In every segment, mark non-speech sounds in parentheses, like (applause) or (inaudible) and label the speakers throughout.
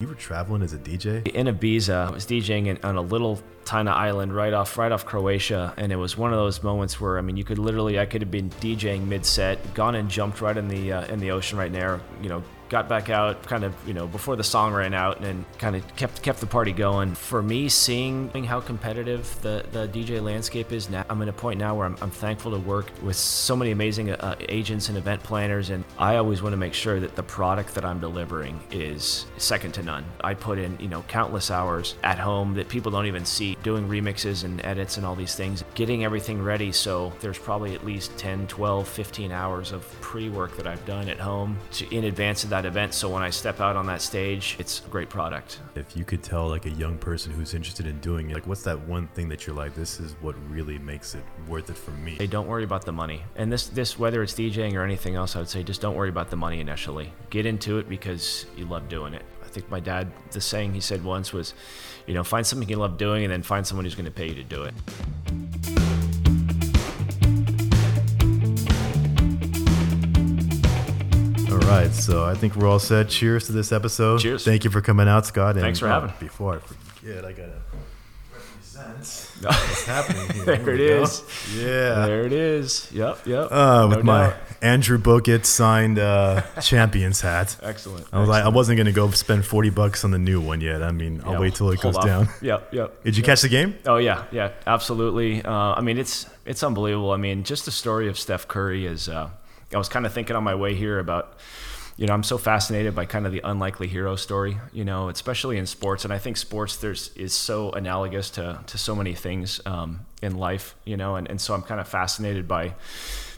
Speaker 1: You were traveling as a DJ?
Speaker 2: In Ibiza, I was DJing in, on a little tiny island right off right off Croatia, and it was one of those moments where I mean, you could literally I could have been DJing mid set, gone and jumped right in the uh, in the ocean right there, you know, got back out kind of you know before the song ran out and kind of kept kept the party going. For me seeing how competitive the, the dj landscape is now i'm in a point now where i'm, I'm thankful to work with so many amazing uh, agents and event planners and i always want to make sure that the product that i'm delivering is second to none. I put in you know countless hours at home that people don't even see doing remixes and edits and all these things getting everything ready. So there's probably at least 10 12 15 hours of pre-work that i've done at home to, in advance of that that event. So when I step out on that stage, it's a great product.
Speaker 1: If you could tell like a young person who's interested in doing it, like what's that one thing that you're like, this is what really makes it worth it for me?
Speaker 2: Hey, don't worry about the money. And this, this whether it's DJing or anything else, I would say just don't worry about the money initially. Get into it because you love doing it. I think my dad, the saying he said once was, you know, find something you love doing and then find someone who's going to pay you to do it.
Speaker 1: Right, so I think we're all set. Cheers to this episode.
Speaker 2: Cheers.
Speaker 1: Thank you for coming out, Scott.
Speaker 2: And, Thanks for having.
Speaker 1: Uh, before I forget, I gotta represent (laughs) what's happening here.
Speaker 2: there, it is.
Speaker 1: Yeah,
Speaker 2: there it is. Yep, yep.
Speaker 1: Uh, with no my doubt. Andrew Bogut signed uh, (laughs) Champions hat.
Speaker 2: Excellent. I was
Speaker 1: Excellent. like, I wasn't gonna go spend forty bucks on the new one yet. I mean, I'll wait till it goes
Speaker 2: off.
Speaker 1: down. (laughs)
Speaker 2: Yep, yep.
Speaker 1: Did you
Speaker 2: yep.
Speaker 1: catch the game?
Speaker 2: Oh yeah, yeah, absolutely. Uh, I mean, it's it's unbelievable. I mean, just the story of Steph Curry is. Uh, I was kind of thinking on my way here about you know, I'm so fascinated by kind of the unlikely hero story, you know, especially in sports. And I think sports there's is so analogous to to so many things um, in life, you know, and, and so I'm kind of fascinated by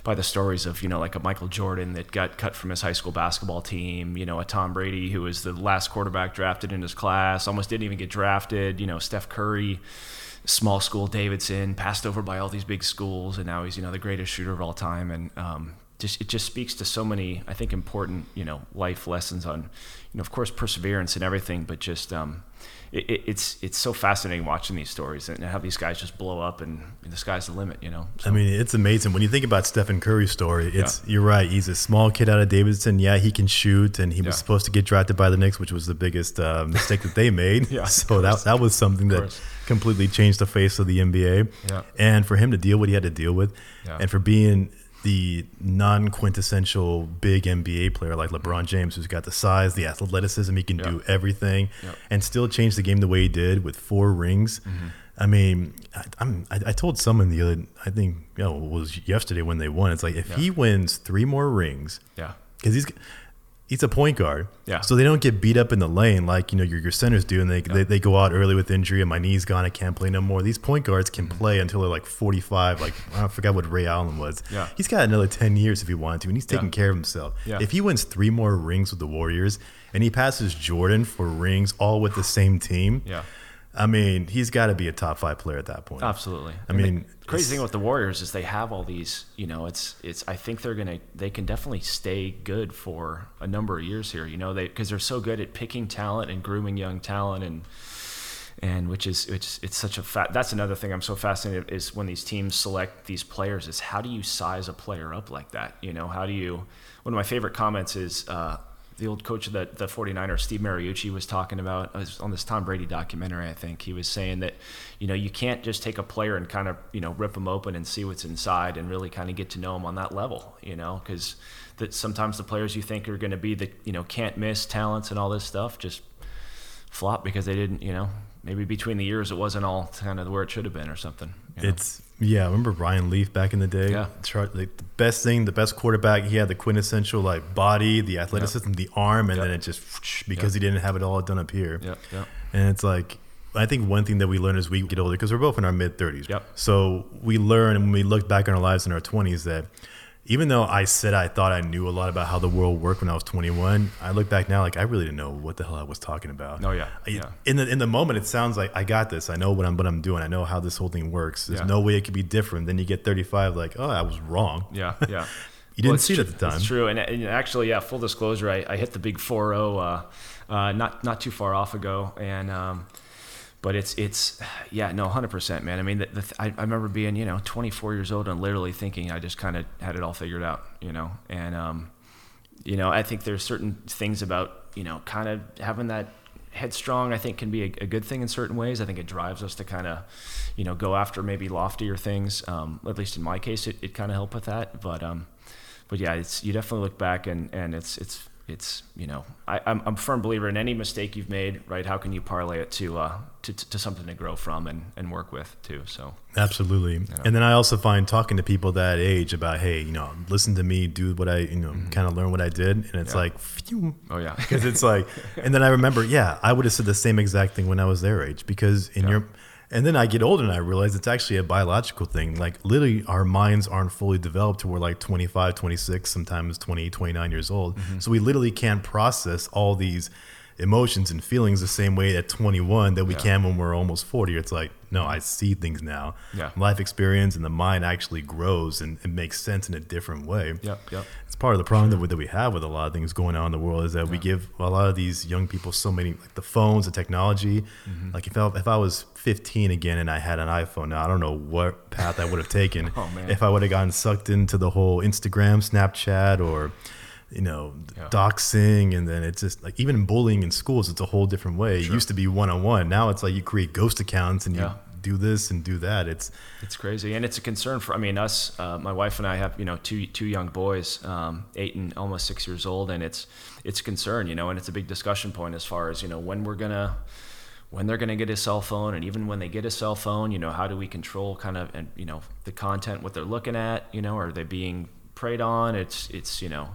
Speaker 2: by the stories of you know like a Michael Jordan that got cut from his high school basketball team, you know, a Tom Brady who was the last quarterback drafted in his class, almost didn't even get drafted, you know, Steph Curry small school Davidson, passed over by all these big schools, and now he's you know the greatest shooter of all time. And um, just it just speaks to so many I think important you know life lessons on you know of course perseverance and everything but just um, it, it, it's it's so fascinating watching these stories and how these guys just blow up and, and the sky's the limit you know
Speaker 1: so. I mean it's amazing when you think about Stephen Curry's story it's yeah. you're right he's a small kid out of Davidson yeah he can shoot and he was supposed to get drafted by the Knicks which was the biggest uh, (laughs) mistake that they made
Speaker 2: yeah, (laughs)
Speaker 1: so that, that was something that completely changed the face of the NBA
Speaker 2: yeah.
Speaker 1: and for him to deal what he had to deal with
Speaker 2: yeah.
Speaker 1: and for being the non quintessential big NBA player like LeBron James, who's got the size, the athleticism, he can
Speaker 2: yep.
Speaker 1: do everything,
Speaker 2: yep.
Speaker 1: and still change the game the way he did with four rings.
Speaker 2: Mm-hmm.
Speaker 1: I mean, I, am I, I, told someone the other, I think, you know, it was yesterday when they won. It's like if
Speaker 2: yeah.
Speaker 1: he wins three more rings,
Speaker 2: yeah,
Speaker 1: because he's he's a point guard.
Speaker 2: Yeah.
Speaker 1: So they don't get beat up in the lane like you know your, your centers do, and they, yeah. they, they go out early with injury, and my knee's gone, I can't play no more. These point guards can mm-hmm. play until they're like 45. Like I forgot what Ray Allen was.
Speaker 2: Yeah.
Speaker 1: He's got another 10 years if he wanted to, and he's taking
Speaker 2: yeah.
Speaker 1: care of himself.
Speaker 2: Yeah.
Speaker 1: If he wins three more rings with the Warriors, and he passes Jordan for rings all with the same team.
Speaker 2: Yeah.
Speaker 1: I mean, he's got to be a top five player at that point.
Speaker 2: Absolutely.
Speaker 1: I mean,
Speaker 2: the crazy thing with the Warriors is they have all these. You know, it's it's. I think they're gonna they can definitely stay good for a number of years here. You know, they because they're so good at picking talent and grooming young talent and and which is it's it's such a fat. That's another thing I'm so fascinated is when these teams select these players is how do you size a player up like that? You know, how do you? One of my favorite comments is. Uh, the old coach of the, the 49ers, Steve Mariucci, was talking about uh, was on this Tom Brady documentary, I think. He was saying that, you know, you can't just take a player and kind of, you know, rip them open and see what's inside and really kind of get to know them on that level, you know, because that sometimes the players you think are going to be the, you know, can't miss talents and all this stuff just flop because they didn't, you know, maybe between the years it wasn't all kind of where it should have been or something.
Speaker 1: You know? It's yeah, I remember Ryan Leaf back in the day.
Speaker 2: Yeah,
Speaker 1: like the best thing, the best quarterback. He had the quintessential like body, the athleticism, the arm, and
Speaker 2: yep.
Speaker 1: then it just because
Speaker 2: yep.
Speaker 1: he didn't have it all done up here.
Speaker 2: Yeah, yeah.
Speaker 1: And it's like I think one thing that we learn as we get older, because we're both in our mid thirties.
Speaker 2: Yep.
Speaker 1: So we learn, and when we look back on our lives in our twenties, that even though I said I thought I knew a lot about how the world worked when I was 21, I look back now like I really didn't know what the hell I was talking about.
Speaker 2: Oh yeah.
Speaker 1: I,
Speaker 2: yeah.
Speaker 1: In the in the moment, it sounds like I got this. I know what I'm what I'm doing. I know how this whole thing works. There's
Speaker 2: yeah.
Speaker 1: no way it could be different. Then you get 35, like oh, I was wrong.
Speaker 2: Yeah, (laughs) yeah.
Speaker 1: you didn't well, see it at the time.
Speaker 2: It's true. And, and actually, yeah. Full disclosure, I, I hit the big 4-0 uh, uh, not not too far off ago, and. Um, but it's it's yeah no 100% man i mean the, the, I, I remember being you know 24 years old and literally thinking i just kind of had it all figured out you know and um, you know i think there's certain things about you know kind of having that headstrong, I think, can be a, a, good thing in certain ways. I think it drives us to kind of, you know, go after maybe loftier things. Um, at least in my case, it, it kind of helped with that. But um, but yeah, it's you definitely look back and and it's it's it's you know I, I'm, I'm a firm believer in any mistake you've made right how can you parlay it to uh to, to something to grow from and, and work with too so
Speaker 1: absolutely you know. and then I also find talking to people that age about hey you know listen to me do what I you know mm-hmm. kind of learn what I did and it's yeah. like phew
Speaker 2: oh yeah (laughs)
Speaker 1: because it's like and then I remember yeah I would have said the same exact thing when I was their age because in yeah. your and then I get older and I realize it's actually a biological thing. Like literally our minds aren't fully developed to we're like 25, 26, sometimes 20, 29 years old. Mm-hmm. So we literally can't process all these emotions and feelings the same way at 21 that we yeah. can when we're almost 40. It's like, no, I see things now.
Speaker 2: Yeah.
Speaker 1: Life experience and the mind actually grows and it makes sense in a different way.
Speaker 2: Yep, yep.
Speaker 1: It's part of the problem sure. that, we, have with a lot of things going on in the world is that yeah. we give a lot of these young people so many, like the phones, the technology. Mm-hmm. Like if I, if I was 15 again and I had an iPhone now, I don't know what path I would have taken (laughs)
Speaker 2: oh,
Speaker 1: if I would have gotten sucked into the whole Instagram, Snapchat, or you know, yeah. doxing, and then it's just like even bullying in schools, it's a whole different way. Sure. It used to be one on one. Now it's like you create ghost accounts and you do this and do that. It's
Speaker 2: it's crazy, and it's a concern for. I mean, us, uh, my wife and I have you know two two young boys, um, eight and almost six years old, and it's it's a concern, you know, and it's a big discussion point as far as you know when we're gonna when they're going to get a cell phone and even when they get a cell phone you know how do we control kind of and you know the content what they're looking at you know are they being preyed on? It's it's you know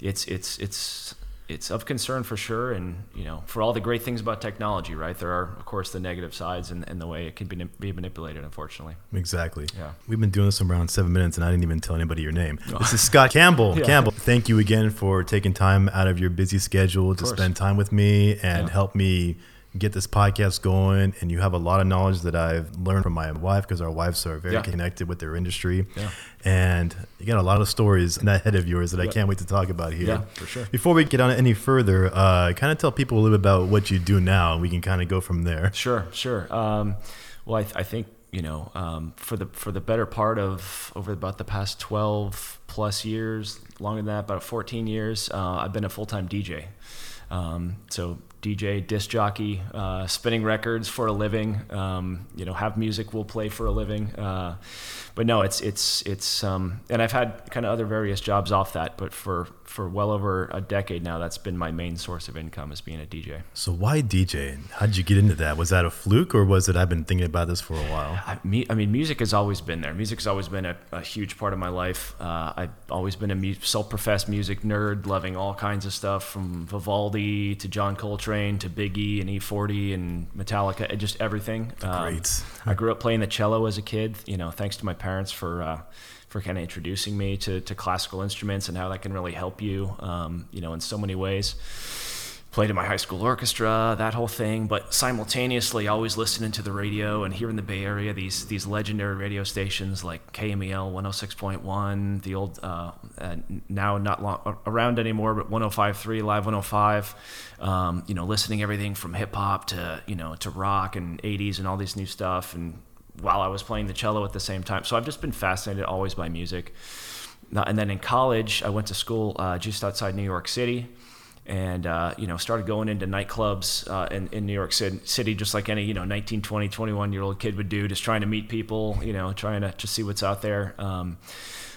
Speaker 2: it's it's it's it's of concern for sure and you know for all the great things about technology right? There are of course the negative sides and, and the way it can be, be manipulated unfortunately.
Speaker 1: Exactly.
Speaker 2: Yeah.
Speaker 1: We've been doing this around seven minutes and i didn't even tell anybody your name. Oh. (laughs) this is scott campbell. Yeah. campbell thank you again for taking time out of your busy schedule to spend time with me and yeah. help me get this podcast going and you have a lot of knowledge that I've learned from my wife because our wives are very yeah. connected with their industry.
Speaker 2: Yeah.
Speaker 1: And you got a lot of stories in that head of yours that I can't wait to talk about here.
Speaker 2: Yeah, for sure.
Speaker 1: Before we get on any further, uh, kind of tell people a little bit about what you do now and we can kind of go from there.
Speaker 2: Sure, sure. Um, well, I, th- I, think, you know, um, for the, for the better part of over about the past 12 plus years, longer than that, about 14 years, uh, I've been a full-time DJ. Um, so DJ, disc jockey, uh, spinning records for a living. Um, you know, have music we'll play for a living. Uh, but no, it's it's it's um, and I've had kind of other various jobs off that. But for for well over a decade now, that's been my main source of income is being a DJ.
Speaker 1: So why DJ? How did you get into that? Was that a fluke, or was it I've been thinking about this for a while?
Speaker 2: I, me, I mean, music has always been there. Music has always been a, a huge part of my life. Uh, I've always been a mu- self-professed music nerd, loving all kinds of stuff from Vivaldi to John Coltrane to Biggie and E40 and Metallica, just everything.
Speaker 1: Um, Great.
Speaker 2: I grew up playing the cello as a kid. You know, thanks to my parents for uh, for kind of introducing me to, to classical instruments and how that can really help you, um, you know, in so many ways. Played in my high school orchestra, that whole thing, but simultaneously always listening to the radio and here in the Bay Area, these these legendary radio stations like KMEL 106.1, the old uh, uh, now not long, around anymore, but 105.3 Live 105. Um, you know, listening everything from hip hop to you know to rock and 80s and all these new stuff and while I was playing the cello at the same time. So I've just been fascinated always by music. And then in college, I went to school uh, just outside New York City, and uh, you know started going into nightclubs uh, in, in New York City, just like any you know 19, 20, 21 year old kid would do, just trying to meet people, you know, trying to just see what's out there. Um,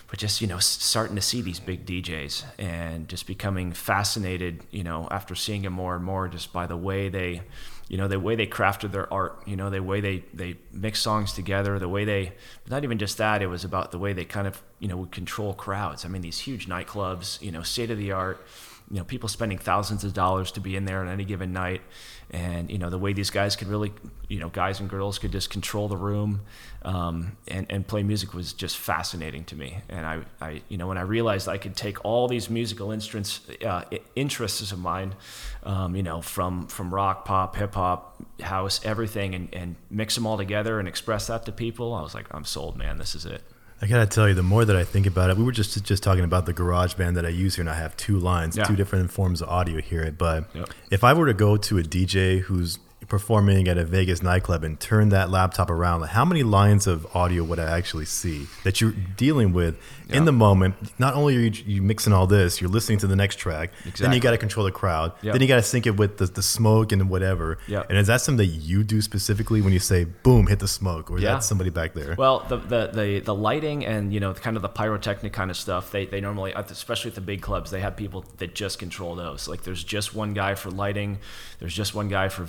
Speaker 2: but just you know starting to see these big DJs and just becoming fascinated, you know, after seeing them more and more, just by the way they you know the way they crafted their art you know the way they they mix songs together the way they not even just that it was about the way they kind of you know would control crowds. I mean these huge nightclubs you know state of the art you know people spending thousands of dollars to be in there on any given night and you know the way these guys could really you know guys and girls could just control the room um, and, and play music was just fascinating to me. And I, I you know when I realized I could take all these musical instruments uh, interests of mine um, you know from from rock pop hip hop house everything and, and mix them all together and express that to people I was like I'm sold man. This is it
Speaker 1: I gotta tell you, the more that I think about it, we were just just talking about the GarageBand that I use here, and I have two lines, yeah. two different forms of audio here. But yep. if I were to go to a DJ who's performing at a Vegas nightclub and turn that laptop around, like how many lines of audio would I actually see that you're dealing with
Speaker 2: Yeah.
Speaker 1: in the moment? Not only are you, you mixing all this, you're listening to the next track, then you got to control the crowd,
Speaker 2: Yep.
Speaker 1: then you got to sync it with the, the smoke and whatever.
Speaker 2: Yep.
Speaker 1: And is that something that you do specifically when you say, boom, hit the smoke, or is
Speaker 2: Yeah.
Speaker 1: that somebody back there?
Speaker 2: Well, the, the the the lighting and you know kind of the pyrotechnic kind of stuff. They they normally, especially at the big clubs, they have people that just control those. Like there's just one guy for lighting, there's just one guy for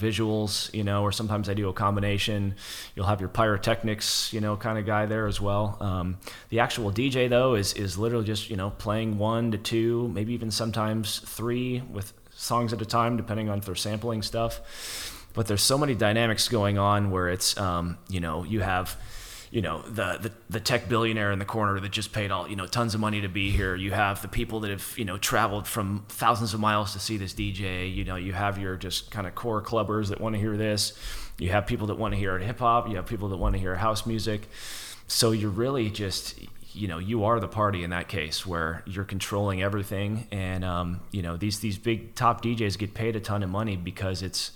Speaker 2: you know. Or sometimes I do a combination. You'll have your pyrotechnics, you know, kind of guy there as well. Um, the actual DJ though is is literally just you know playing one to two, maybe even sometimes three with songs at a time, depending on if they're sampling stuff but there's so many dynamics going on where it's um, you know you have you know the, the the tech billionaire in the corner that just paid all you know tons of money to be here. You have the people that have you know traveled from thousands of miles to see this DJ you know you have your just kind of core clubbers that want to hear this. You have people that want to hear hip hop. You have people that want to hear house music. So you're really just you know you are the party in that case where you're controlling everything. And um, you know these these big top DJs get paid a ton of money because it's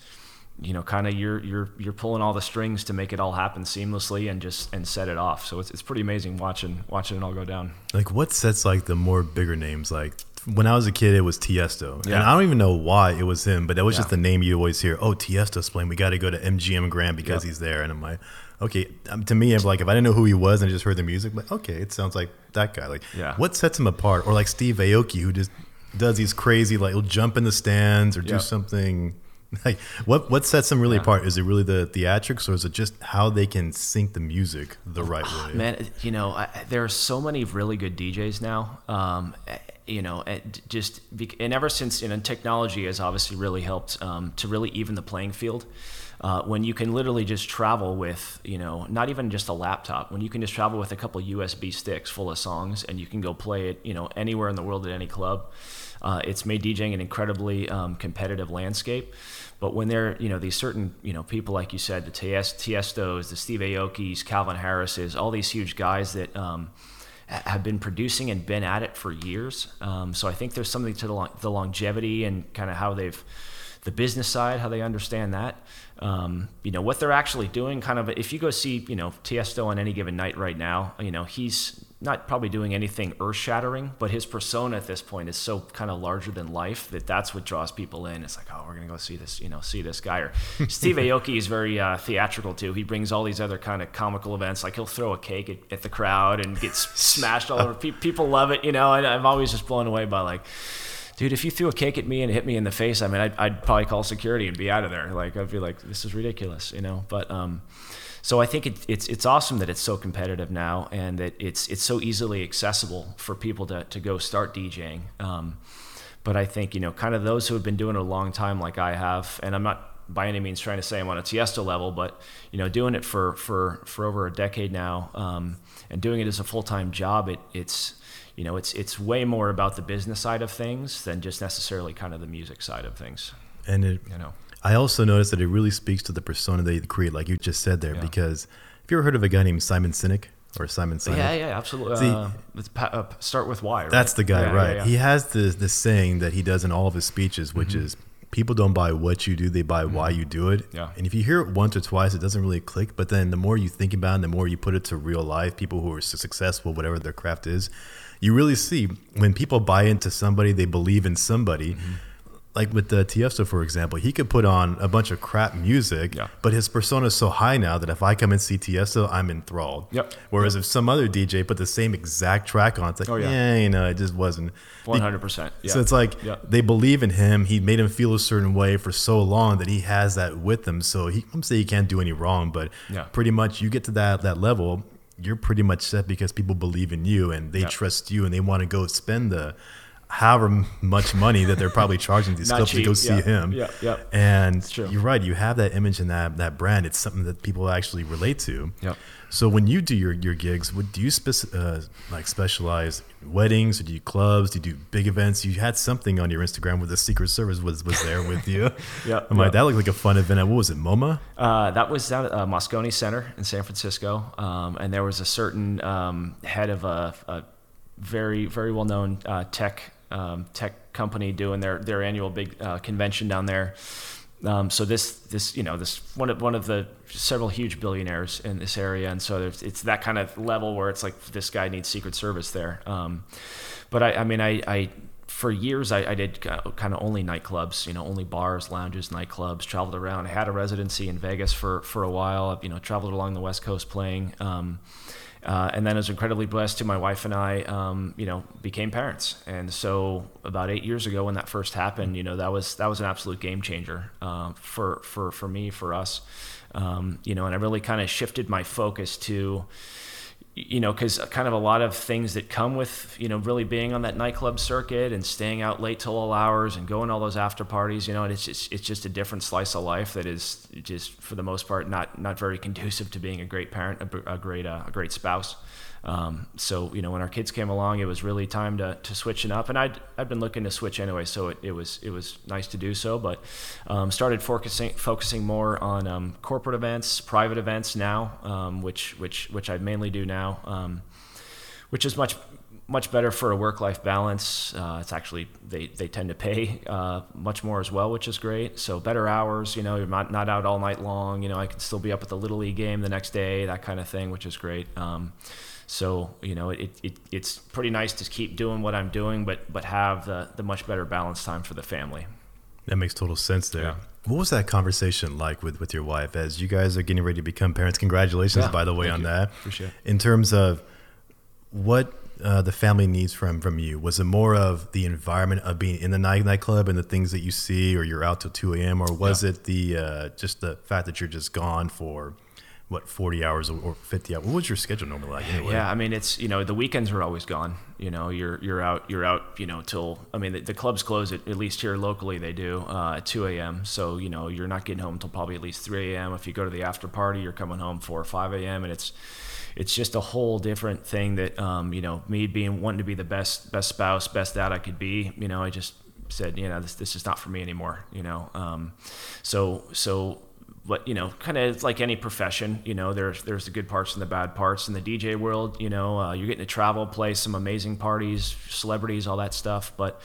Speaker 2: you know kind of you're you're you're pulling all the strings to make it all happen seamlessly and just and set it off so it's, it's pretty amazing watching watching it all go down
Speaker 1: Like what sets like the more bigger names? Like when I was a kid, it was Tiesto, and
Speaker 2: Yeah.
Speaker 1: I don't even know why it was him, but that was just the name you always hear. Oh, Tiesto's playing. We got to go to MGM Grand because
Speaker 2: Yep.
Speaker 1: he's there. And I'm like, okay. Um, to me, I'm like, if I didn't know who he was and I just heard the music, but okay, it sounds like that guy. Like,
Speaker 2: Yeah.
Speaker 1: what sets him apart? Or like Steve Aoki, who just does these crazy, like, he'll jump in the stands or do something. (laughs) Like, what what sets them really
Speaker 2: Yeah.
Speaker 1: apart? Is it really the theatrics, or is it just how they can sync the music the right way?
Speaker 2: Man, you know, I, there are so many really good DJs now. Um, eh, you know, and just and ever since you know, technology has obviously really helped um, to really even the playing field. Uh, when you can literally just travel with, you know, not even just a laptop, when you can just travel with a couple USB sticks full of songs and you can go play it, you know, anywhere in the world at any club. Uh, it's made DJing an incredibly um, competitive landscape. But when there, you know, these certain, you know, people like you said, the Ties- Tiestos, the Steve Aokis, Calvin Harrises, all these huge guys that um, have been producing and been at it for years. Um, so I think there's something to the, the longevity and kind of how they've, the business side, how they understand that. Um, you know what they're actually doing. Kind of, if you go see, you know, Tiesto on any given night right now, you know he's not probably doing anything earth-shattering, but his persona at this point is so kind of larger than life that that's what draws people in. It's like, oh, we're gonna go see this, you know, see this guy. Or Steve (laughs) Aoki is very uh, theatrical too. He brings all these other kind of comical events, like he'll throw a cake at, at the crowd and gets (laughs) smashed all over. Pe- people love it, you know. And I'm always just blown away by like dude, if you threw a cake at me and hit me in the face, I mean, I'd, I'd probably call security and be out of there. Like, I'd be like, this is ridiculous, you know? But, um, so I think it, it's, it's awesome that it's so competitive now and that it's, it's so easily accessible for people to, to go start DJing. Um, but I think, you know, kind of those who have been doing it a long time, like I have, and I'm not by any means trying to say I'm on a Tiesto level, but, you know, doing it for, for, for over a decade now, um, and doing it as a full-time job, it, it's, you know, it's it's way more about the business side of things than just necessarily kind of the music side of things.
Speaker 1: And it,
Speaker 2: You know,
Speaker 1: I also noticed that it really speaks to the persona they create, like you just said there.
Speaker 2: Yeah.
Speaker 1: Because have you ever heard of a guy named Simon Sinek or Simon Sinek?
Speaker 2: yeah, yeah, absolutely.
Speaker 1: See-
Speaker 2: uh, uh, start with why. Right?
Speaker 1: That's the guy,
Speaker 2: Yeah,
Speaker 1: right?
Speaker 2: yeah.
Speaker 1: He has the the saying that he does in all of his speeches, which is people don't buy what you do, they buy why you do it.
Speaker 2: Mm-hmm. Yeah.
Speaker 1: And if you hear it once or twice, it doesn't really click. But then the more you think about it, the more you put it to real life, people who are successful, whatever their craft is, you really see when people buy into somebody, they believe in somebody.
Speaker 2: Mm-hmm.
Speaker 1: Like with the Tiesto, for example, he could put on a bunch of crap music,
Speaker 2: Yeah.
Speaker 1: but his persona is so high now that if I come and see Tiesto, I'm enthralled.
Speaker 2: Yep.
Speaker 1: Whereas if some other DJ put the same exact track on, it's like,
Speaker 2: Oh, yeah.
Speaker 1: yeah, you know, it just wasn't.
Speaker 2: One hundred percent.
Speaker 1: So it's like
Speaker 2: Yeah.
Speaker 1: they believe in him. He made him feel a certain way for so long that he has that with him. So he, I'm saying he can't do any wrong, but
Speaker 2: Yeah.
Speaker 1: pretty much you get to that that level, you're pretty much set because people believe in you and they
Speaker 2: Yeah.
Speaker 1: trust you and they want to go spend the however much money that they're probably charging these clubs to go see
Speaker 2: Yeah.
Speaker 1: him.
Speaker 2: Yeah, yeah.
Speaker 1: And you're right. You have that image and that that brand. It's something that people actually relate to.
Speaker 2: Yep.
Speaker 1: So when you do your, your gigs, what do you spec- uh, like specialize in weddings? Or do you clubs? Do you do big events? You had something on your Instagram where the Secret Service was was there with you. (laughs)
Speaker 2: Yeah,
Speaker 1: I'm like that looked like a fun event. What was it, MoMA?
Speaker 2: Uh, that was at uh, Moscone Center in San Francisco, um, and there was a certain um, head of a, a very very well known uh, tech um, tech company doing their their annual big uh, convention down there. Um, so this this you know this one of one of the several huge billionaires in this area, and so it's that kind of level where it's like this guy needs Secret Service there. Um, but I, I mean I, I for years I, I, did kind of only nightclubs, you know, only bars, lounges, nightclubs. Traveled around. I had a residency in Vegas for for a while. You know, traveled along the West Coast playing. Um, uh, and then I was incredibly blessed to my wife and I, um, you know, became parents. And so about eight years ago, when that first happened, you know, that was that was an absolute game changer uh, for for for me, for us. Um, you know, and I really kind of shifted my focus to you know, because kind of a lot of things that come with, you know, really being on that nightclub circuit and staying out late till all hours and going all those after parties, you know, and it's just it's just a different slice of life that is just for the most part not not very conducive to being a great parent, a, a great uh, a great spouse. Um, so you know, when our kids came along, it was really time to, to switching up, and I'd I'd been looking to switch anyway, so it, it was it was nice to do so. But um, started focusing focusing more on um, corporate events, private events now, um, which which which I mainly do now, um, which is much much better for a work-life balance. Uh, it's actually they, they tend to pay uh, much more as well, which is great. So better hours. You know, you're not not out all night long. You know, I can still be up at the little league game the next day, that kind of thing, which is great. So you know, it, it it's pretty nice to keep doing what I'm doing, but but have the the much better balance time for the family.
Speaker 1: That makes total sense there. Yeah. What was that conversation like with, with your wife as you guys are getting ready to become parents? Congratulations, yeah, by the way, on you. that.
Speaker 2: Appreciate it.
Speaker 1: In terms of what uh, the family needs from from you, was it more of the environment of being in the night nightclub and the things that you see, or you're out till two a.m., or was yeah. it the uh, just the fact that you're just gone for what 40 hours or 50 hours what was your schedule normally like anyway?
Speaker 2: Yeah i mean it's you know the weekends are always gone you know you're you're out you're out you know till i mean the, the clubs close at, at least here locally they do uh, at 2 a.m so you know you're not getting home till probably at least 3 a.m if you go to the after party you're coming home 4 or 5 a.m and it's it's just a whole different thing that um, you know me being wanting to be the best best spouse best dad i could be you know i just said you know this, this is not for me anymore you know um, so so what you know, kind of like any profession, you know, there's there's the good parts and the bad parts. In the DJ world, you know, uh, you're getting to travel, play some amazing parties, celebrities, all that stuff, but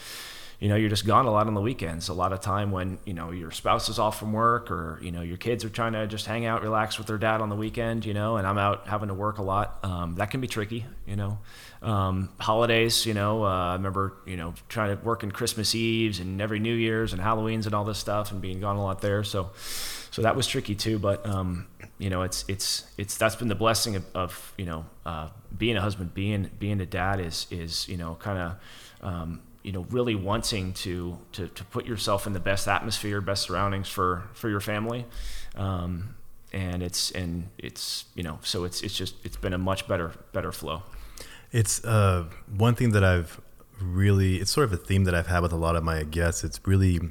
Speaker 2: you know, you're just gone a lot on the weekends. A lot of time when you know your spouse is off from work, or you know your kids are trying to just hang out, relax with their dad on the weekend. You know, and I'm out having to work a lot. Um, that can be tricky. You know, um, holidays. You know, uh, I remember you know trying to work in Christmas Eves and every New Year's and Halloween's and all this stuff, and being gone a lot there. So so that was tricky too. But um, you know, it's it's it's that's been the blessing of, of you know uh, being a husband, being being a dad is is you know kind of um, you know really wanting to, to to put yourself in the best atmosphere, best surroundings for for your family. Um, and it's and it's you know so it's it's just it's been a much better better flow.
Speaker 1: It's uh, one thing that I've really it's sort of a theme that I've had with a lot of my guests. It's really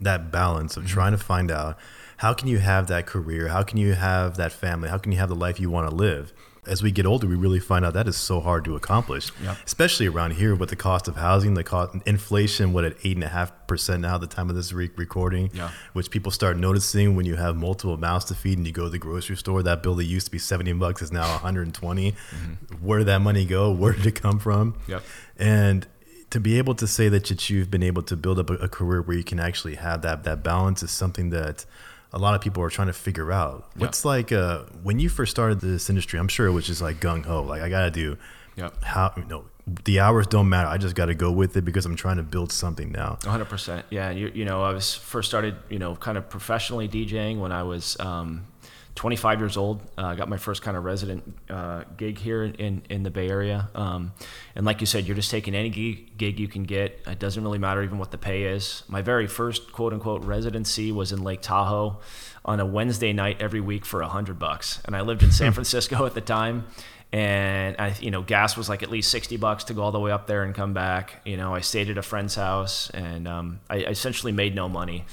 Speaker 1: that balance of mm-hmm. trying to find out how can you have that career? How can you have that family? How can you have the life you want to live? As we get older, we really find out that is so hard to accomplish, especially around here with the cost of housing, the cost inflation, what at eight and a half percent now at the time of this re- recording, yeah. which people start noticing when you have multiple mouths to feed and you go to the grocery store. That bill that used to be seventy bucks is now one hundred and twenty. Mm-hmm. Where did that money go? (laughs) Where did it come from?
Speaker 2: Yep.
Speaker 1: And to be able to say that you've been able to build up a, a career where you can actually have that that balance is something that a lot of people are trying to figure out. What's like uh, when you first started this industry? I'm sure it was just like gung ho. Like I got to do.
Speaker 2: Yep.
Speaker 1: How you know the hours don't matter. I just got to go with it because I'm trying to build something now.
Speaker 2: 100. percent Yeah. You, you know I was first started you know kind of professionally DJing when I was um, 25 years old. I uh, got my first kind of resident uh, gig here in, in the Bay Area. Um, and like you said, you're just taking any gig, gig, you can get. It doesn't really matter even what the pay is. My very first quote unquote residency was in Lake Tahoe on a Wednesday night every week for a hundred bucks. And I lived in San Francisco at the time. And I, you know, gas was like at least 60 bucks to go all the way up there and come back. You know, I stayed at a friend's house and um, I essentially made no money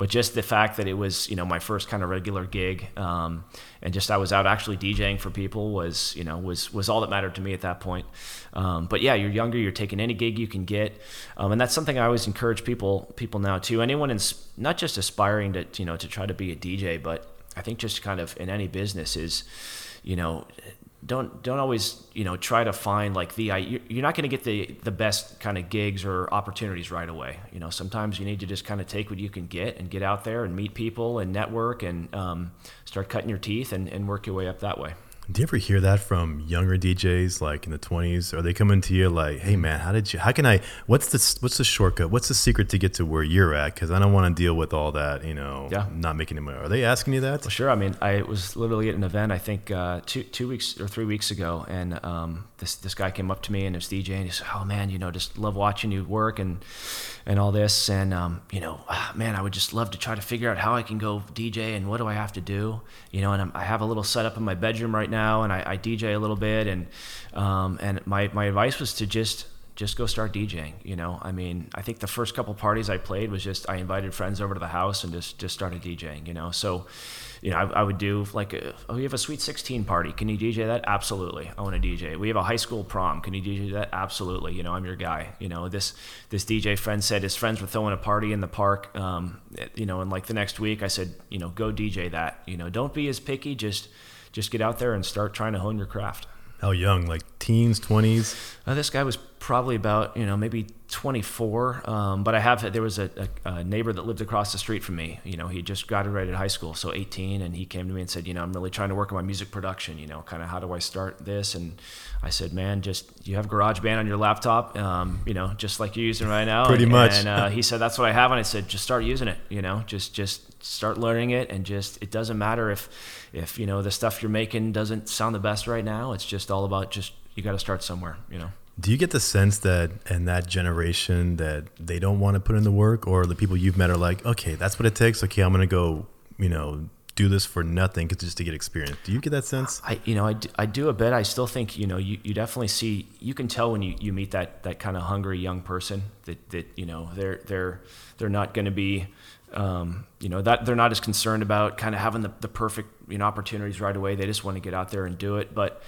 Speaker 2: but just the fact that it was you know my first kind of regular gig um, and just I was out actually DJing for people was you know was was all that mattered to me at that point. Um, but yeah you're younger you're taking any gig you can get. Um, and that's something I always encourage people people now too. Anyone in not just aspiring to you know to try to be a DJ but I think just kind of in any business is you know don't don't always you know try to find like the you're not going to get the the best kind of gigs or opportunities right away. You know sometimes you need to just kind of take what you can get and get out there and meet people and network and um, start cutting your teeth and, and work your way up that way
Speaker 1: do you ever hear that from younger DJs like in the 20s? Are they coming to you like, "Hey man, how did you how can I what's the what's the shortcut? What's the secret to get to where you're at cuz I don't want to deal with all that, you know,
Speaker 2: yeah.
Speaker 1: not making any money." Are they asking you that?
Speaker 2: Well, sure. I mean, I was literally at an event I think uh, 2 2 weeks or 3 weeks ago and um, this this guy came up to me and was DJ and he said, "Oh man, you know, just love watching you work and and all this and um, you know, ah, man, I would just love to try to figure out how I can go DJ and what do I have to do?" You know, and I'm, i have a little setup in my bedroom right now and I, I DJ a little bit, and um, and my my advice was to just just go start DJing. You know, I mean, I think the first couple parties I played was just I invited friends over to the house and just just started DJing. You know, so you know, I, I would do like, a, oh, you have a sweet 16 party. Can you DJ that? Absolutely. I want to DJ. We have a high school prom. Can you DJ that? Absolutely. You know, I'm your guy. You know, this this DJ friend said his friends were throwing a party in the park. Um, you know, and like the next week, I said, you know, go DJ that. You know, don't be as picky. Just just get out there and start trying to hone your craft.
Speaker 1: How young? Like teens, twenties?
Speaker 2: Uh, this guy was probably about you know maybe 24. Um, but I have there was a, a, a, neighbor that lived across the street from me. You know, he just graduated high school, so 18, and he came to me and said, you know, I'm really trying to work on my music production. You know, kind of how do I start this? And I said, man, just you have GarageBand on your laptop, um, you know, just like you're using right now.
Speaker 1: Pretty
Speaker 2: and,
Speaker 1: much.
Speaker 2: And uh, he said that's what I have, and I said, just start using it. You know, just just start learning it, and just it doesn't matter if if you know the stuff you're making doesn't sound the best right now. It's just all about just you got to start somewhere. You know.
Speaker 1: Do you get the sense that in that generation that they don't want to put in the work, or the people you've met are like, okay, that's what it takes. Okay, I'm gonna go, you know, do this for nothing just to get experience. Do you get that sense?
Speaker 2: I, you know, I do, I do a bit. I still think, you know, you, you definitely see, you can tell when you, you meet that, that kind of hungry young person that, that, you know, they're, they're, they're not going to be, um, you know, that they're not as concerned about kind of having the, the perfect, you know, opportunities right away. They just want to get out there and do it. But,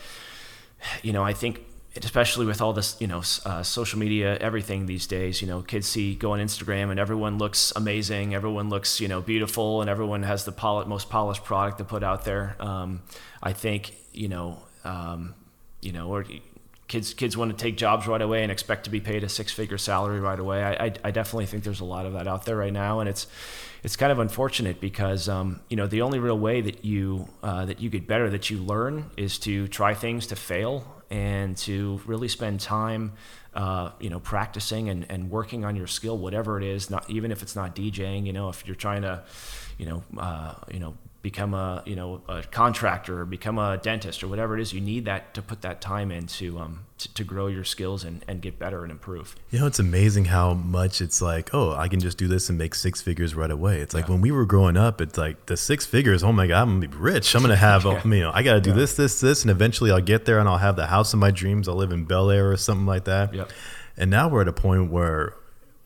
Speaker 2: you know, I think especially with all this, you know, uh, social media, everything these days, you know, kids see go on Instagram and everyone looks amazing, everyone looks, you know, beautiful, and everyone has the pol- most polished product to put out there. Um, I think, you know, um, you know, or kids kids want to take jobs right away and expect to be paid a six figure salary right away. I, I, I definitely think there's a lot of that out there right now, and it's it's kind of unfortunate because um, you know the only real way that you uh, that you get better that you learn is to try things to fail and to really spend time, uh, you know, practicing and, and working on your skill, whatever it is. Not even if it's not DJing. You know, if you're trying to, you know, uh, you know, become a you know a contractor or become a dentist or whatever it is you need that to put that time in to um to, to, grow your skills and, and get better and improve
Speaker 1: you know it's amazing how much it's like oh i can just do this and make six figures right away it's like yeah. when we were growing up it's like the six figures oh my god i'm gonna be rich i'm gonna have yeah. (laughs) you know i gotta do yeah. this this this and eventually i'll get there and i'll have the house of my dreams i'll live in bel air or something like that
Speaker 2: yep.
Speaker 1: and now we're at a point where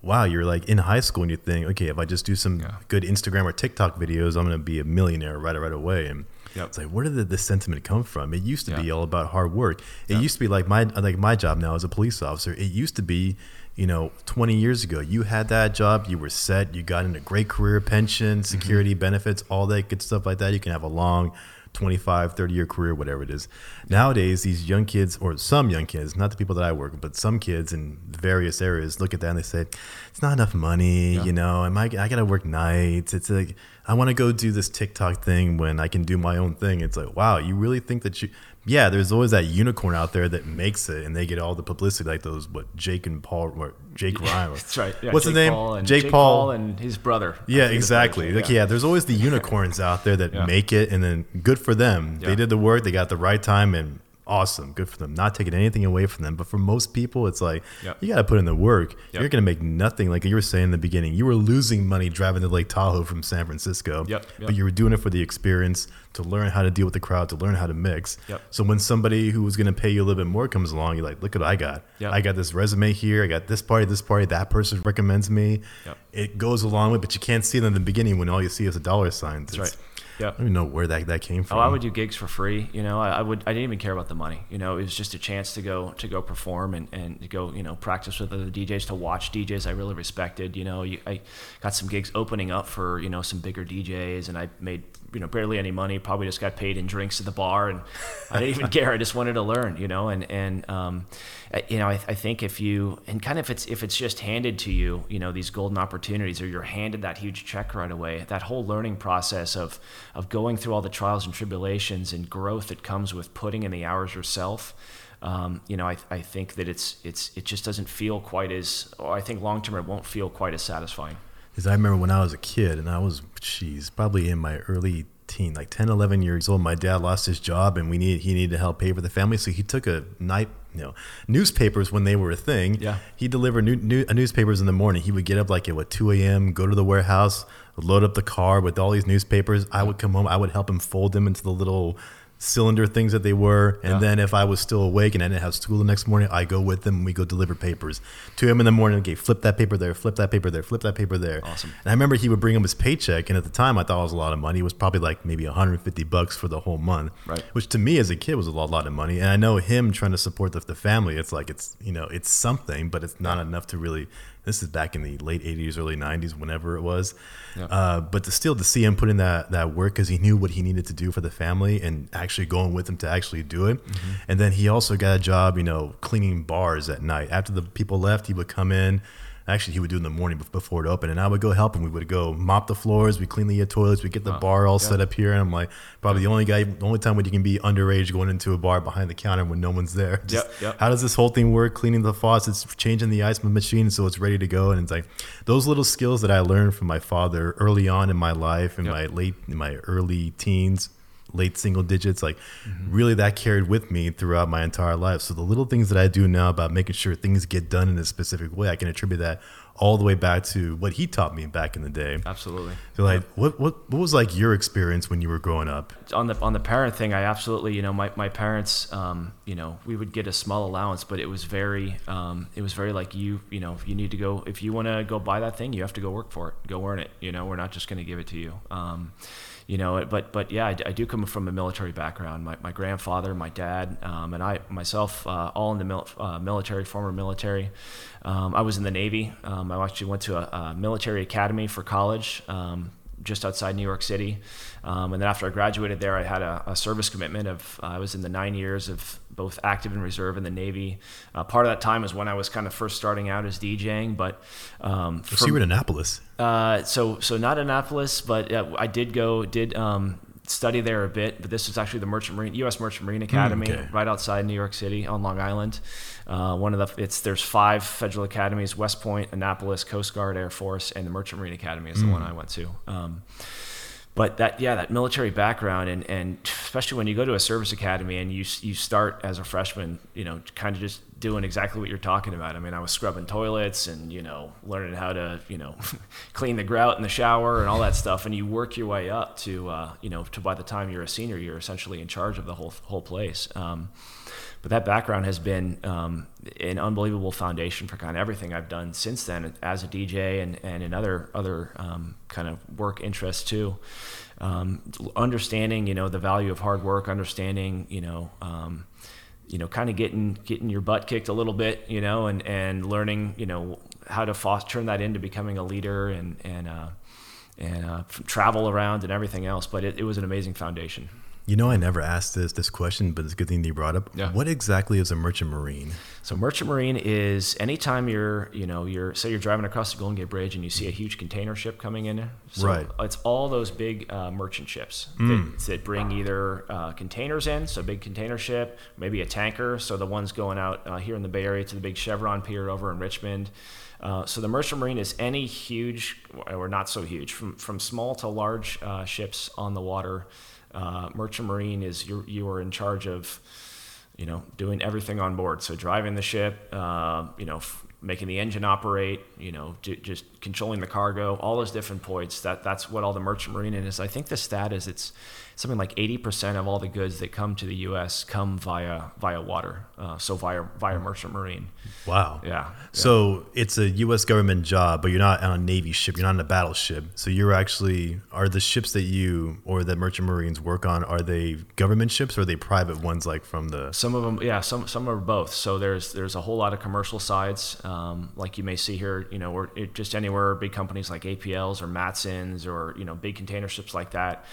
Speaker 1: wow, you're like in high school and you think, okay, if I just do some yeah. good Instagram or TikTok videos, I'm going to be a millionaire right right away. And yep. it's like, where did the, the, sentiment come from? It used to yeah. be all about hard work. It yeah. used to be like my like my job now as a police officer. It used to be, you know, 20 years ago, you had that job, you were set, you got in a great career, pension, mm-hmm. security, mm-hmm. benefits, all that good stuff like that. You can have a long 25, 30 year career, whatever it is. Nowadays, these young kids, or some young kids, not the people that I work with, but some kids in various areas look at that and they say, it's not enough money, yeah. you know, am I, I got to work nights. It's like, I want to go do this TikTok thing when I can do my own thing. It's like, wow, you really think that you, yeah, there's always that unicorn out there that makes it, and they get all the publicity, like those what Jake and Paul, or Jake Ryan.
Speaker 2: That's right.
Speaker 1: Yeah, What's
Speaker 2: Jake
Speaker 1: the name?
Speaker 2: Paul Jake, Jake Paul. Paul. and his brother.
Speaker 1: Yeah, exactly. Like, yeah. yeah. there's always the (laughs) unicorns out there that yeah. make it, and then good for them. They did the work, they got the right time, and awesome, good for them. Not taking anything away from them, but for most people, it's like yep. you got to put in the work. Yep. You're going to make nothing. Like you were saying in the beginning, you were losing money driving to Lake Tahoe from San Francisco.
Speaker 2: Yep.
Speaker 1: But you were doing it for the experience, to learn how to deal with the crowd, to learn how to mix. So when somebody who was going to pay you a little bit more comes along, you're like, look at what I got. I got this resume here. I got this party, this party. That person recommends me. It goes along with, but you can't see it in the beginning when all you see is a dollar sign.
Speaker 2: That's right
Speaker 1: yeah. I don't even know where that, that came from.
Speaker 2: Oh, I would do gigs for free. You know, I, I, would. I didn't even care about the money. You know, it was just a chance to go to go perform and, and to go you know practice with other DJs, to watch DJs I really respected. You know, you, I got some gigs opening up for you know some bigger DJs, and I made you know barely any money. Probably just got paid in drinks at the bar, and I didn't even (laughs) care. I just wanted to learn, you know. And and um, you know, I, I think if you and kind of if it's if it's just handed to you, you know, these golden opportunities, or you're handed that huge check right away, that whole learning process of of going through all the trials and tribulations and growth that comes with putting in the hours yourself. Um, you know, I, I think that it's it's it just doesn't feel quite as. I think long term it won't feel quite as satisfying.
Speaker 1: Because I remember when I was a kid, and I was, geez, probably in my early teen, like 10, 11 years old. My dad lost his job, and we needed he needed to help pay for the family, so he took a night, you know, newspapers when they were a thing.
Speaker 2: Yeah.
Speaker 1: He delivered new, new, uh, newspapers in the morning. He would get up like at what 2 a.m., go to the warehouse, load up the car with all these newspapers. I would come home. I would help him fold them into the little cylinder things that they were. And
Speaker 2: Yeah.
Speaker 1: then if I was still awake and I didn't have school the next morning, I go with them and we go deliver papers. 2 a.m. in the morning, okay, flip that paper there, flip that paper there, flip that paper there.
Speaker 2: Awesome.
Speaker 1: And I remember he would bring him his paycheck, and at the time I thought it was a lot of money. It was probably like maybe 150 bucks for the whole month,
Speaker 2: Right.
Speaker 1: Which to me as a kid was a lot, lot of money. And I know him trying to support the, the family. It's like it's you know it's something, but it's not enough to really. This is back in the late 80s, early 90s, whenever it was.
Speaker 2: Yeah.
Speaker 1: Uh, but to still to see him put in that that work because he knew what he needed to do for the family and actually going with him to actually do it.
Speaker 2: Mm-hmm.
Speaker 1: And then he also got a job, you know, cleaning bars at night. After the people left, he would come in. Actually, he would do it in the morning before it opened, and I would go help him. We would go mop the floors, we clean the toilets, we get the bar all
Speaker 2: Yeah.
Speaker 1: set up here. And I'm like, probably the only guy, the only time when you can be underage going into a bar behind the counter when no one's there. Just, (laughs)
Speaker 2: Yep, yep.
Speaker 1: How does this whole thing work? Cleaning the faucets, changing the ice machine so it's ready to go, and it's like those little skills that I learned from my father early on in my life, in
Speaker 2: Yep.
Speaker 1: my late, in my early teens, late single digits, like
Speaker 2: Mm-hmm.
Speaker 1: really that carried with me throughout my entire life. So the little things that I do now about making sure things get done in a specific way, I can attribute that all the way back to what he taught me back in the day.
Speaker 2: Absolutely.
Speaker 1: So like, what what what was like your experience when you were growing up?
Speaker 2: on the on the parent thing, I absolutely, you know, my, my parents, um, you know, we would get a small allowance, but it was very, um, it was very like you, you know, you need to go if you want to go buy that thing, you have to go work for it, go earn it. You know, we're not just going to give it to you. Um, you know, but but yeah, I do come from a military background. My, my grandfather, my dad, um, and I myself, uh, all in the mil- uh, military, former military. Um, I was in the Navy. Um, I actually went to a, a military academy for college. Just outside New York City. Um, and then after I graduated there, I had a, a service commitment of uh, I was in the nine years of both active and reserve in the Navy. Uh, part of that time was when I was kind of first starting out as DJing, but um,
Speaker 1: So
Speaker 2: from-
Speaker 1: you were in Annapolis.
Speaker 2: uh, so so not Annapolis, but uh, I did go did um, study there a bit. But this was actually the Merchant Marine U.S. Merchant Marine Academy,
Speaker 1: okay.
Speaker 2: right outside New York City on Long Island. Uh, one of the it's there's five federal academies: West Point, Annapolis, Coast Guard, Air Force, and the Merchant Marine Academy is the one I went to. Um, but that yeah that military background and, and especially when you go to a service academy and you you start as a freshman you know kind of just doing exactly what you're talking about. I mean i was scrubbing toilets and you know learning how to you know (laughs) clean the grout in the shower and all that stuff. And you work your way up to uh, you know to by the time you're a senior you're essentially in charge of the whole whole place. Um, but that background has been um, an unbelievable foundation for kind of everything I've done since then as a DJ and, and in other other um, kind of work interests too. Um, understanding, you know, the value of hard work, understanding, you know, um, you know, kind of getting getting your butt kicked a little bit, you know, and and learning, you know, how to foster, turn that into becoming a leader and and uh, and uh, travel around and everything else. But it, it was an amazing foundation.
Speaker 1: You know, I never asked this this question, but it's a good thing that you brought up.
Speaker 2: Yeah.
Speaker 1: What exactly is a merchant marine?
Speaker 2: So merchant marine is anytime you're, you know, you're say you're driving across the Golden Gate Bridge and you see a huge container ship coming in. So
Speaker 1: Right.
Speaker 2: It's all those big uh, merchant ships that, that bring either uh, containers in, so a big container ship, maybe a tanker, so the ones going out uh, here in the Bay Area to the big Chevron pier over in Richmond. Uh, so the merchant marine is any huge or not so huge, from from small to large uh, ships on the water. Uh, merchant marine is you you are in charge of you know, doing everything on board. So driving the ship, uh, you know, f- making the engine operate, you know, ju- just controlling the cargo, all those different points. That that's what all the merchant marine is. I think the stat is it's something like 80% of all the goods that come to the U.S. come via via water. Uh, so via via merchant marine.
Speaker 1: Wow.
Speaker 2: Yeah.
Speaker 1: So it's a U.S. government job, but you're not on a Navy ship. You're not on a battleship. So you're actually are the ships that you or that merchant marines work on are they government ships or are they private ones like from the?
Speaker 2: Some of them, yeah, some some are both. So there's there's a whole lot of commercial sides, um, like you may see here. You know, or just anywhere big companies like APLs or Matsons or you know big container ships like that.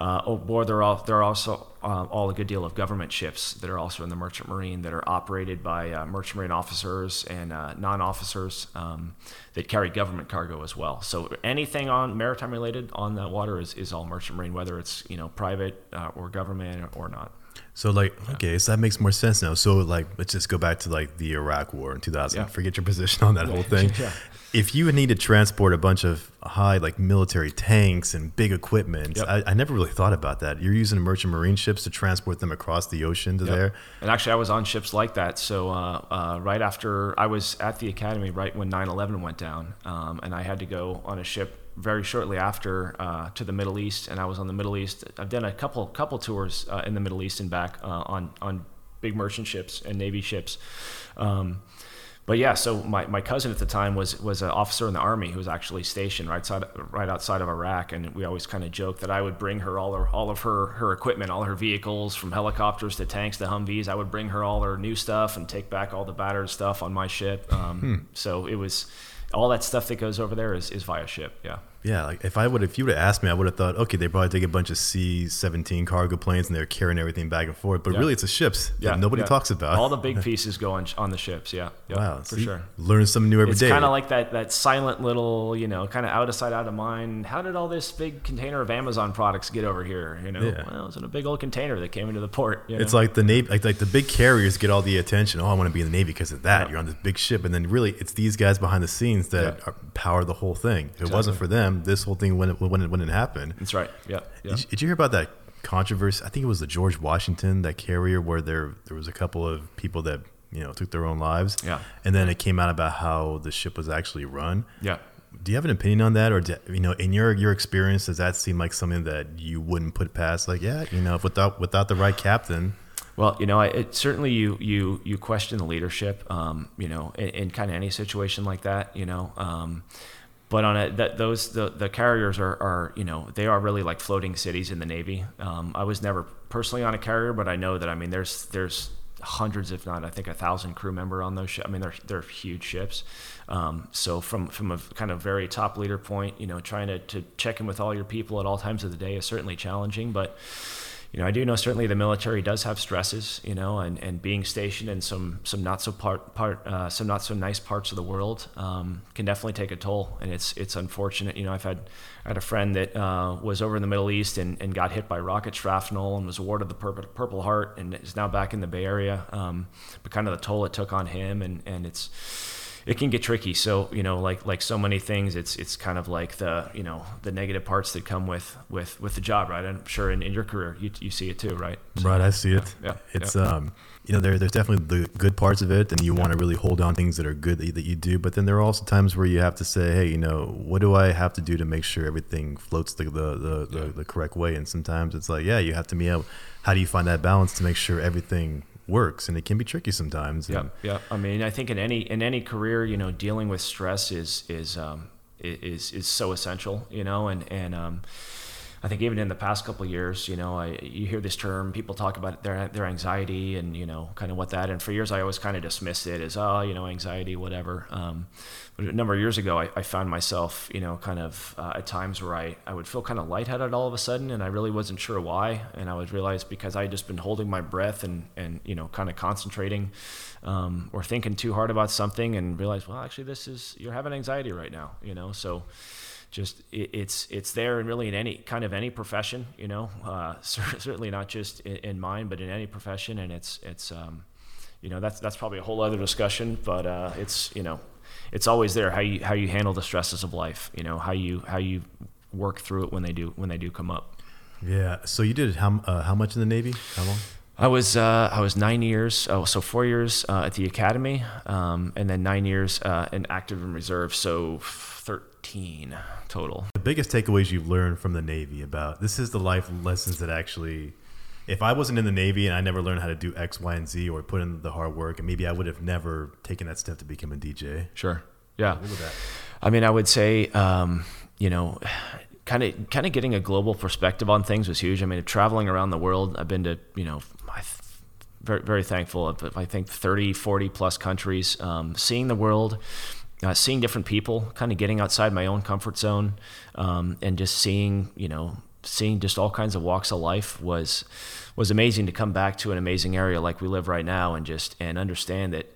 Speaker 2: Uh, or there are there are also uh, all a good deal of government ships that are also in the merchant marine that are operated by uh, merchant marine officers and uh, non-officers um, that carry government cargo as well. So anything on maritime related on that water is, is all merchant marine, whether it's you know private uh, or government or not.
Speaker 1: So like, okay, so that makes more sense now. So like, let's just go back to like the Iraq War in 2000.
Speaker 2: Yeah.
Speaker 1: Forget your position on that whole thing. (laughs)
Speaker 2: Yeah.
Speaker 1: If you would need to transport a bunch of high like military tanks and big equipment,
Speaker 2: Yep.
Speaker 1: I, I never really thought about that. You're using merchant marine ships to transport them across the ocean to
Speaker 2: Yep.
Speaker 1: there.
Speaker 2: And actually, I was on ships like that. So uh, uh, right after I was at the academy, right when 9/11 went down, um, and I had to go on a ship very shortly after uh, to the Middle East, and I was on the Middle East. I've done a couple couple tours uh, in the Middle East and back uh, on on big merchant ships and Navy ships. Um, but yeah, so my, my cousin at the time was was an officer in the army who was actually stationed right side right outside of Iraq, and we always kind of joked that I would bring her all her all of her her equipment, all her vehicles, from helicopters to tanks to Humvees. I would bring her all her new stuff and take back all the battered stuff on my ship. Um, So it was all that stuff that goes over there is, is via ship. Yeah.
Speaker 1: Yeah, like if I would, if you would have asked me, I would have thought, okay, they probably take a bunch of C-17 cargo planes and they're carrying everything back and forth. But
Speaker 2: Yeah.
Speaker 1: really, it's the ships
Speaker 2: Yeah,
Speaker 1: that nobody
Speaker 2: yeah.
Speaker 1: talks about.
Speaker 2: All the big (laughs) pieces go on, on the ships. Yeah, yeah
Speaker 1: wow,
Speaker 2: for
Speaker 1: see,
Speaker 2: sure.
Speaker 1: Learn something new every
Speaker 2: it's
Speaker 1: day.
Speaker 2: kind of like that that silent little, you know, kind of out of sight, out of mind. How did all this big container of Amazon products get over here? You know, well, it was in a big old container that came into the port. you
Speaker 1: It's like the navy, like, like the big carriers get all the attention. Oh, I want to be in the navy because of that. You're on this big ship, and then really, it's these guys behind the scenes that are, power the whole thing. If it wasn't for them, this whole thing wouldn't wouldn't, wouldn't happen.
Speaker 2: that's right. Yeah, yeah.
Speaker 1: Did, you, did you hear about that controversy? I think it was the George Washington, that carrier, where there there was a couple of people that you know took their own lives.
Speaker 2: Yeah.
Speaker 1: and then it came out about how the ship was actually run.
Speaker 2: yeah.
Speaker 1: Do you have an opinion on that, or do, you know, in your your experience, does that seem like something that you wouldn't put past? Like, yeah, you know, if without without the right captain,
Speaker 2: Well, you know, I, it, certainly you you you question the leadership, um, you know, in, in kind of any situation like that, you know. Um, but on a that those the, the carriers are, are you know they are really like floating cities in the Navy. Um, I was never personally on a carrier, but I know that I mean there's there's hundreds, if not I think a thousand crew member on those ships. I mean they're they're huge ships. Um, so from from a kind of very top leader point, you know, trying to, to check in with all your people at all times of the day is certainly challenging, but you know, I do know certainly the military does have stresses, you know, and, and being stationed in some some not so part part uh, some not so nice parts of the world um, can definitely take a toll, and it's it's unfortunate. You know, I've had I had a friend that uh, was over in the Middle East and, and got hit by rocket shrapnel and was awarded the Purple, Purple Heart and is now back in the Bay Area. Um, but kind of the toll it took on him, and and it's it can get tricky. So you know, like like so many things, it's it's kind of like the you know the negative parts that come with with with the job, right? I'm sure in, in your career you, you see it too, right? So,
Speaker 1: right? I see it.
Speaker 2: yeah,
Speaker 1: it's
Speaker 2: yeah.
Speaker 1: um, you know, there there's definitely the good parts of it, and you want to really hold on things that are good that you, that you do. But then there are also times where you have to say, hey, you know, what do I have to do to make sure everything floats the the the, the, the correct way? And sometimes it's like, yeah, you have to be able. How do you find that balance to make sure everything works? And it can be tricky sometimes.
Speaker 2: Yeah, yeah. I mean, I think in any in any career, you know, dealing with stress is is um, is is so essential, you know, and and um, I think even in the past couple years, you know, I you hear this term, people talk about their their anxiety and you know, kind of what that. And for years, I always kind of dismissed it as oh, you know, anxiety, whatever. Um, but a number of years ago, I, I found myself, you know, kind of uh, at times where I, I would feel kind of lightheaded all of a sudden, and I really wasn't sure why. And I would realize because I had just been holding my breath and and you know, kind of concentrating um, or thinking too hard about something, and realize, well, actually, this is you're having anxiety right now, you know, so just it, it's it's there and really in any kind of any profession you know uh, (laughs) certainly not just in, in mine but in any profession and it's it's um, you know that's that's probably a whole other discussion but uh, it's you know it's always there how you how you handle the stresses of life you know how you how you work through it when they do when they do come up
Speaker 1: Yeah. So you did how uh, how much in the Navy? How long?
Speaker 2: I was uh, I was nine years, oh, so four years uh, at the academy, um, and then nine years uh, in active and reserve, so thirteen total.
Speaker 1: The biggest takeaways you've learned from the Navy about this is the life lessons that actually, if I wasn't in the Navy and I never learned how to do X, Y, and Z or put in the hard work, and maybe I would have never taken that step to become a DJ.
Speaker 2: Sure. Yeah.
Speaker 1: What would that?
Speaker 2: I mean, I would say, um, you know, kind of kind of getting a global perspective on things was huge. I mean, traveling around the world, I've been to, you know, I very very thankful of I think 30, 40 plus countries, um, seeing the world. Uh, seeing different people, kind of getting outside my own comfort zone, um, and just seeing, you know, seeing just all kinds of walks of life was was amazing to come back to an amazing area like we live right now and just and understand that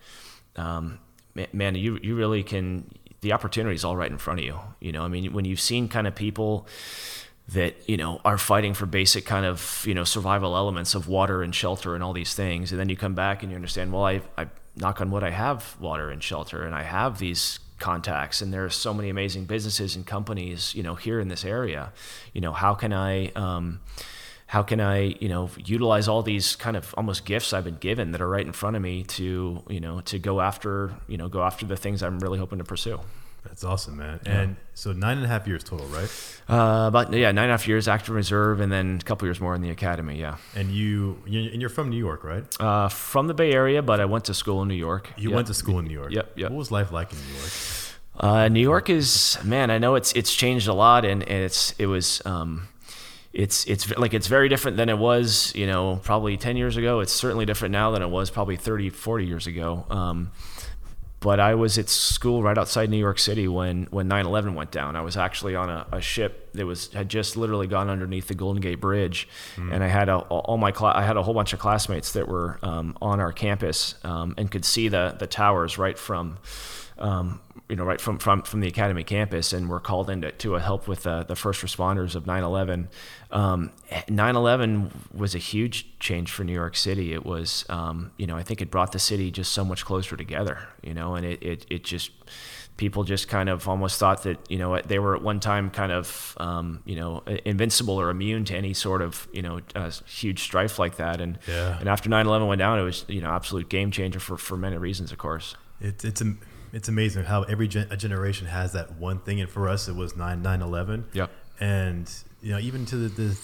Speaker 2: um, man you you really can the opportunity is all right in front of you you know? I mean when you've seen kind of people that you know are fighting for basic kind of you know survival elements of water and shelter and all these things and then you come back and you understand well i i knock on wood i have water and shelter and i have these contacts and there are so many amazing businesses and companies you know here in this area you know how can i um, how can I, you know, utilize all these kind of almost gifts I've been given that are right in front of me to, you know, to go after, you know, go after the things I'm really hoping to pursue.
Speaker 1: That's awesome, man. Yeah. And so nine and a half years total, right?
Speaker 2: Uh, about yeah, nine and a half years active reserve, and then a couple years more in the academy. Yeah.
Speaker 1: And you, and you're from New York, right?
Speaker 2: Uh, from the Bay Area, but I went to school in New York.
Speaker 1: You
Speaker 2: yep.
Speaker 1: went to school in New York.
Speaker 2: Yep. Yep.
Speaker 1: What was life like in New York?
Speaker 2: Uh, New York is man. I know it's it's changed a lot, and, and it's it was. Um, it's it's like it's very different than it was you know probably 10 years ago it's certainly different now than it was probably 30 40 years ago um, but I was at school right outside New York City when when 9/11 went down. I was actually on a, a ship that was had just literally gone underneath the Golden Gate Bridge, mm. and I had a, all my cl- I had a whole bunch of classmates that were um, on our campus um, and could see the the towers right from um, you know, right from, from, from the academy campus, and we're called in to, to help with uh, the first responders of 9/11. Um, 9/11 was a huge change for New York City. It was, um, you know, I think it brought the city just so much closer together, you know, and it, it, it just people just kind of almost thought that you know they were at one time kind of um, you know invincible or immune to any sort of you know uh, huge strife like that and
Speaker 1: yeah.
Speaker 2: and after 9/11 went down it was you know absolute game changer for for many reasons of course
Speaker 1: it, it's a it's amazing how every gen- generation has that one thing, and for us, it was 9 9 11.
Speaker 2: Yep.
Speaker 1: And, you know, even to the, the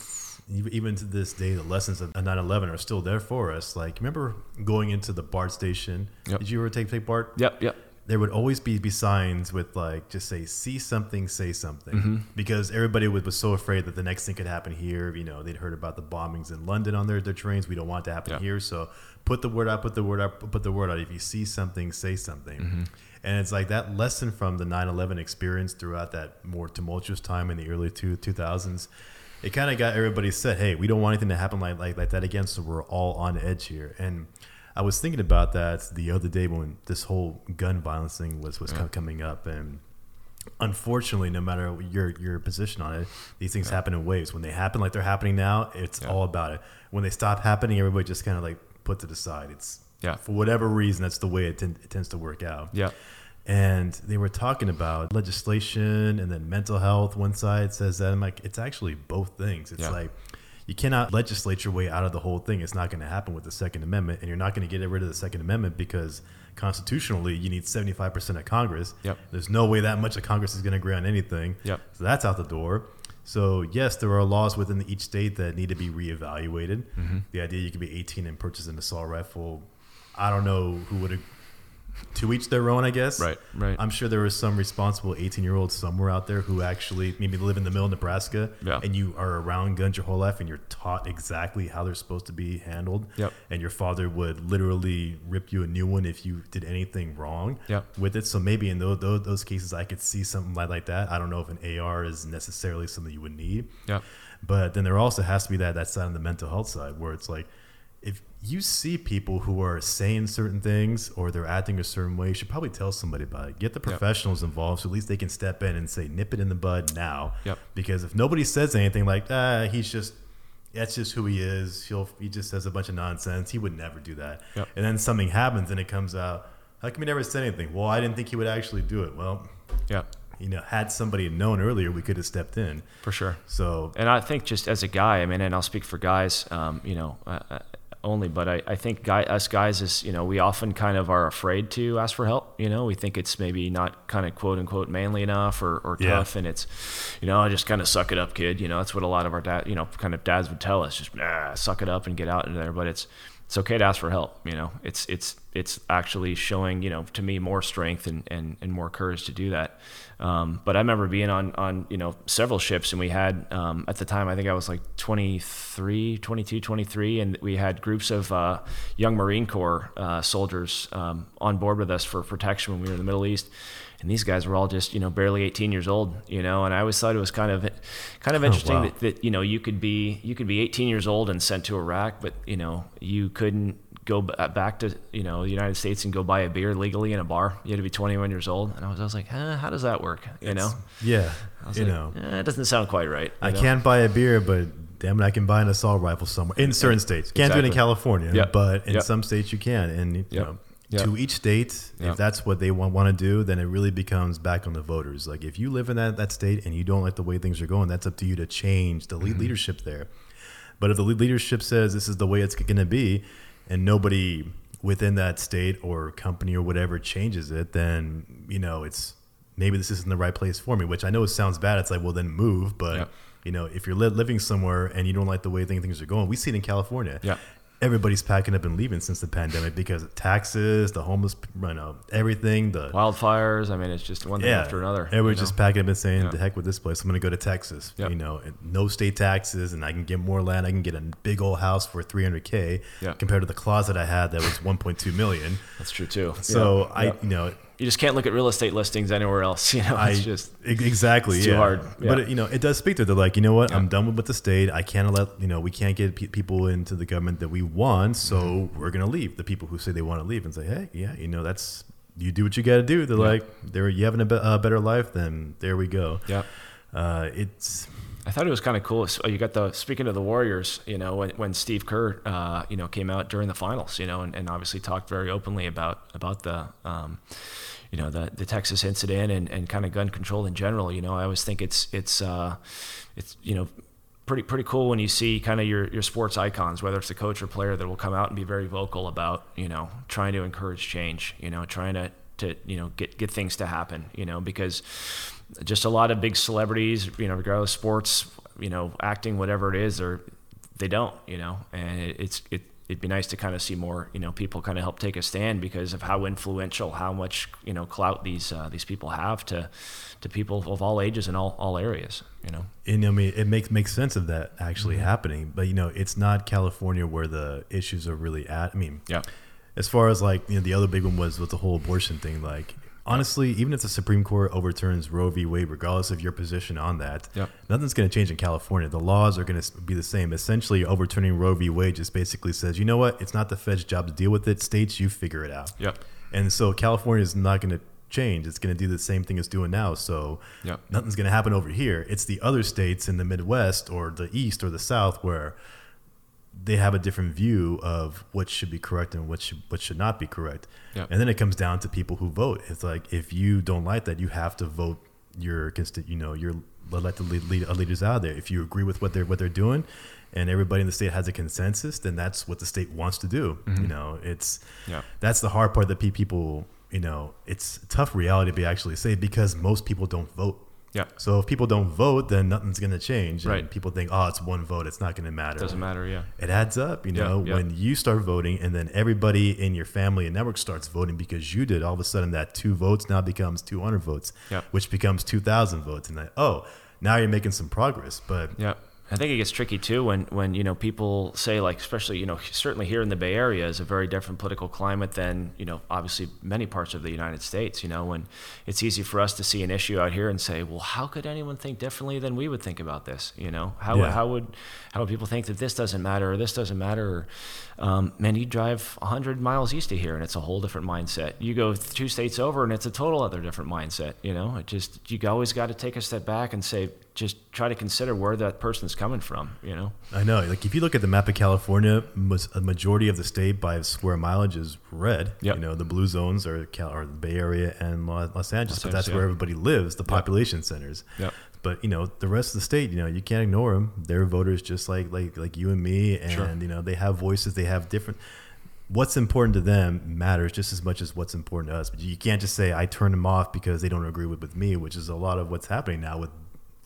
Speaker 1: even to this day, the lessons of 9 11 are still there for us. Like, remember going into the BART station?
Speaker 2: Yep.
Speaker 1: Did you ever take, take BART?
Speaker 2: Yep, yep.
Speaker 1: There would always be, be signs with, like, just say, see something, say something. Mm-hmm. Because everybody was, was so afraid that the next thing could happen here. You know, they'd heard about the bombings in London on their, their trains. We don't want it to happen yep. here. So put the word out, put the word out, put the word out. If you see something, say something. Mm-hmm. And it's like that lesson from the 9 11 experience throughout that more tumultuous time in the early two, 2000s, it kind of got everybody said, hey, we don't want anything to happen like, like, like that again. So we're all on edge here. And I was thinking about that the other day when this whole gun violence thing was, was yeah. coming up. And unfortunately, no matter your, your position on it, these things yeah. happen in waves. When they happen like they're happening now, it's yeah. all about it. When they stop happening, everybody just kind of like puts it aside. It's
Speaker 2: yeah.
Speaker 1: For whatever reason, that's the way it, ten- it tends to work out.
Speaker 2: Yeah.
Speaker 1: And they were talking about legislation and then mental health. One side says that. I'm like, it's actually both things. It's yeah. like you cannot legislate your way out of the whole thing. It's not going to happen with the Second Amendment, and you're not going to get rid of the Second Amendment because constitutionally you need 75% of Congress.
Speaker 2: Yep.
Speaker 1: There's no way that much of Congress is going to agree on anything.
Speaker 2: Yep.
Speaker 1: So that's out the door. So yes, there are laws within each state that need to be reevaluated. Mm-hmm. The idea you could be 18 and purchase an assault rifle I don't know who would have. To each their own, I guess.
Speaker 2: Right, right.
Speaker 1: I'm sure there was some responsible 18 year old somewhere out there who actually maybe live in the middle of Nebraska,
Speaker 2: yeah.
Speaker 1: and you are around guns your whole life, and you're taught exactly how they're supposed to be handled.
Speaker 2: Yep.
Speaker 1: And your father would literally rip you a new one if you did anything wrong.
Speaker 2: Yep.
Speaker 1: With it, so maybe in those, those, those cases, I could see something like, like that. I don't know if an AR is necessarily something you would need.
Speaker 2: Yep.
Speaker 1: But then there also has to be that that side on the mental health side where it's like if you see people who are saying certain things or they're acting a certain way, you should probably tell somebody about it. Get the professionals yep. involved so at least they can step in and say, nip it in the bud now.
Speaker 2: Yep.
Speaker 1: Because if nobody says anything like, ah, he's just, that's just who he is. He'll, he just says a bunch of nonsense. He would never do that.
Speaker 2: Yep.
Speaker 1: And then something happens and it comes out, how come he never said anything? Well, I didn't think he would actually do it. Well,
Speaker 2: yeah
Speaker 1: you know, had somebody known earlier, we could have stepped in.
Speaker 2: For sure.
Speaker 1: So,
Speaker 2: and I think just as a guy, I mean, and I'll speak for guys, um, you know, uh, only, but I, I think guy, us guys is, you know, we often kind of are afraid to ask for help. You know, we think it's maybe not kind of quote unquote manly enough or, or tough. And it's, you know, I just kind of suck it up, kid. You know, that's what a lot of our dad, you know, kind of dads would tell us just, nah, suck it up and get out in there. But it's, it's okay to ask for help. You know, it's, it's, it's actually showing, you know, to me more strength and, and, and more courage to do that. Um, but I remember being on, on, you know, several ships and we had, um, at the time, I think I was like 23, 22, 23. And we had groups of, uh, young Marine Corps, uh, soldiers, um, on board with us for protection when we were in the Middle East. And these guys were all just you know barely 18 years old, you know. And I always thought it was kind of kind of interesting
Speaker 1: wow.
Speaker 2: that, that you know you could be you could be 18 years old and sent to Iraq, but you know you couldn't go back to you know the United States and go buy a beer legally in a bar. You had to be 21 years old, and I was, I was like, huh, how does that work? You know,
Speaker 1: Yeah, you
Speaker 2: like,
Speaker 1: know,
Speaker 2: eh, it doesn't sound quite right.
Speaker 1: I
Speaker 2: know?
Speaker 1: can't buy a beer, but damn it, I can buy an assault rifle somewhere in certain states. Can't do it in California,
Speaker 2: Yep.
Speaker 1: but in
Speaker 2: Yep.
Speaker 1: some states you can. And you
Speaker 2: Yep.
Speaker 1: know,
Speaker 2: Yep.
Speaker 1: to each state,
Speaker 2: Yep.
Speaker 1: if that's what they want, want to do, then it really becomes back on the voters. Like if you live in that, that state and you don't like the way things are going, that's up to you to change the
Speaker 2: Mm-hmm.
Speaker 1: leadership there. But if the leadership says this is the way it's going to be, and nobody within that state or company or whatever changes it, then you know it's maybe this isn't the right place for me. Which I know it sounds bad. It's like well then move, but
Speaker 2: Yep.
Speaker 1: you know if you're li- living somewhere and you don't like the way things are going, we see it in California.
Speaker 2: Yeah.
Speaker 1: Everybody's packing up and leaving since the pandemic because of taxes, the homeless, you know, everything, the
Speaker 2: wildfires. I mean, it's just one thing after another. you
Speaker 1: Everybody's
Speaker 2: know?
Speaker 1: just packing up and saying,
Speaker 2: Yeah.
Speaker 1: "The heck with this place! I'm going to go to Texas."
Speaker 2: Yep.
Speaker 1: You know, no state taxes, and I can get more land. I can get a big old house for 300k
Speaker 2: Yeah.
Speaker 1: compared to the closet I had that was 1.2 million.
Speaker 2: That's true too.
Speaker 1: So
Speaker 2: Yeah.
Speaker 1: I,
Speaker 2: Yeah.
Speaker 1: you know,
Speaker 2: you just can't look at real estate listings anywhere else. (laughs) You know,
Speaker 1: I
Speaker 2: it's just
Speaker 1: exactly
Speaker 2: it's too
Speaker 1: yeah.
Speaker 2: hard.
Speaker 1: But it, you know, it does speak to. They're like, you know what? I'm
Speaker 2: Yeah.
Speaker 1: done with the state. I can't let you know we can't get pe- people into the government that we want, so
Speaker 2: Mm-hmm.
Speaker 1: we're gonna leave. The people who say they want to leave and say, hey, yeah, you know, that's you do what you got to do. They're
Speaker 2: Yeah.
Speaker 1: like, they're you having a, be- a better life, then there we go.
Speaker 2: yeah.
Speaker 1: Uh, it's
Speaker 2: I thought it was kind of cool. So You got the speaking of the Warriors, you know, when, when Steve Kerr, uh, you know, came out during the finals, you know, and, and obviously talked very openly about about the, um, you know, the the Texas incident and, and kind of gun control in general. You know, I always think it's it's uh, it's you know. Pretty, pretty cool when you see kind of your, your sports icons, whether it's a coach or player, that will come out and be very vocal about you know trying to encourage change, you know, trying to, to you know get get things to happen, you know, because just a lot of big celebrities, you know, regardless of sports, you know, acting, whatever it is, or they don't, you know, and it, it's it. It'd be nice to kind of see more, you know, people kind of help take a stand because of how influential, how much, you know, clout these uh, these people have to to people of all ages and all, all areas, you know.
Speaker 1: and I mean, it makes makes sense of that actually
Speaker 2: Mm-hmm.
Speaker 1: happening. But you know, it's not California where the issues are really at. I mean,
Speaker 2: Yeah.
Speaker 1: as far as like you know, the other big one was with the whole abortion thing. Like, honestly, even if the Supreme Court overturns Roe v. Wade, regardless of your position on that,
Speaker 2: Yep.
Speaker 1: nothing's going to change in California. The laws are going to be the same. Essentially, overturning Roe v. Wade just basically says, you know what? It's not the Fed's job to deal with it. States, you figure it out.
Speaker 2: Yep.
Speaker 1: And so California is not going to change. It's going to do the same thing it's doing now. So
Speaker 2: Yep.
Speaker 1: nothing's going to happen over here. It's the other states in the Midwest or the East or the South where they have a different view of what should be correct and what should what should not be correct.
Speaker 2: Yep.
Speaker 1: And then it comes down to people who vote. It's like if you don't like that, you have to vote your consti- you know your elected lead, lead, leaders out there. If you agree with what they're what they're doing, and everybody in the state has a consensus, then that's what the state wants to do. You mm-hmm. know, it's
Speaker 2: Yeah.
Speaker 1: that's the hard part that people you know it's tough reality to be actually say because most people don't vote.
Speaker 2: Yeah.
Speaker 1: So if people don't vote, then nothing's going to change. And
Speaker 2: Right.
Speaker 1: people think, oh, it's one vote. It's not going to matter.
Speaker 2: Doesn't matter. Yeah.
Speaker 1: It adds up, you
Speaker 2: Yeah,
Speaker 1: know,
Speaker 2: yeah.
Speaker 1: when you start voting and then everybody in your family and network starts voting because you did, all of a sudden that two votes now becomes 200 votes,
Speaker 2: Yeah.
Speaker 1: which becomes 2,000 votes. And then, oh, now you're making some progress. But
Speaker 2: Yeah. I think it gets tricky too when, when you know people say like especially you know certainly here in the Bay Area is a very different political climate than you know obviously many parts of the United States you know when it's easy for us to see an issue out here and say well how could anyone think differently than we would think about this? You know how,
Speaker 1: Yeah.
Speaker 2: how would how would people think that this doesn't matter or this doesn't matter? Or um, man you drive 100 miles east of here and it's a whole different mindset. You go two states over and it's a total other different mindset you know? It just you always got to take a step back and say just try to consider where that person's coming from you know
Speaker 1: I know, like if you look at the map of California, a majority of the state by square mileage is red.
Speaker 2: Yep.
Speaker 1: You know, the blue zones are, Cal- are the Bay Area and Lo- Los Angeles,
Speaker 2: Los
Speaker 1: but that's
Speaker 2: Angeles,
Speaker 1: where everybody lives, the population centers.
Speaker 2: Yep.
Speaker 1: But you know, the rest of the state, you know, you can't ignore them. They're voters just like like like you and me, and
Speaker 2: Sure.
Speaker 1: you know, they have voices. They have different. What's important to them matters just as much as what's important to us. But you can't just say I turn them off because they don't agree with, with me, which is a lot of what's happening now with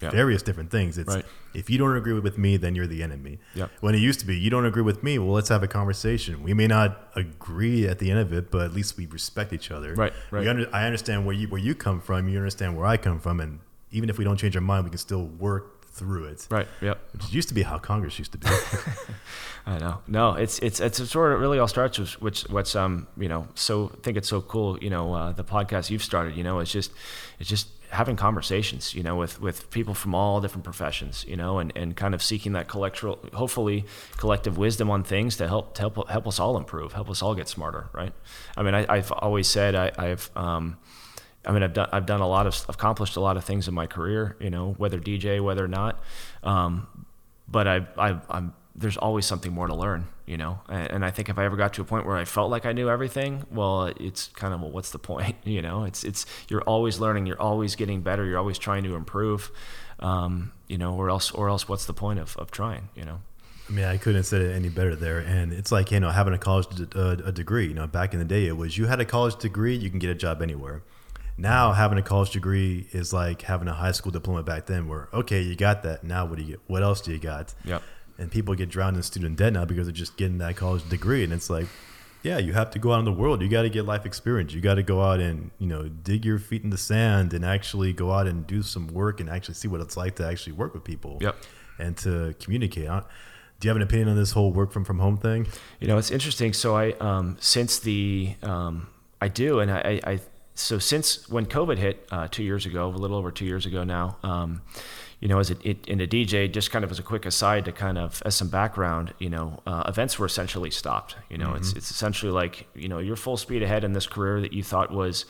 Speaker 2: Yeah.
Speaker 1: various different things. It's
Speaker 2: Right.
Speaker 1: if you don't agree with me, then you're the enemy.
Speaker 2: Yep.
Speaker 1: When it used to be, you don't agree with me, well, let's have a conversation. We may not agree at the end of it, but at least we respect each other.
Speaker 2: Right, right.
Speaker 1: We under, I understand where you where you come from. You understand where I come from, and even if we don't change our mind, we can still work through it.
Speaker 2: Right. Yep.
Speaker 1: Which used to be how Congress used to be. (laughs) (laughs)
Speaker 2: I know. No, it's it's it's sort of really all starts with which what's um you know so I think it's so cool you know uh, the podcast you've started you know it's just it's just having conversations you know with with people from all different professions you know and, and kind of seeking that collectural hopefully collective wisdom on things to help to help help us all improve help us all get smarter right I mean I, I've always said I, I've um I mean, I've done I've done a lot of accomplished a lot of things in my career, you know, whether DJ, whether or not. Um, but I, I I'm there's always something more to learn, you know. And, and, I think if I ever got to a point where I felt like I knew everything, well, it's kind of well, what's the point, (laughs) you know? It's it's you're always learning, you're always getting better, you're always trying to improve, um, you know, or else or else what's the point of of trying, you know?
Speaker 1: I mean, I couldn't have said it any better there. And it's like you know having a college uh, a degree. You know, back in the day, it was you had a college degree, you can get a job anywhere. Now having a college degree is like having a high school diploma back then, where okay, you got that. Now what do you get? What else do you got?
Speaker 2: Yeah.
Speaker 1: And people get drowned in student debt now because they're just getting that college degree, and it's like, yeah, you have to go out in the world. You got to get life experience. You got to go out and you know dig your feet in the sand and actually go out and do some work and actually see what it's like to actually work with people.
Speaker 2: Yep.
Speaker 1: And to communicate. Do you have an opinion on this whole work from from home thing?
Speaker 2: You know, it's interesting. So I um, since the um, I do, and I, I so since when COVID hit uh, two years ago, a little over two years ago now, um, you know, as a, it, in a DJ, just kind of as a quick aside to kind of as some background, you know, uh, events were essentially stopped. You know, mm-hmm. it's it's essentially like you know you're full speed ahead in this career that you thought was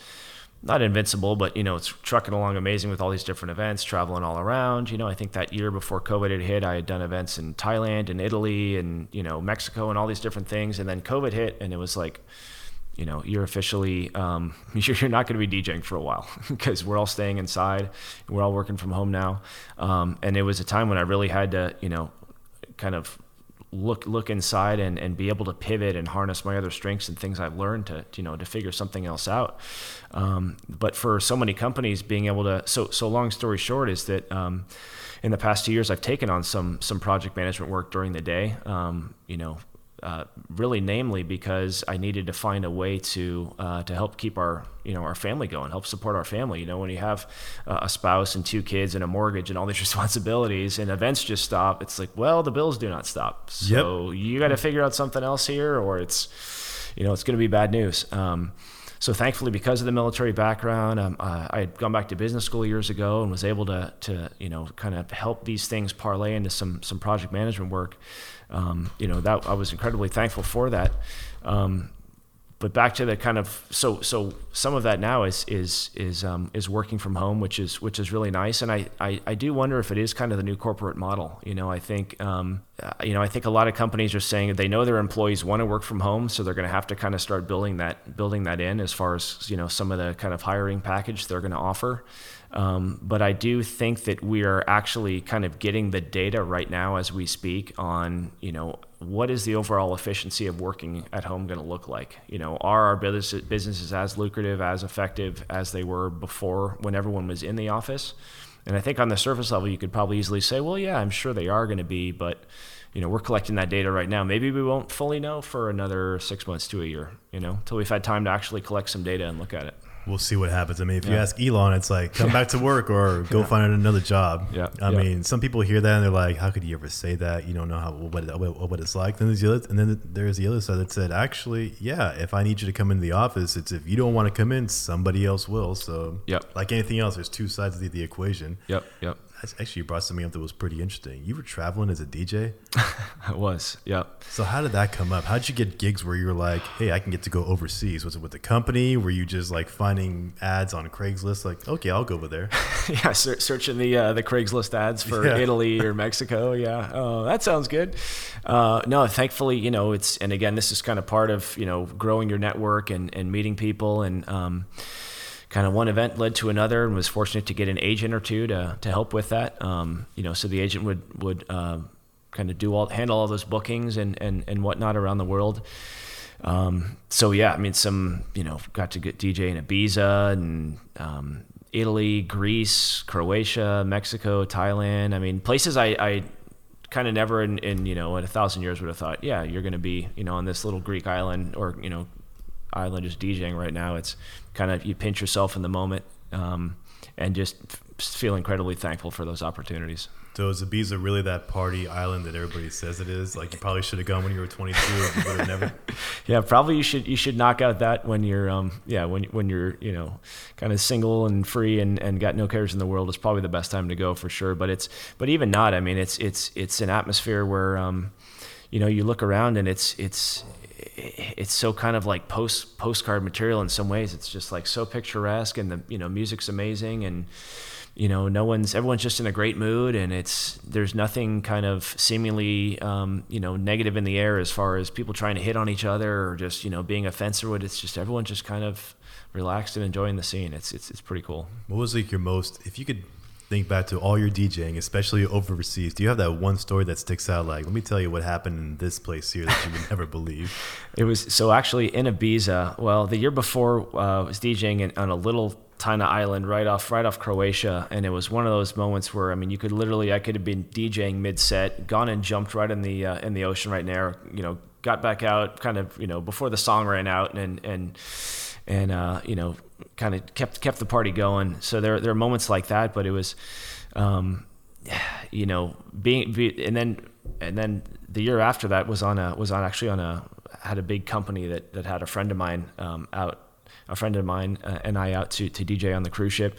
Speaker 2: not invincible, but you know, it's trucking along amazing with all these different events, traveling all around. You know, I think that year before COVID had hit, I had done events in Thailand and Italy and you know Mexico and all these different things, and then COVID hit, and it was like you know, you're officially um, (laughs) you're not going to be DJing for a while (laughs) because we're all staying inside. We're all working from home now, um, and it was a time when I really had to, you know, kind of look look inside and, and be able to pivot and harness my other strengths and things I've learned to, you know to figure something else out. Um, but for so many companies, being able to so so long story short is that. Um, in the past two years, I've taken on some some project management work during the day. Um, you know, uh, really namely because I needed to find a way to uh, to help keep our you know our family going, help support our family. You know, when you have uh, a spouse and two kids and a mortgage and all these (laughs) responsibilities, and events just stop, it's like, well, the bills do not stop. So yep. you got to figure out something else here, or it's you know it's going to be bad news. Um, so thankfully, because of the military background, um, uh, I had gone back to business school years ago and was able to to you know kind of help these things parlay into some some project management work um, you know that I was incredibly thankful for that. Um, but back to the kind of so so some of that now is is is um, is working from home, which is which is really nice. And I, I, I do wonder if it is kind of the new corporate model. You know, I think um, you know I think a lot of companies are saying they know their employees want to work from home, so they're going to have to kind of start building that building that in as far as you know some of the kind of hiring package they're going to offer. Um, but I do think that we are actually kind of getting the data right now as we speak on, you know, what is the overall efficiency of working at home going to look like? You know, are our business, businesses as lucrative, as effective as they were before when everyone was in the office? And I think on the surface level, you could probably easily say, well, yeah, I'm sure they are going to be, but you know, we're collecting that data right now. Maybe we won't fully know for another six months to a year, you know, until we've had time to actually collect some data and look at it
Speaker 1: we'll see what happens. I mean, if yeah. you ask Elon, it's like come back to work or (laughs) go yeah. find another job.
Speaker 2: Yeah.
Speaker 1: I yeah. mean, some people hear that and they're like, "How could you ever say that? You don't know how what it, what it's like." Then there's the other, and then there's the other side that said, "Actually, yeah, if I need you to come into the office, it's if you don't want to come in, somebody else will." So,
Speaker 2: yep.
Speaker 1: like anything else, there's two sides of the, the equation.
Speaker 2: Yep. Yep
Speaker 1: actually you brought something up that was pretty interesting. You were traveling as a DJ. (laughs)
Speaker 2: I was, Yep.
Speaker 1: So how did that come up? How did you get gigs where you were like, hey, I can get to go overseas? Was it with the company? Were you just like finding ads on Craigslist? Like, okay, I'll go over there. (laughs)
Speaker 2: yeah, ser- searching the uh, the Craigslist ads for yeah. Italy or (laughs) Mexico. Yeah, oh, that sounds good. Uh, no, thankfully, you know, it's and again, this is kind of part of you know growing your network and and meeting people and. Um, kind of one event led to another and was fortunate to get an agent or two to, to help with that. Um, you know, so the agent would, would uh, kind of do all, handle all those bookings and, and, and whatnot around the world. Um, so yeah, I mean, some, you know, got to get DJ in Ibiza and, um, Italy, Greece, Croatia, Mexico, Thailand. I mean, places I, I kind of never in, in, you know, in a thousand years would have thought, yeah, you're going to be, you know, on this little Greek island or, you know, island just DJing right now. It's kind of you pinch yourself in the moment. Um, and just feel incredibly thankful for those opportunities.
Speaker 1: So is Ibiza really that party island that everybody says it is? Like you probably should have gone when you were 22. You never. (laughs)
Speaker 2: yeah, probably you should you should knock out that when you're um yeah when when you're you know kind of single and free and, and got no cares in the world is probably the best time to go for sure. But it's but even not. I mean, it's it's it's an atmosphere where um you know you look around and it's it's it's so kind of like post postcard material in some ways. It's just like so picturesque and the you know music's amazing and you know no one's everyone's just in a great mood and it's there's nothing kind of seemingly um, you know negative in the air as far as people trying to hit on each other or just you know being offensive. With it's just everyone's just kind of relaxed and enjoying the scene. It's it's, it's pretty cool.
Speaker 1: What was like your most if you could think back to all your DJing, especially overseas, do you have that one story that sticks out? Like, let me tell you what happened in this place here that you would never believe. (laughs)
Speaker 2: It was so actually in Ibiza. Well, the year before, uh, I was DJing in, on a little Tina island right off right off Croatia, and it was one of those moments where I mean, you could literally I could have been DJing mid set, gone and jumped right in the uh, in the ocean right there, you know, got back out kind of you know before the song ran out, and and and uh, you know kind of kept kept the party going. So there there are moments like that, but it was, um, you know, being be, and then and then the year after that was on a was on actually on a had a big company that that had a friend of mine um, out a friend of mine uh, and I out to, to DJ on the cruise ship.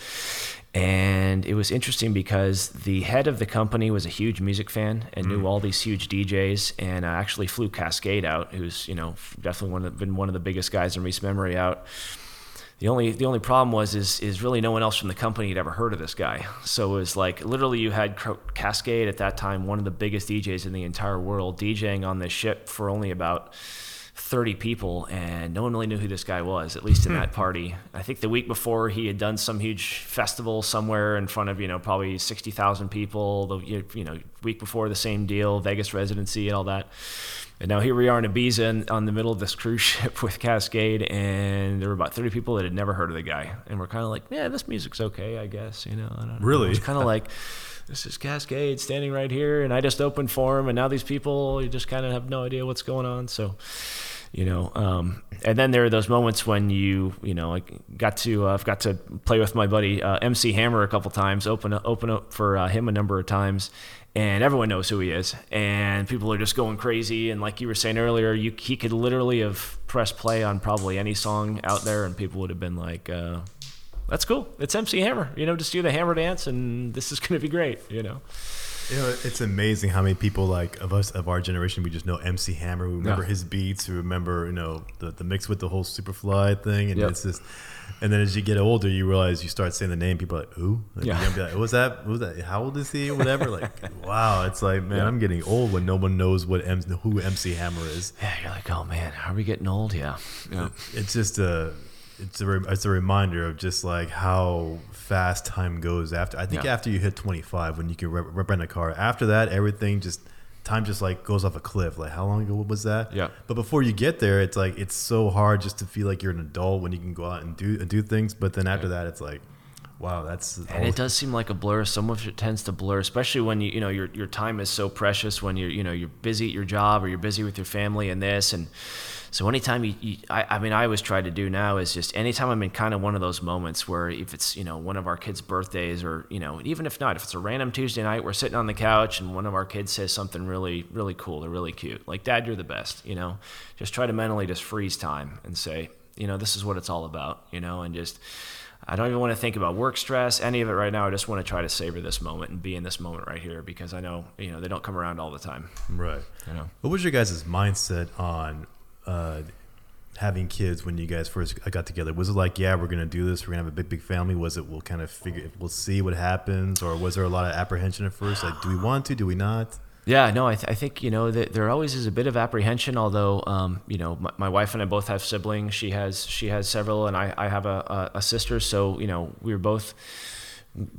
Speaker 2: And it was interesting because the head of the company was a huge music fan and mm. knew all these huge DJs and uh, actually flew Kaskade out, who's, you know, definitely one of, been one of the biggest guys in recent memory out. The only the only problem was is is really no one else from the company had ever heard of this guy. So it was like literally you had Kaskade at that time, one of the biggest DJs in the entire world, DJing on this ship for only about 30 people, and no one really knew who this guy was, at least in hmm. that party. I think the week before he had done some huge festival somewhere in front of, you know, probably 60,000 people. The, you know, week before the same deal, Vegas residency and all that. And now here we are in Ibiza on the middle of this cruise (laughs) ship with Kaskade, and there were about 30 people that had never heard of the guy. And we're kind of like, yeah, this music's okay, I guess, you know. I don't
Speaker 1: really?
Speaker 2: It's kind of like, this is Kaskade standing right here, and I just opened for him, and now these people, you just kind of have no idea what's going on. So, you know, um, and then there are those moments when you, you know, I got to, uh, I've got to play with my buddy uh, MC Hammer a couple times, open up, open up for uh, him a number of times, and everyone knows who he is, and people are just going crazy. And like you were saying earlier, you he could literally have pressed play on probably any song out there, and people would have been like, uh, that's cool. It's MC Hammer. You know, just do the hammer dance, and this is (laughs) going to be great. You know.
Speaker 1: You know, it's amazing how many people like of us of our generation we just know MC Hammer. We remember yeah. his beats. We remember you know the the mix with the whole Superfly thing, and yep. it's just. And then as you get older, you realize you start saying the name. People are like, "Who?" Like, yeah. Like, what was that? Was that? How old is he? Whatever. like, (laughs) wow. It's like, man, yeah. I'm getting old when no one knows what M- who MC Hammer is.
Speaker 2: Yeah, you're like, oh man, how are we getting old? Yeah.
Speaker 1: Yeah. It's just a it's a re- it's a reminder of just like how fast time goes after. I think yeah. after you hit 25, when you can re- rent a car, after that everything just time just like goes off a cliff. Like how long ago was that?
Speaker 2: Yeah.
Speaker 1: But before you get there, it's like it's so hard just to feel like you're an adult when you can go out and do and do things. But then after yeah. that, it's like. Wow, that's
Speaker 2: and it does seem like a blur. So much it tends to blur, especially when you you know your your time is so precious when you're you know you're busy at your job or you're busy with your family and this and so anytime you, you I, I, mean, I always try to do now is just anytime I'm in kind of one of those moments where if it's, you know, one of our kids' birthdays or, you know, even if not, if it's a random Tuesday night, we're sitting on the couch and one of our kids says something really, really cool or really cute. Like, Dad, you're the best, you know, just try to mentally just freeze time and say, you know, this is what it's all about, you know, and just, I don't even want to think about work stress, any of it right now. I just want to try to savor this moment and be in this moment right here because I know, you know, they don't come around all the time.
Speaker 1: Right.
Speaker 2: You know.
Speaker 1: What was your guys' mindset on uh, having kids when you guys first got together? Was it like, yeah, we're gonna do this, we're gonna have a big, big family? Was it we'll kind of figure, we'll see what happens, or was there a lot of apprehension at first? Like, do we want to? Do we not?
Speaker 2: Yeah, no, I, th- I think you know that there always is a bit of apprehension. Although, um, you know, my, my, wife and I both have siblings. She has she has several, and I, I have a, a, a sister. So you know, we were both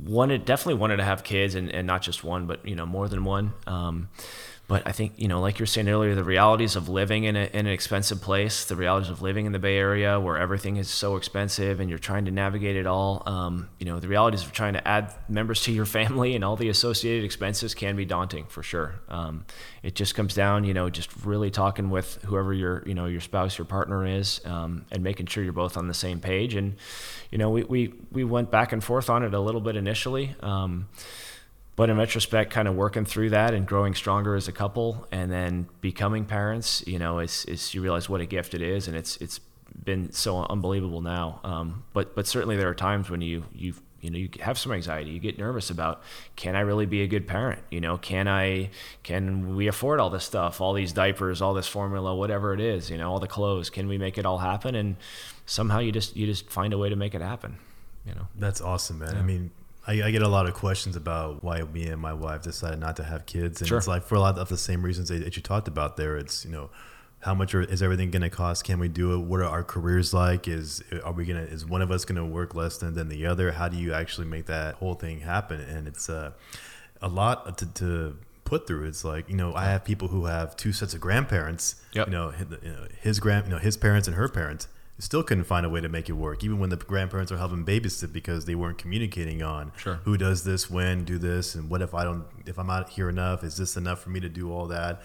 Speaker 2: wanted definitely wanted to have kids, and, and not just one, but you know, more than one. Um, but I think you know, like you're saying earlier, the realities of living in, a, in an expensive place, the realities of living in the Bay Area where everything is so expensive and you're trying to navigate it all. Um, you know, the realities of trying to add members to your (laughs) family and all the associated expenses can be daunting for sure. Um, it just comes down, you know, just really talking with whoever your you know your spouse, your partner is, um, and making sure you're both on the same page. And you know, we we we went back and forth on it a little bit initially. Um, but in retrospect, kind of working through that and growing stronger as a couple, and then becoming parents, you know, is it's you realize what a gift it is, and it's it's been so unbelievable now. Um, but but certainly there are times when you you you know you have some anxiety, you get nervous about can I really be a good parent? You know, can I can we afford all this stuff, all these diapers, all this formula, whatever it is, you know, all the clothes, can we make it all happen? And somehow you just you just find a way to make it happen. You know,
Speaker 1: that's awesome, man. Yeah. I mean I, I, get a lot of questions about why me and my wife decided not to have kids, and sure. it's like for a lot of the same reasons that you talked about there. It's you know, how much are, is everything going to cost? Can we do it? What are our careers like? Is are we gonna? Is one of us going to work less than, than the other? How do you actually make that whole thing happen? And it's uh, a lot to, to put through. It's like you know, I have people who have two sets of grandparents. Yep. You know, his, you know, his grand, you know, his parents and her parents still couldn't find a way to make it work, even when the grandparents are helping babysit because they weren't communicating on
Speaker 2: sure.
Speaker 1: who does this, when, do this, and what if I don't, if I'm not here enough, is this enough for me to do all that?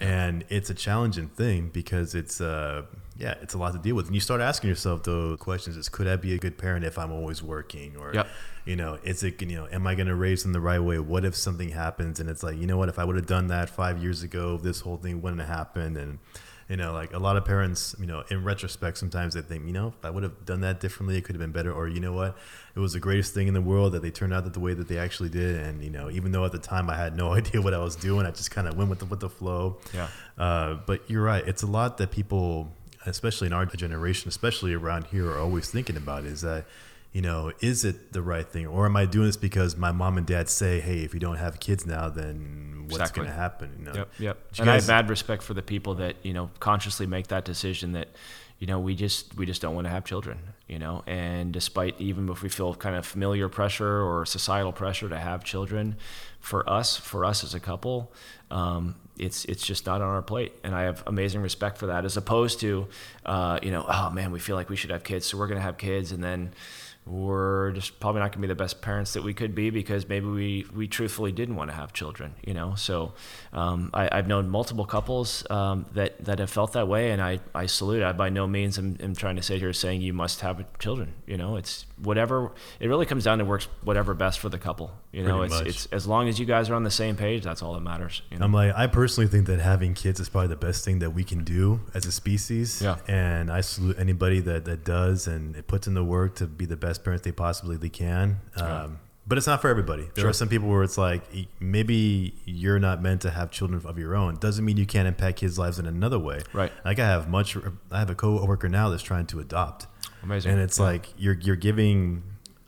Speaker 1: And it's a challenging thing because it's, uh, yeah, it's a lot to deal with. And you start asking yourself the questions: Is could I be a good parent if I'm always working, or
Speaker 2: yep.
Speaker 1: you know, is it you know, am I going to raise them the right way? What if something happens and it's like, you know what, if I would have done that five years ago, this whole thing wouldn't have happened, and you know, like a lot of parents, you know, in retrospect, sometimes they think, you know, if I would have done that differently, it could have been better. Or, you know what, it was the greatest thing in the world that they turned out that the way that they actually did. And, you know, even though at the time I had no (laughs) idea what I was doing, I just kind of went with the, with the flow.
Speaker 2: Yeah.
Speaker 1: Uh, but you're right. It's a lot that people, especially in our generation, especially around here, are always thinking about is that, you know, is it the right thing? Or am I doing this because my mom and dad say, hey, if you don't have kids now, then what's exactly. going to happen? You know?
Speaker 2: Yep, yep. And guys, I have mad respect for the people that, you know, consciously make that decision that, you know, we just we just don't want to have children, you know. And despite even if we feel kind of familiar pressure or societal pressure to have children, for us, for us as a couple, um, it's it's just not on our plate, and I have amazing respect for that. As opposed to, uh, you know, oh man, we feel like we should have kids, so we're going to have kids, and then we're just probably not going to be the best parents that we could be because maybe we, we truthfully didn't want to have children, you know. So um, I, have known multiple couples um, that, that have felt that way, and I, I salute. I by no means am, am trying to sit here saying you must have children. You know, it's whatever. It really comes down to works whatever best for the couple. You know, it's, it's as long as you guys are on the same page, that's all that matters. You know?
Speaker 1: I'm like, I personally think that having kids is probably the best thing that we can do as a species.
Speaker 2: Yeah.
Speaker 1: And I salute anybody that, that does and it puts in the work to be the best parents they possibly they can. Um, but it's not for everybody. There sure. are some people where it's like maybe you're not meant to have children of your own. Doesn't mean you can't impact kids' lives in another way.
Speaker 2: Right.
Speaker 1: Like I have much. I have a coworker now that's trying to adopt.
Speaker 2: Amazing.
Speaker 1: And it's yeah. like you're you're giving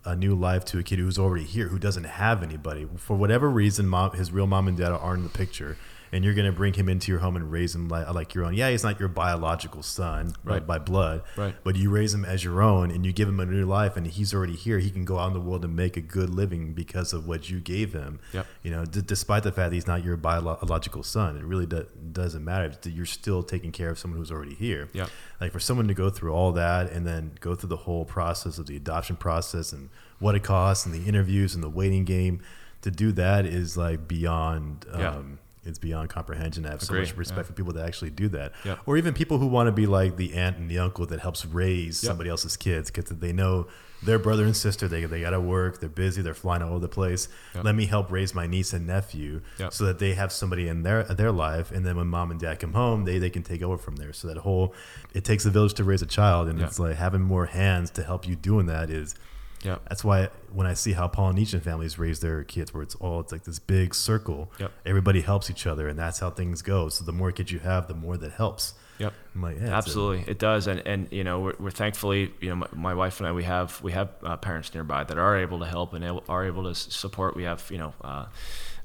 Speaker 1: a new life to a kid who's already here, who doesn't have anybody for whatever reason. Mom, his real mom and dad aren't in the picture and you're going to bring him into your home and raise him like, like your own. Yeah, he's not your biological son right. by, by blood,
Speaker 2: right.
Speaker 1: but you raise him as your own and you give him a new life and he's already here. He can go out in the world and make a good living because of what you gave him.
Speaker 2: Yep.
Speaker 1: You know, d- despite the fact that he's not your biological son, it really do- doesn't matter. You're still taking care of someone who's already here.
Speaker 2: Yeah.
Speaker 1: Like for someone to go through all that and then go through the whole process of the adoption process and what it costs and the interviews and the waiting game to do that is like beyond um, yeah it's beyond comprehension. I have so much respect yeah. for people that actually do that,
Speaker 2: yep.
Speaker 1: or even people who want to be like the aunt and the uncle that helps raise yep. somebody else's kids because they know their brother and sister they they got to work, they're busy, they're flying all over the place. Yep. Let me help raise my niece and nephew so that they have somebody in their their life, and then when mom and dad come home, they they can take over from there. So that whole it takes a village to raise a child, and it's like having more hands to help you doing that is
Speaker 2: yeah.
Speaker 1: That's why when I see how Polynesian families raise their kids, where it's all it's like this big circle,
Speaker 2: yep.
Speaker 1: everybody helps each other, and that's how things go. So the more kids you have, the more that helps.
Speaker 2: Yep.
Speaker 1: I'm like, yeah,
Speaker 2: absolutely, it. it. does, and and you know we're, we're thankfully you know my, my, wife and I we have we have uh, parents nearby that are able to help and are able to support. We have you know. Uh,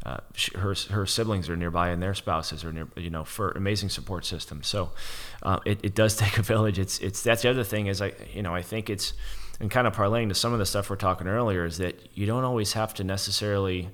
Speaker 2: uh, her her siblings are nearby and their spouses are near you know for amazing support system so uh, it, it does (laughs) take a village it's it's that's the other thing is I you know I think it's and kind of parlaying to some of the stuff we're talking earlier is that you don't always have to necessarily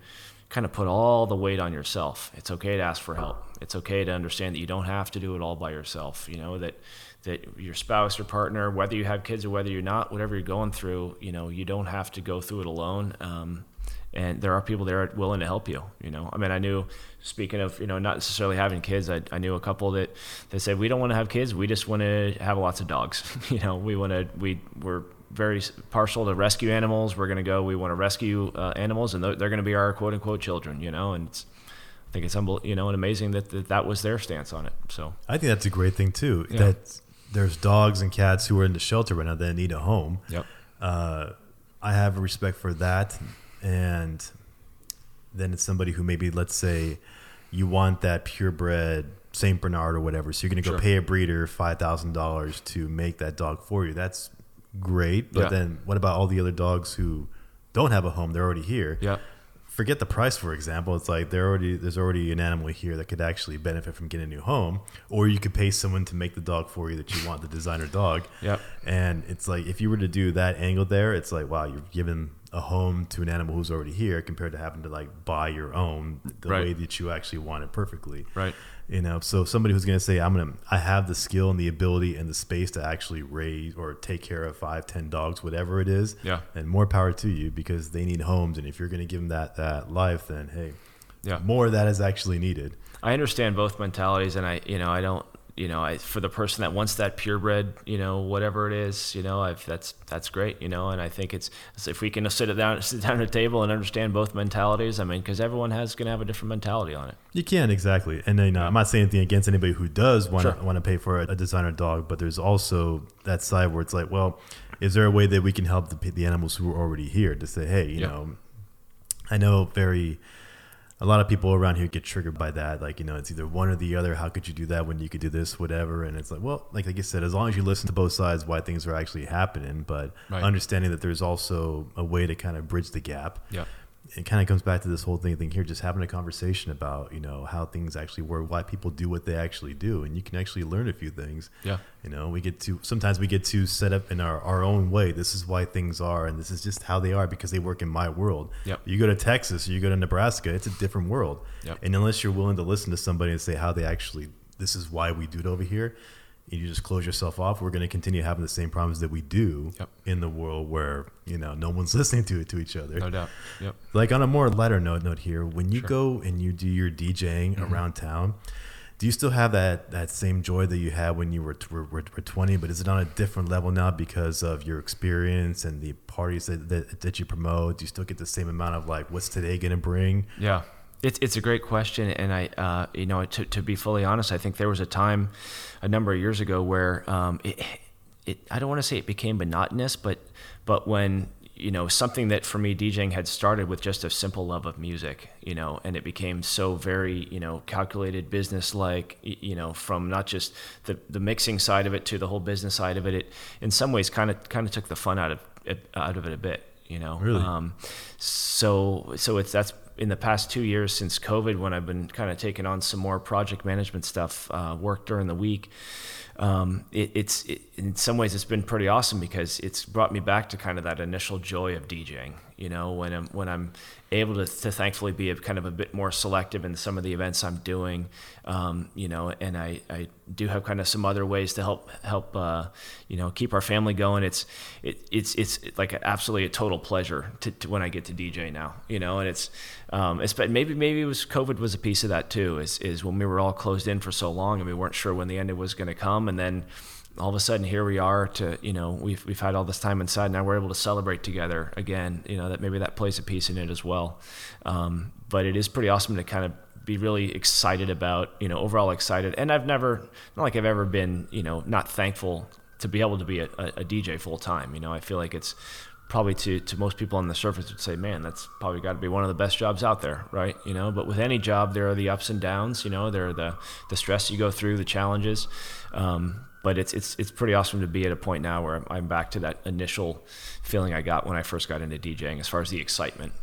Speaker 2: kind of put all the weight on yourself. It's okay to ask for help. It's okay to understand that you don't have to do it all by yourself. You know that that your spouse or partner, whether you have kids or whether you're not, whatever you're going through, you know, you don't have to go through it alone. Um, and there are people there willing to help you. You know, I mean, I knew. Speaking of, you know, not necessarily having kids, I, I knew a couple that they said we don't want to have kids. We just want to have lots of dogs. (laughs) you know, we want to. We we're very partial to rescue animals. We're going to go. We want to rescue uh, animals, and they're, they're going to be our quote unquote children. You know, and I think it's humble, you know, and amazing that, that that was their stance on it. So
Speaker 1: I think that's a great thing too. Yeah. That there's dogs and cats who are in the shelter right now that need a home.
Speaker 2: Yep.
Speaker 1: Uh, I have respect for that and then it's somebody who maybe let's say you want that purebred Saint Bernard or whatever, so you're going to go sure. pay a breeder five thousand dollars to make that dog for you. That's great, but yeah. then what about all the other dogs who don't have a home? They're already here.
Speaker 2: Yeah
Speaker 1: forget the price for example it's like there already there's already an animal here that could actually benefit from getting a new home or you could pay someone to make the dog for you that you want the designer dog
Speaker 2: yeah
Speaker 1: and it's like if you were to do that angle there it's like wow you're giving a home to an animal who's already here compared to having to like buy your own the right. way that you actually want it perfectly.
Speaker 2: Right.
Speaker 1: You know so somebody who's going to say i'm going to i have the skill and the ability and the space to actually raise or take care of five ten dogs whatever it is
Speaker 2: yeah.
Speaker 1: and more power to you because they need homes. And if you're going to give them that that life then hey
Speaker 2: yeah.
Speaker 1: more of that is actually needed.
Speaker 2: I understand both mentalities and i you know i don't you know, I, for the person that wants that purebred, you know, whatever it is, you know, I've, that's that's great, you know, and I think it's if we can sit down (laughs) sit down at a table and understand both mentalities. I mean, because everyone has going to have a different mentality on it.
Speaker 1: You can exactly, and you uh, know, I'm not saying anything against anybody who does want to sure. want to pay for a, a, designer dog, but there's also that side where it's like, well, is there a way that we can help the, the animals who are already here to say, hey, you know, I know very a lot of people around here get triggered by that. Like, you know, it's either one or the other. How could you do that when you could do this, whatever? And it's like, well, like, like I said, as long as you listen to both sides, why things are actually happening, but right. understanding that there's also a way to kind of bridge the gap.
Speaker 2: Yeah
Speaker 1: it kind of comes back to this whole thing thing here just having a conversation about you know how things actually work why people do what they actually do and you can actually learn a few things
Speaker 2: yeah
Speaker 1: you know we get to sometimes we get to set up in our, our own way this is why things are and this is just how they are because they work in my world
Speaker 2: yep.
Speaker 1: you go to texas or you go to nebraska it's a different world
Speaker 2: yep.
Speaker 1: and unless you're willing to listen to somebody and say how they actually this is why we do it over here you just close yourself off, we're going to continue having the same problems that we do
Speaker 2: yep.
Speaker 1: in the world where you know no one's (laughs) listening to it to each other.
Speaker 2: No doubt. Yep.
Speaker 1: Like on a more lighter note, note here, when you sure. go and you do your DJing mm-hmm. around town, do you still have that that same joy that you had when you were, were, were 20? But is it on a different level now because of your experience and the parties that, that, that you promote? Do you still get the same amount of like, what's today going to bring?
Speaker 2: Yeah. It's, it's a great question, and I, uh, you know, to, to be fully honest, I think there was a time, a number of years ago, where um, it, it, I don't want to say it became monotonous, but, but when you know something that for me DJing had started with just a simple love of music, you know, and it became so very you know calculated, business like, you know, from not just the the mixing side of it to the whole business side of it. It in some ways kind of kind of took the fun out of it, out of it a bit, you know.
Speaker 1: Really. Um,
Speaker 2: so so it's that's in the past two years since COVID, when I've been kind of taking on some more project management stuff, uh, work during the week, um, it, it's it, in some ways it's been pretty awesome because it's brought me back to kind of that initial joy of DJing. You know, when I'm when I'm able to, to thankfully be a kind of a bit more selective in some of the events I'm doing. Um, you know, and I, I do have kind of some other ways to help help uh, you know keep our family going. It's it, it's it's like absolutely a total pleasure to, to, when I get to DJ now. You know, and it's um, it's but maybe maybe it was COVID was a piece of that too. Is is when we were all closed in for so long and we weren't sure when the end was going to come, and then all of a sudden here we are to you know we've we've had all this time inside now we're able to celebrate together again you know that maybe that plays a piece in it as well um, but it is pretty awesome to kind of be really excited about you know overall excited and I've never not like I've ever been you know not thankful to be able to be a, a DJ full time you know I feel like it's probably to, to most people on the surface would say, man, that's probably got to be one of the best jobs out there, right? You know, but with any job, there are the ups and downs. You know, there are the the stress you go through, the challenges. Um, but it's it's it's pretty awesome to be at a point now where I'm, I'm back to that initial feeling I got when I first got into DJing, as far as the excitement.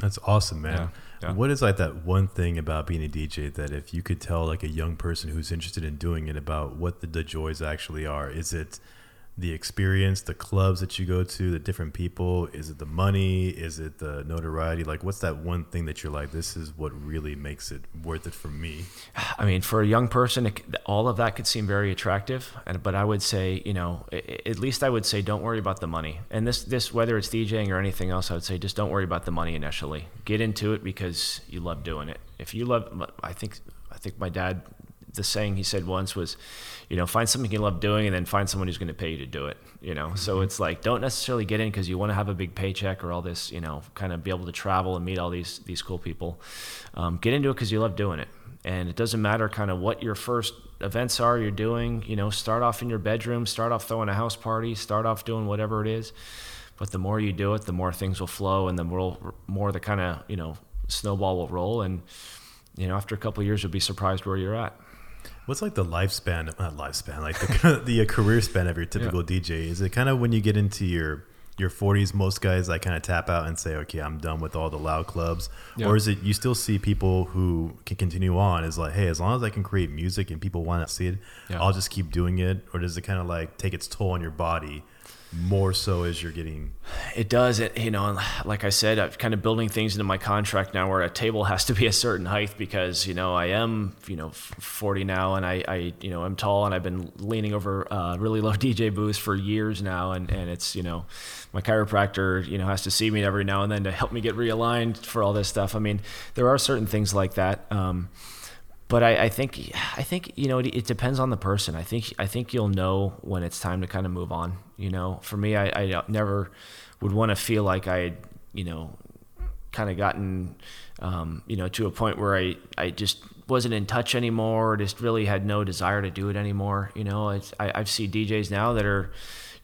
Speaker 1: That's awesome, man. Yeah, yeah. What is like that one thing about being a DJ that if you could tell like a young person who's interested in doing it about what the, the joys actually are? Is it the experience, the clubs that you go to, the different people? Is it the money? Is it the notoriety? Like, what's that one thing that you're like, this is what really makes it worth it for me? (sighs)
Speaker 2: I mean, for a young person, it, all of that could seem very attractive. And, but I would say, you know, at least I would say, don't worry about the money. And this, this, whether it's DJing or anything else, I would say, just don't worry about the money initially. Get into it because you love doing it. If you love, I think, I think my dad the saying he said once was, you know, find something you love doing and then find someone who's going to pay you to do it. You know, mm-hmm. so it's like don't necessarily get in because you want to have a big paycheck or all this, you know, kind of be able to travel and meet all these these cool people. Um, get into it because you love doing it, and it doesn't matter kind of what your first events are you're doing. You know, start off in your bedroom, start off throwing a house party, start off doing whatever it is. But the more you do it, the more things will flow, and the more more the kind of you know snowball will roll and you know after a couple years you'll be surprised where you're at
Speaker 1: What's like the lifespan, not lifespan, like the the uh, career span of your typical yeah. DJ? Is it kind of when you get into your your 40s most guys like kind of tap out and say okay i'm done with all the loud clubs yeah. or is it you still see people who can continue on is like hey as long as i can create music and people want to see it yeah. i'll just keep doing it or does it kind of like take its toll on your body more so as you're getting
Speaker 2: it does it you know like i said i'm kind of building things into my contract now where a table has to be a certain height because you know i am you know 40 now and i, I you know i'm tall and i've been leaning over uh, really low (laughs) dj booths for years now and and it's you know my chiropractor you know has to see me every now and then to help me get realigned for all this stuff. I mean there are certain things like that um, but I, I, think I think you know it, it, depends on the person. I think I think you'll know when it's time to kind of move on. You know, for me, I, I never would want to feel like I you know kind of gotten um, you know to a point where I I just wasn't in touch anymore, or just really had no desire to do it anymore. You know, I I've seen DJs now that are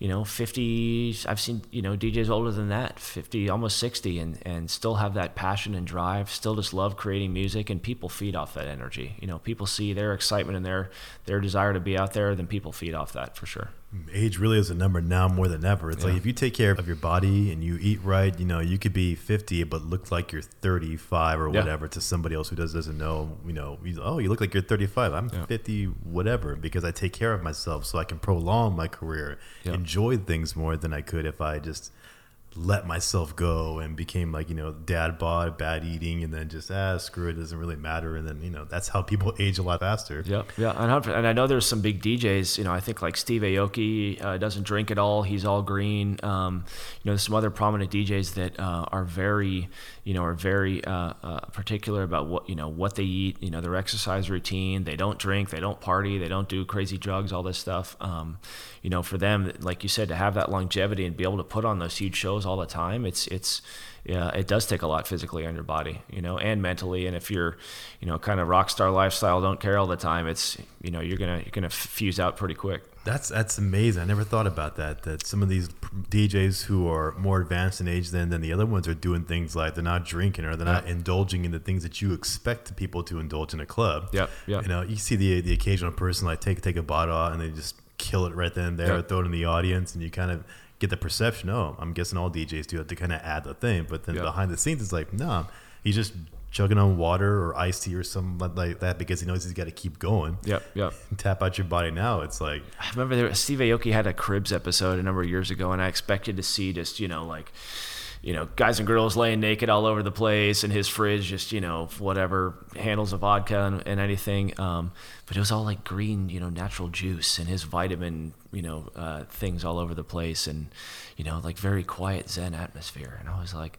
Speaker 2: you know, 50, I've seen, you know, DJs older than that, 50, almost 60, and, and still have that passion and drive, still just love creating music, and people feed off that energy. You know, people see their excitement and their, their desire to be out there, then people feed off that for sure
Speaker 1: age really is a number now more than ever. It's yeah. like if you take care of your body and you eat right, you know, you could be 50 but look like you're 35 or yeah. whatever to somebody else who does, doesn't know, you know, oh, you look like you're 35. I'm yeah. 50 whatever because I take care of myself so I can prolong my career, enjoy things more than I could if I just let myself go and became like you know dad bod bad eating and then just ah screw it, doesn't really matter. And then you know that's how people age a lot faster.
Speaker 2: Yeah yeah and, and i know there's some big djs you know i think like steve aoki uh, doesn't drink at all he's all green. Um, you know some other prominent djs that uh, are very you know are very uh, uh, particular about what you know what they eat you know their exercise routine they don't drink they don't party they don't do crazy drugs all this stuff. Um, you know for them like you said to have that longevity and be able to put on those huge shows all the time. It's it's yeah, it does take a lot physically on your body, you know, and mentally. And if you're, you know, kind of rock star lifestyle, don't care all the time, it's you know you're gonna you're gonna fuse out pretty quick.
Speaker 1: That's that's amazing. I never thought about that. That some of these DJs who are more advanced in age than than the other ones are doing things like they're not drinking or they're not indulging in the things that you expect people to indulge in a club.
Speaker 2: Yeah, yeah.
Speaker 1: You know, you see the the occasional person like take take a bottle and they just kill it right then and there, throw it in the audience, and you kind of get the perception. Oh, I'm guessing all DJs do have to kind of add the thing, but then behind the scenes, it's like, no, he's just chugging on water or iced tea or something like that because he knows he's got to keep going.
Speaker 2: Yep, yep. (laughs)
Speaker 1: Tap out your body now. It's like
Speaker 2: I remember there, Steve Aoki had a Cribs episode a number of years ago, and I expected to see just you know like you know, guys and girls laying naked all over the place, and his fridge just, you know, whatever handles of vodka and, and anything. Um, but it was all like green, you know, natural juice and his vitamin, you know, uh, things all over the place, and you know, like very quiet Zen atmosphere. And I was like,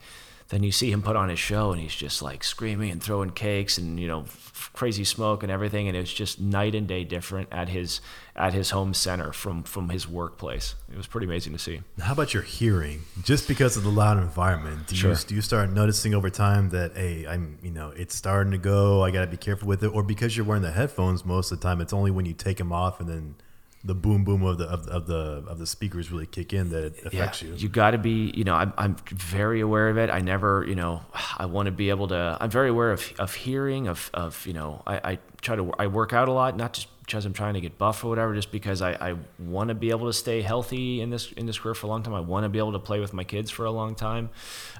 Speaker 2: then you see him put on his show, and he's just like screaming and throwing cakes and you know, crazy smoke and everything, and it was just night and day different at his at his home center from from his workplace. It was pretty amazing to see.
Speaker 1: How about your hearing? Just because of the loud environment, do sure. you do you start noticing over time that hey, I'm you know it's starting to go. I got to be careful with it, or because you're wearing the headphones most of the time, it's only when you take them off and then the boom boom of the of, of the of the speakers really kick in that it affects
Speaker 2: yeah,
Speaker 1: you.
Speaker 2: You got to be, you know, I'm I'm very aware of it. I never, you know, I want to be able to. I'm very aware of of hearing, of of you know, I, I try to I work out a lot, not just because I'm trying to get buff or whatever, just because I, I want to be able to stay healthy in this in this career for a long time. I want to be able to play with my kids for a long time.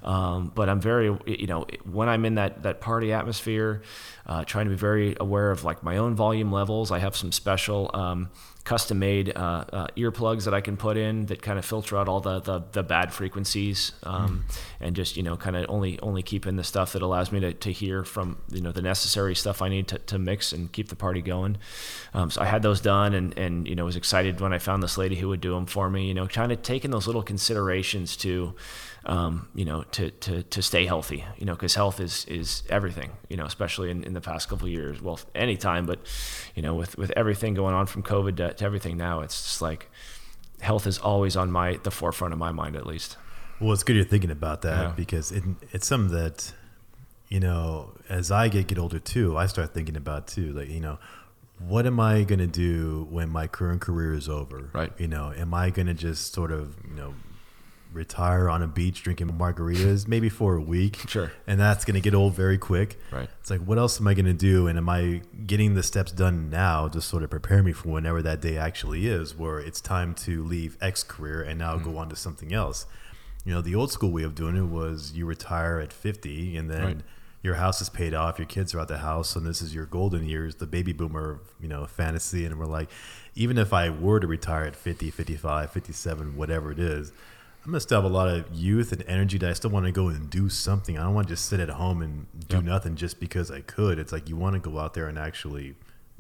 Speaker 2: Um, but I'm very, you know, when I'm in that that party atmosphere, uh, trying to be very aware of like my own volume levels. I have some special. Um, custom made uh, uh, earplugs that I can put in that kind of filter out all the, the, the bad frequencies um, mm. and just you know kind of only only keep in the stuff that allows me to, to hear from you know the necessary stuff I need to, to mix and keep the party going. Um, so I had those done and and you know was excited when I found this lady who would do them for me. You know, kind of taking those little considerations to um, you know, to, to, to stay healthy, you know, because health is, is everything, you know, especially in, in the past couple years. Well, anytime, but, you know, with, with everything going on from COVID to, to everything now, it's just like health is always on my, the forefront of my mind, at least.
Speaker 1: Well, it's good you're thinking about that yeah. because it, it's something that, you know, as I get, get older too, I start thinking about too, like, you know, what am I going to do when my current career is over?
Speaker 2: Right.
Speaker 1: You know, am I going to just sort of, you know, retire on a beach drinking margaritas maybe for a week.
Speaker 2: Sure.
Speaker 1: And that's going to get old very quick.
Speaker 2: Right.
Speaker 1: It's like, what else am I going to do? And am I getting the steps done now to sort of prepare me for whenever that day actually is, where it's time to leave X career and now mm-hmm. go on to something else? You know, the old school way of doing it was you retire at 50 and then. Right. Your house is paid off. Your kids are out the house, and this is your golden years, the baby boomer, you know, fantasy. And we're like, even if I were to retire at 50, 55, 57, whatever it is, I'm gonna still have a lot of youth and energy that I still want to go and do something. I don't want to just sit at home and do yep. nothing just because I could. It's like you want to go out there and actually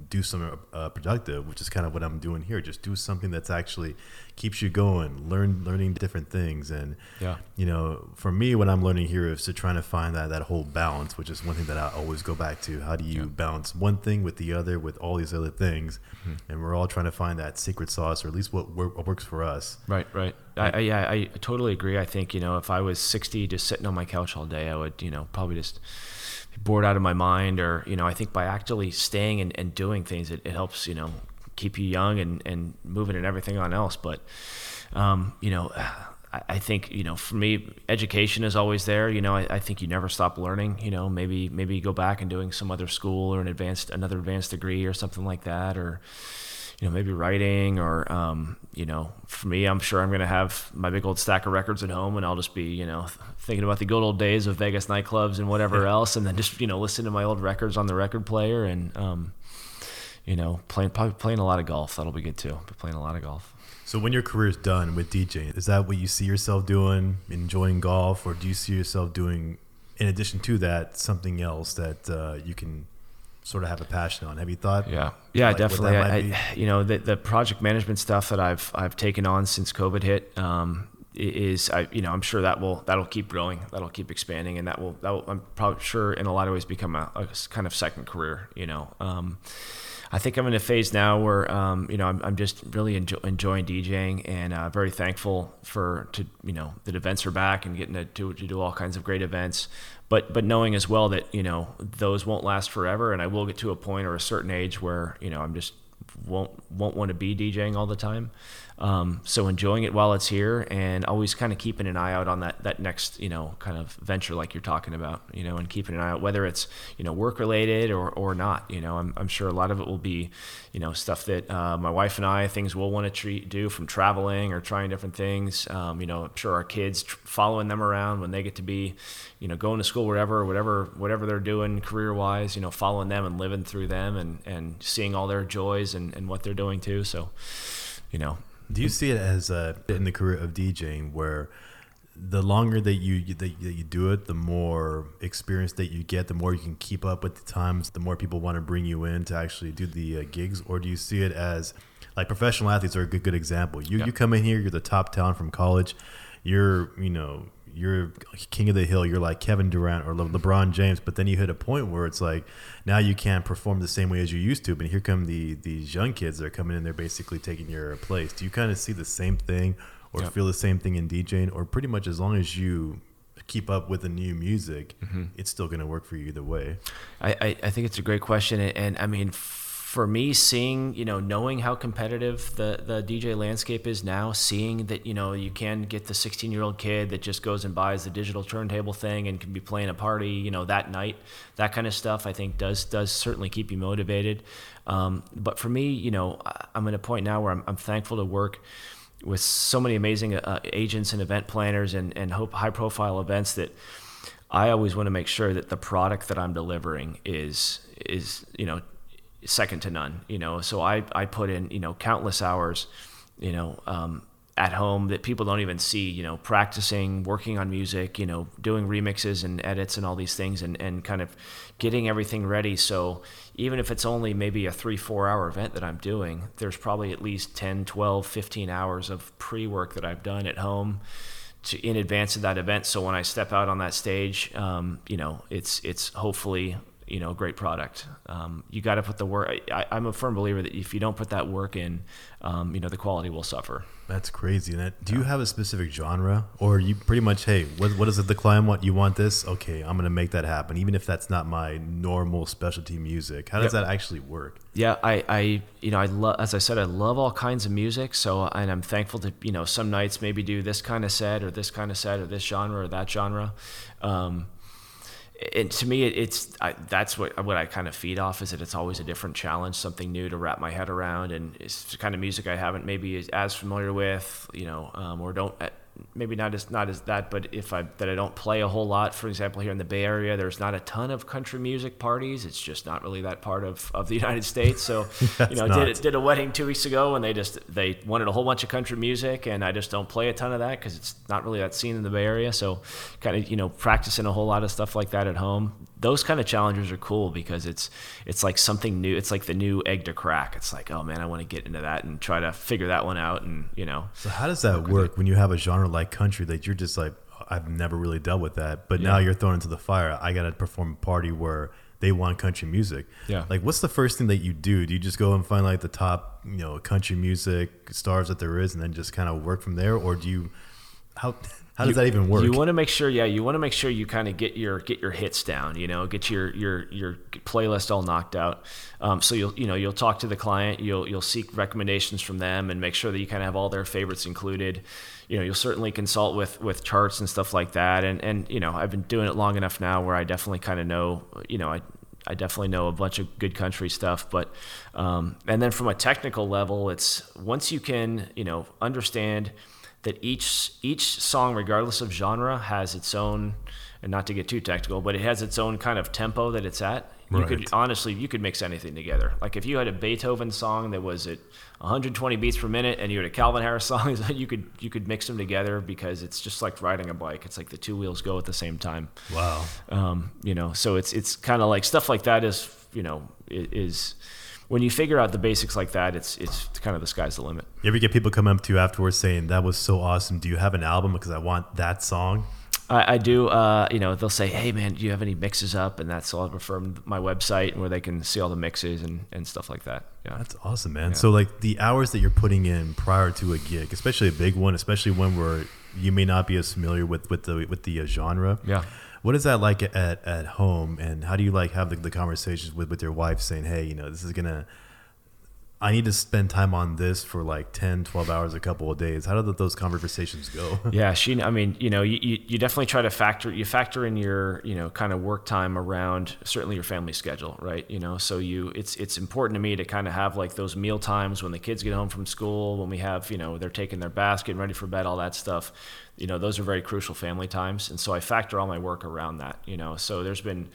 Speaker 1: do something uh, productive, which is kind of what I'm doing here. Just do something that's actually keeps you going, learn learning different things, and
Speaker 2: yeah,
Speaker 1: you know, for me, what I'm learning here is to trying to find that that whole balance, which is one thing that I always go back to. How do you yeah. balance one thing with the other, with all these other things, mm-hmm. and we're all trying to find that secret sauce, or at least what, what works for us.
Speaker 2: Right, right. I, I, yeah, I totally agree. I think you know, if I was 60, just sitting on my couch all day, I would, you know, probably just be bored out of my mind or you know i think by actually staying and, and doing things it, it helps you know keep you young and, and moving and everything on else but um, you know I, think you know for me education is always there you know I, I, think you never stop learning you know maybe maybe go back and doing some other school or an advanced another advanced degree or something like that or you know, maybe writing or, um, you know, for me, I'm sure I'm going to have my big old stack of records at home and I'll just be, you know, thinking about the good old days of Vegas nightclubs and whatever else. And then just, you know, listen to my old records on the record player and, um, you know, playing, probably playing a lot of golf. That'll be good too. But playing a lot of golf.
Speaker 1: So when your career is done with DJing, is that what you see yourself doing, enjoying golf, or do you see yourself doing, in addition to that, something else that uh, you can sort of have a passion on. Have you thought?
Speaker 2: Yeah, yeah, like definitely. I, I, you know, the, the project management stuff that I've I've taken on since COVID hit um, is, I, you know, I'm sure that will that'll keep growing, that'll keep expanding, and that will, that will I'm probably sure in a lot of ways become a, a kind of second career. You know. Um, I think I'm in a phase now where um, you know I'm, I'm just really enjoy, enjoying DJing and uh, very thankful for to you know that events are back and getting to, to, to do all kinds of great events but but knowing as well that you know those won't last forever, and I will get to a point or a certain age where you know I'm just won't won't want to be DJing all the time. Um, so enjoying it while it's here, and always kind of keeping an eye out on that that next you know kind of venture like you're talking about, you know, and keeping an eye out whether it's you know work related or or not. You know, I'm I'm sure a lot of it will be you know stuff that uh, my wife and I things we'll want to treat do from traveling or trying different things. Um, you know, I'm sure our kids tr- following them around when they get to be you know going to school wherever whatever whatever they're doing career wise. You know, following them and living through them and and seeing all their joys and and what they're doing too. So you know
Speaker 1: do you see it as uh, in the career of DJing where the longer that you that you do it, the more experience that you get, the more you can keep up with the times, the more people want to bring you in to actually do the uh, gigs, or do you see it as like professional athletes are a good good example. You yeah. you come in here, you're the top talent from college, you're you know you're king of the hill. You're like Kevin Durant or Le- LeBron James, but then you hit a point where it's like now you can't perform the same way as you used to. But here come the these young kids that are coming in. They're basically taking your place. Do you kind of see the same thing, or yep. feel the same thing in DJing, or pretty much as long as you keep up with the new music, mm-hmm. it's still going to work for you either way.
Speaker 2: I, I, I think it's a great question, and, and I mean for me, seeing you know, knowing how competitive the the DJ landscape is now, seeing that you know you can get the 16 year old kid that just goes and buys the digital turntable thing and can be playing a party, you know, that night, that kind of stuff, I think does does certainly keep you motivated. Um, but for me, you know, I'm at a point now where I'm, I'm thankful to work with so many amazing uh, agents and event planners and and high profile events that I always want to make sure that the product that I'm delivering is is you know second to none. You know, so I I put in you know countless hours, you know, um, at home that people don't even see. You know, practicing, working on music, you know, doing remixes and edits and all these things, and and kind of getting everything ready. So even if it's only maybe a three four hour event that I'm doing, there's probably at least 10, 12, 15 hours of pre work that I've done at home. To, in advance of that event, so when I step out on that stage, um, you know, it's it's hopefully you know, great product. Um, you got to put the work. I, am a firm believer that if you don't put that work in, um, you know, the quality will suffer.
Speaker 1: That's crazy. And do you have a specific genre, or you pretty much, hey, what, what is it the client want? You want this? Okay, I'm going to make that happen, even if that's not my normal specialty music. How does yep. that actually work?
Speaker 2: Yeah, I, I, you know, I love, as I said, I love all kinds of music. So, and I'm thankful to, you know, some nights maybe do this kind of set or this kind of set or this genre or that genre. Um, and to me, it's I, that's what what I kind of feed off is that it's always a different challenge, something new to wrap my head around, and it's the kind of music I haven't maybe as familiar with, you know, um, or don't maybe not as not as that, but if I that I don't play a whole lot. For example, here in the Bay Area, there's not a ton of country music parties. It's just not really that part of, of the (laughs) United States. So, (laughs) you know, did did a wedding two weeks ago, and they just they wanted a whole bunch of country music, and I just don't play a ton of that because it's not really that scene in the Bay Area. So, kind of you know, practicing a whole lot of stuff like that at home. Those kind of challenges are cool because it's it's like something new. It's like the new egg to crack. It's like, oh man, I want to get into that and try to figure that one out, and you know.
Speaker 1: So how does that work when you have a genre like country that you're just like, I've never really dealt with that, but yeah. now you're thrown into the fire. I got to perform a party where they want country music.
Speaker 2: Yeah.
Speaker 1: Like, what's the first thing that you do? Do you just go and find like the top, you know, country music stars that there is, and then just kind of work from there, or do you? How how does
Speaker 2: you,
Speaker 1: that even work?
Speaker 2: You want to make sure, yeah, you want to make sure you kind of get your get your hits down. You know, get your your your playlist all knocked out. Um, so you'll you know you'll talk to the client, you'll you'll seek recommendations from them, and make sure that you kind of have all their favorites included. You know, you'll certainly consult with with charts and stuff like that. And and you know, I've been doing it long enough now where I definitely kind of know. You know, I I definitely know a bunch of good country stuff, but um, and then from a technical level, it's once you can you know understand that each each song, regardless of genre, has its own, and not to get too technical, but it has its own kind of tempo that it's at. You right. could honestly, you could mix anything together. Like if you had a Beethoven song that was at 120 beats per minute, and you had a Calvin Harris (laughs) song, (laughs) you could you could mix them together because it's just like riding a bike. It's like the two wheels go at the same time.
Speaker 1: Wow.
Speaker 2: Um, you know, so it's it's kind of like stuff like that is you know is when you figure out the basics like that, it's it's kind of the sky's the limit.
Speaker 1: You ever get people come up to you afterwards saying that was so awesome? Do you have an album because I want that song?
Speaker 2: I, I do. Uh, you know, they'll say, "Hey, man, do you have any mixes up?" And that's all. I refer them to my website where they can see all the mixes and, and stuff like that. Yeah,
Speaker 1: that's awesome, man. Yeah. So like the hours that you're putting in prior to a gig, especially a big one, especially when we're you may not be as familiar with with the with the uh, genre.
Speaker 2: Yeah
Speaker 1: what is that like at, at home, and how do you like have the, the conversations with, with your wife saying, hey, you know, this is gonna I need to spend time on this for like 10, 12 hours a couple of days. How do those conversations go? (laughs)
Speaker 2: yeah, she, I mean, you know, you, you definitely try to factor, you factor in your, you know, kind of work time around certainly your family schedule, right? You know, so you, it's, it's important to me to kind of have like those meal times when the kids get home from school, when we have, you know, they're taking their bath, getting ready for bed, all that stuff. You know, those are very crucial family times. And so I factor all my work around that, you know, so there's been,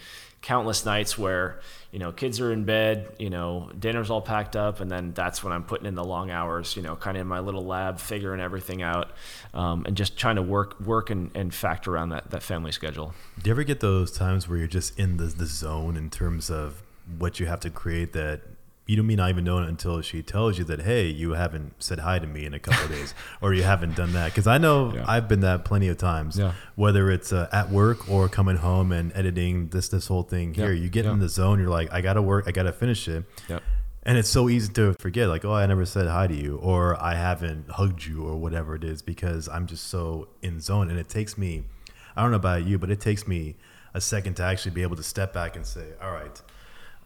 Speaker 2: countless nights where you know kids are in bed you know dinner's all packed up and then that's when i'm putting in the long hours you know kind of in my little lab figuring everything out um, and just trying to work work and, and factor around that, that family schedule
Speaker 1: do you ever get those times where you're just in the, the zone in terms of what you have to create that you don't mean not even know it until she tells you that hey you haven't said hi to me in a couple days (laughs) or you haven't done that because i know yeah. i've been that plenty of times
Speaker 2: yeah.
Speaker 1: whether it's uh, at work or coming home and editing this this whole thing here yeah. you get in the zone you're like i gotta work i gotta finish it and it's so easy to forget like oh i never said hi to you or i haven't hugged you or whatever it is because i'm just so in zone and it takes me i don't know about you but it takes me a second to actually be able to step back and say all right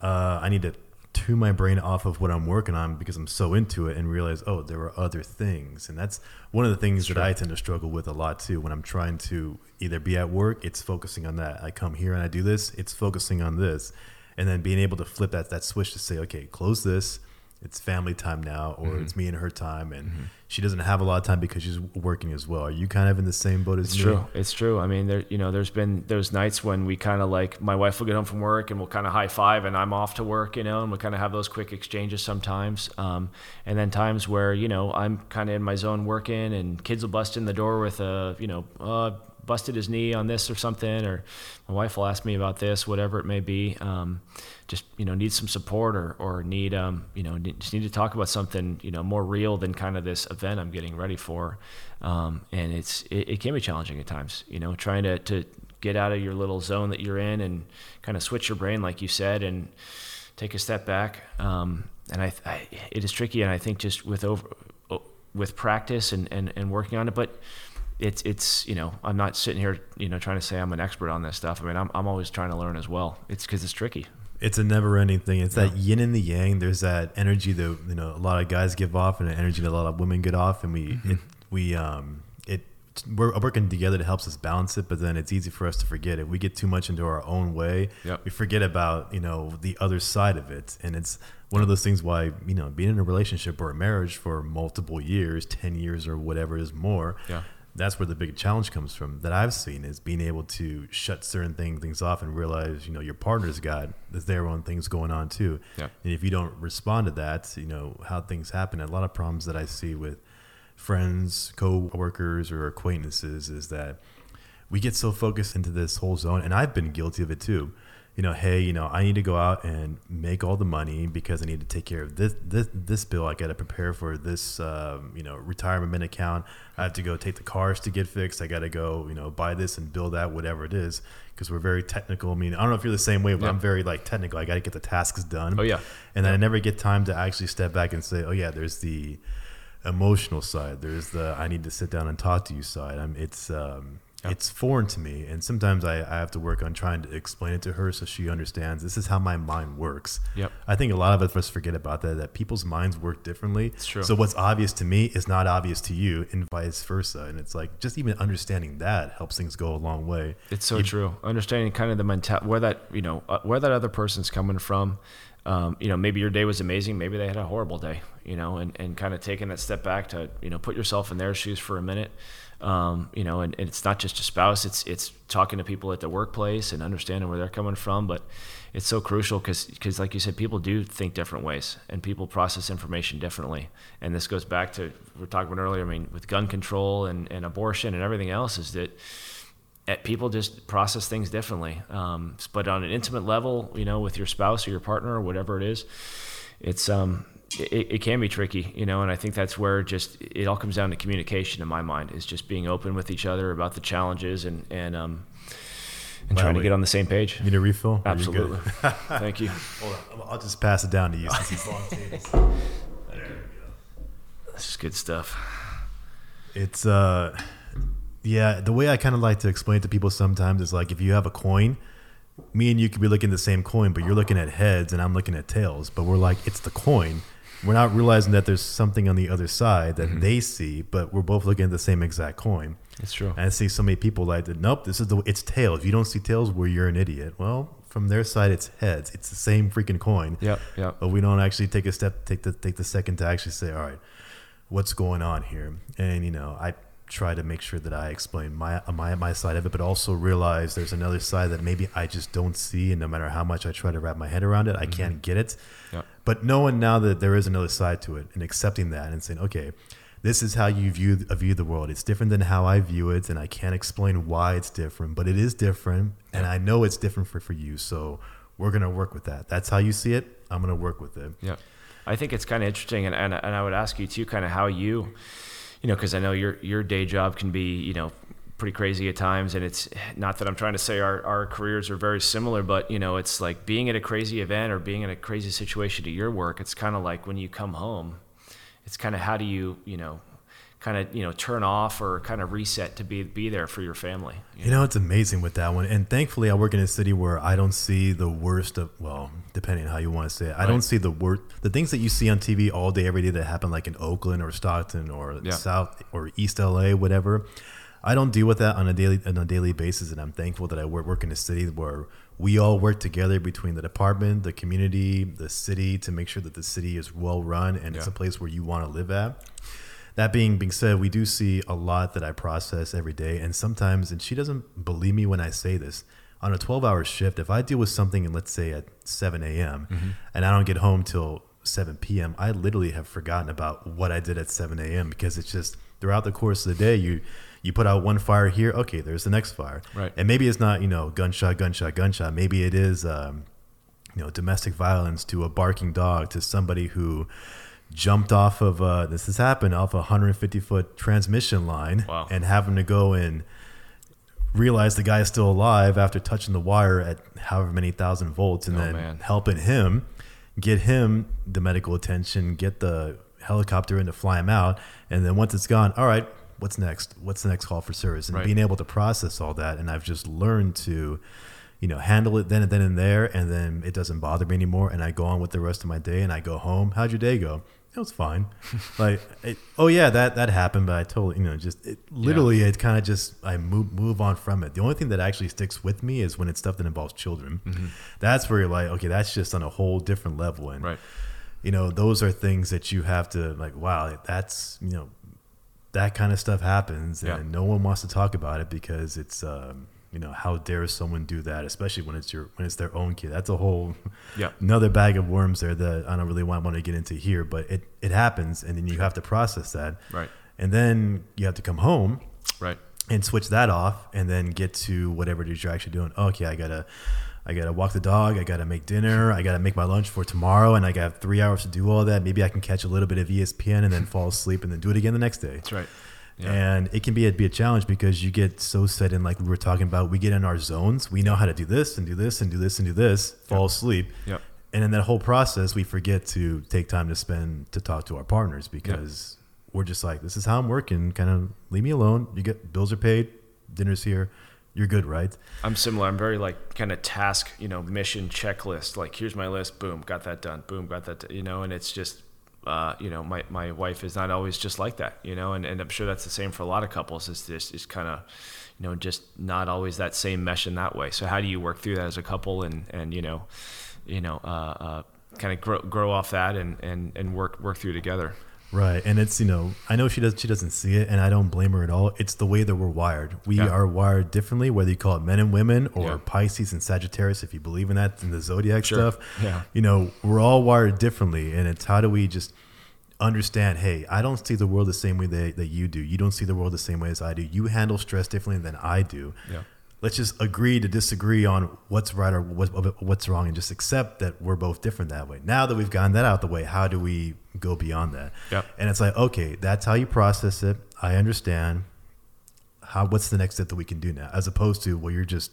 Speaker 1: uh, i need to tune my brain off of what I'm working on because I'm so into it and realize, oh, there are other things. And that's one of the things that I tend to struggle with a lot too. When I'm trying to either be at work, it's focusing on that. I come here and I do this, it's focusing on this. And then being able to flip that, that switch to say, okay, close this it's family time now or mm-hmm. it's me and her time and mm-hmm. she doesn't have a lot of time because she's working as well are you kind of in the same boat as
Speaker 2: it's
Speaker 1: me?
Speaker 2: true it's true i mean there you know there's been those nights when we kind of like my wife will get home from work and we'll kind of high five and i'm off to work you know and we kind of have those quick exchanges sometimes um, and then times where you know i'm kind of in my zone working and kids will bust in the door with a you know uh, busted his knee on this or something, or my wife will ask me about this, whatever it may be. Um, just you know, need some support or or need um, you know just need to talk about something you know more real than kind of this event I'm getting ready for. Um, and it's it, it, can be challenging at times. You know, trying to to get out of your little zone that you're in and kind of switch your brain, like you said, and take a step back. Um, and I, I, it is tricky, and I think just with over with practice and, and, and working on it, but it's it's you know I'm not sitting here you know trying to say I'm an expert on this stuff. I mean I'm I'm always trying to learn as well. It's because it's tricky.
Speaker 1: It's a never-ending thing. It's yeah. that yin and the yang. There's that energy that you know a lot of guys give off, and an energy that a lot of women get off, and we mm-hmm. it, we um it we're working together to helps us balance it. But then it's easy for us to forget if we get too much into our own way. Yep. We forget about you know the other side of it, and it's one of those things why you know being in a relationship or a marriage for multiple years, ten years or whatever is more. Yeah that's where the big challenge comes from that I've seen is being able to shut certain things things off and realize you know your partner's got their own things going on too. Yeah. And if you don't respond to that, you know how things happen. a lot of problems that I see with friends, co-workers, or acquaintances is that we get so focused into this whole zone, and I've been guilty of it too you know, hey, you know, I need to go out and make all the money because I need to take care of this this this bill. I got to prepare for this, um, you know, retirement account. I have to go take the cars to get fixed. I got to go, you know, buy this and build that, whatever it is, because we're very technical. I mean, I don't know if you're the same way, but yeah. I'm very like technical. I got to get the tasks done.
Speaker 2: Oh yeah,
Speaker 1: and
Speaker 2: then
Speaker 1: yeah. I never get time to actually step back and say, oh yeah, there's the emotional side. There's the I need to sit down and talk to you side. I'm it's. Um, Yep. It's foreign to me, and sometimes I, I have to work on trying to explain it to her so she understands this is how my mind works.
Speaker 2: Yep.
Speaker 1: I think a lot of us forget about that. That people's minds work differently.
Speaker 2: It's true.
Speaker 1: So what's obvious to me is not obvious to you, and vice versa. And it's like just even understanding that helps things go a long way.
Speaker 2: It's so you, true. Understanding kind of the mental where that you know uh, where that other person's coming from. Um, you know, maybe your day was amazing. Maybe they had a horrible day. You know, and and kind of taking that step back to you know put yourself in their shoes for a minute um, you know, and, and, it's not just a spouse; it's it's talking to people at the workplace and understanding where they're coming from. But it's so crucial because because like you said, people do think different ways and people process information differently. And this goes back to we are talking about earlier. I mean, with gun control and, and abortion and everything else, is that eh, people just process things differently. Um, but on an intimate level, you know, with your spouse or your partner or whatever it is, it's um, it, it, can be tricky, you know, and I think that's where just it all comes down to communication in my mind is just being open with each other about the challenges and and um and trying to get on the same page.
Speaker 1: Need a refill?
Speaker 2: Absolutely. (laughs) Thank you.
Speaker 1: Hold on. I'll just pass it down to you since he's long (laughs)
Speaker 2: This is good stuff.
Speaker 1: It's uh yeah, the way I kind of like to explain it to people sometimes is like if you have a coin me and you could be looking at the same coin, but you're looking at heads and I'm looking at tails. But we're like, it's the coin. We're not realizing that there's something on the other side that mm-hmm. they see, but we're both looking at the same exact coin.
Speaker 2: It's true.
Speaker 1: And I see so many people like, that. nope, this is the it's tails. If you don't see tails, well, you're an idiot. Well, from their side, it's heads. It's the same freaking coin.
Speaker 2: Yeah, yeah.
Speaker 1: But we don't actually take a step, take the take the second to actually say, all right, what's going on here? And you know, I try to make sure that I explain my my my side of it, but also realize there's another side that maybe I just don't see, and no matter how much I try to wrap my head around it, I mm-hmm. can't get it. Yeah. But knowing now that there is another side to it, and accepting that, and saying, okay, this is how you view view the world. It's different than how I view it, and I can't explain why it's different, but it is different, yeah. and I know it's different for for you. So we're gonna work with that. That's how you see it. I'm gonna work with it.
Speaker 2: Yeah. I think it's kind of interesting, and, and and I would ask you too, kind of how you you know, because I know your your day job can be, you know, pretty crazy at times and it's not that i'm trying to say our, our careers are very similar but you know it's like being at a crazy event or being in a crazy situation to your work it's kind of like when you come home it's kind of how do you you know kind of you know turn off or kind of reset to be be there for your family.
Speaker 1: You know, it's amazing with that one. And thankfully, I work in a city where I don't see the worst of, well, depending on how you want to say it, I don't see the worst, the things that you see on TV all day, every day that happen, like in Oakland or Stockton or
Speaker 2: Yeah.
Speaker 1: South or East LA, whatever. I don't deal with that on a daily on a daily basis, and I'm thankful that I work, work in a city where we all work together between the department, the community, the city to make sure that the city is well run and it's a place where you want to live at. That being being said, we do see a lot that I process every day, and sometimes, and she doesn't believe me when I say this. On a 12-hour shift, if I deal with something, and let's say at 7 a.m., and I don't get home till 7 p.m., I literally have forgotten about what I did at 7 a.m. because it's just throughout the course of the day, you you put out one fire here, okay, there's the next fire,
Speaker 2: Right.
Speaker 1: And maybe it's not you know gunshot, gunshot, gunshot. Maybe it is. Um, you know, domestic violence to a barking dog to somebody who jumped off of uh, this has happened off a 150 foot transmission line
Speaker 2: Wow.
Speaker 1: and having to go and realize the guy is still alive after touching the wire at however many thousand volts and
Speaker 2: Oh,
Speaker 1: then
Speaker 2: man.
Speaker 1: helping him get him the medical attention get the helicopter in to fly him out. And then once it's gone all right what's next? What's the next call for service? And
Speaker 2: Right.
Speaker 1: being able to process all that. And i've just learned to you know handle it then and then and there. And then it doesn't bother me anymore. And i go on with the rest of my day and i go home. How'd your day go it was fine. Like it, oh yeah that that happened but i totally you know just it literally it kind of just i move move on from it. The only thing that actually sticks with me is when it's stuff that involves children. That's where you're like okay that's just on a whole different level. And
Speaker 2: Right.
Speaker 1: you know those are things that you have to like wow that's you know that kind of stuff happens
Speaker 2: Yeah.
Speaker 1: and no one wants to talk about it because it's um you know how dare someone do that especially when it's your when it's their own kid that's a whole
Speaker 2: Yeah. (laughs)
Speaker 1: another bag of worms there that i don't really want, want to get into here but it it happens and then you have to process that
Speaker 2: Right.
Speaker 1: and then you have to come home
Speaker 2: Right.
Speaker 1: and switch that off and then get to whatever it is you're actually doing. Okay, I gotta I gotta walk the dog, I gotta make dinner, I gotta make my lunch for tomorrow, and I got three hours to do all that. Maybe I can catch a little bit of ESPN and then fall asleep and then do it again the next day.
Speaker 2: That's right. Yeah.
Speaker 1: And it can be a, be a challenge because you get so set in, like we were talking about, we get in our zones. We know how to do this and do this and do this and do this, fall asleep.
Speaker 2: Yep.
Speaker 1: And in that whole process, we forget to take time to spend to talk to our partners because we're just like, this is how I'm working. Kind of leave me alone. You get bills are paid, dinner's here, you're good, right?
Speaker 2: I'm similar. I'm very like kind of task, you know, mission checklist. Like here's my list. Boom, got that done. Boom, got that. done, You know, and it's just, uh, you know, my, my wife is not always just like that. You know, and, and I'm sure that's the same for a lot of couples. Is this is kind of, you know, just not always that same mesh in that way. So how do you work through that as a couple and and you know, you know, uh, uh, kind of grow grow off that and and and work work through together.
Speaker 1: Right, and it's you know I know she does she doesn't see it, and I don't blame her at all. It's the way that we're wired. We
Speaker 2: Yeah.
Speaker 1: are wired differently, whether you call it men and women or
Speaker 2: Yeah.
Speaker 1: Pisces and Sagittarius, if you believe in that in the zodiac
Speaker 2: Sure.
Speaker 1: stuff.
Speaker 2: Yeah.
Speaker 1: you know we're all wired differently, and it's how do we just understand? Hey, I don't see the world the same way that, that you do. You don't see the world the same way as I do. You handle stress differently than I do.
Speaker 2: Yeah.
Speaker 1: Let's just agree to disagree on what's right or what's wrong, and just accept that we're both different that way. Now that we've gotten that out the way, how do we go beyond that?
Speaker 2: Yep.
Speaker 1: And it's like, okay, that's how you process it. I understand. How? What's the next step that we can do now? As opposed to, well, you're just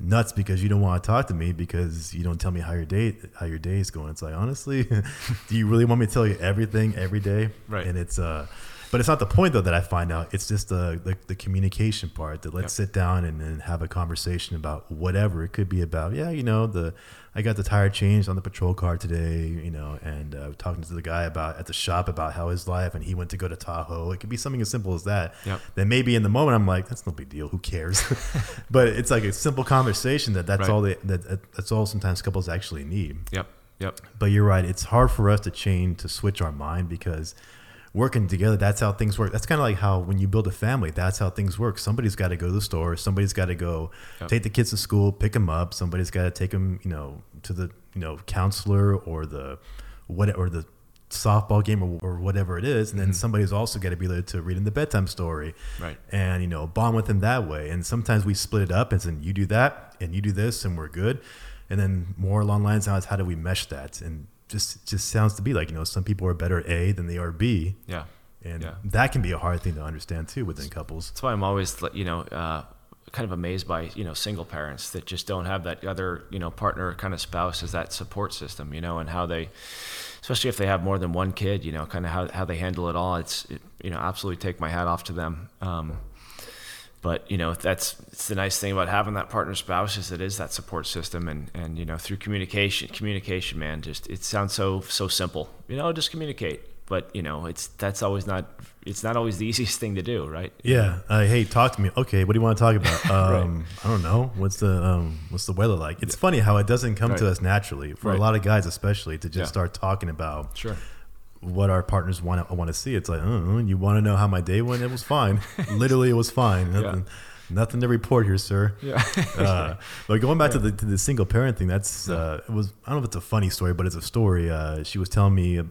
Speaker 1: nuts because you don't want to talk to me because you don't tell me how your day how your day is going. It's like, honestly, (laughs) do you really want me to tell you everything every day?
Speaker 2: Right.
Speaker 1: And it's uh, but it's not the point though that I find out. It's just the the, the communication part that let's
Speaker 2: Yep.
Speaker 1: sit down and, and have a conversation about whatever it could be about. Yeah, you know the. I got the tire changed on the patrol car today, you know, and uh, talking to the guy about at the shop about how his life and he went to go to Tahoe. It could be something as simple as that.
Speaker 2: Yep.
Speaker 1: Then maybe in the moment I'm like, that's no big deal. Who cares? (laughs) but it's like a simple conversation that that's
Speaker 2: Right.
Speaker 1: all they, that, that that's all sometimes couples actually need.
Speaker 2: Yep. Yep.
Speaker 1: But you're right. It's hard for us to change to switch our mind because working together, that's how things work. That's kind of like how when you build a family, that's how things work. Somebody's got to go to the store. Somebody's got to go
Speaker 2: Yep.
Speaker 1: take the kids to school, pick them up. Somebody's got to take them, you know, to the you know counselor or the what or the softball game or, or whatever it is. And then mm-hmm. somebody's also got to be there to read him the bedtime story
Speaker 2: Right.
Speaker 1: and you know bond with them that way and sometimes we split it up and say you do that and you do this and we're good and then more along lines now is how do we mesh that and just just sounds to be like you know some people are better at a than they are b
Speaker 2: Yeah.
Speaker 1: and
Speaker 2: Yeah.
Speaker 1: that can be a hard thing to understand too within couples
Speaker 2: That's why I'm always, you know, uh, kind of amazed by you know single parents that just don't have that other you know partner kind of spouse as that support system you know and how they especially if they have more than one kid you know kind of how, how they handle it all it's it, you know absolutely take my hat off to them um, but you know that's it's the nice thing about having that partner spouse is it is that support system and and you know through communication communication man just it sounds so so simple you know just communicate but you know it's that's always not it's not always the (laughs) easiest thing to do right
Speaker 1: Yeah. Uh, hey, talk to me. Okay, what do you want to talk about? (laughs) Um, I don't know. What's the um, what's the weather like? It's funny how it doesn't come to us naturally for
Speaker 2: Right.
Speaker 1: a lot of guys, especially to just
Speaker 2: Yeah.
Speaker 1: start talking about
Speaker 2: sure
Speaker 1: what our partners want to want to see. It's like, uh, you want to know how my day went? It was fine. (laughs) Literally, it was fine. Nothing, nothing to report here, sir.
Speaker 2: yeah
Speaker 1: Uh, (laughs) but going back to the to the single parent thing, that's uh, it was. I don't know if it's a funny story, but it's a story. Uh, she was telling me a,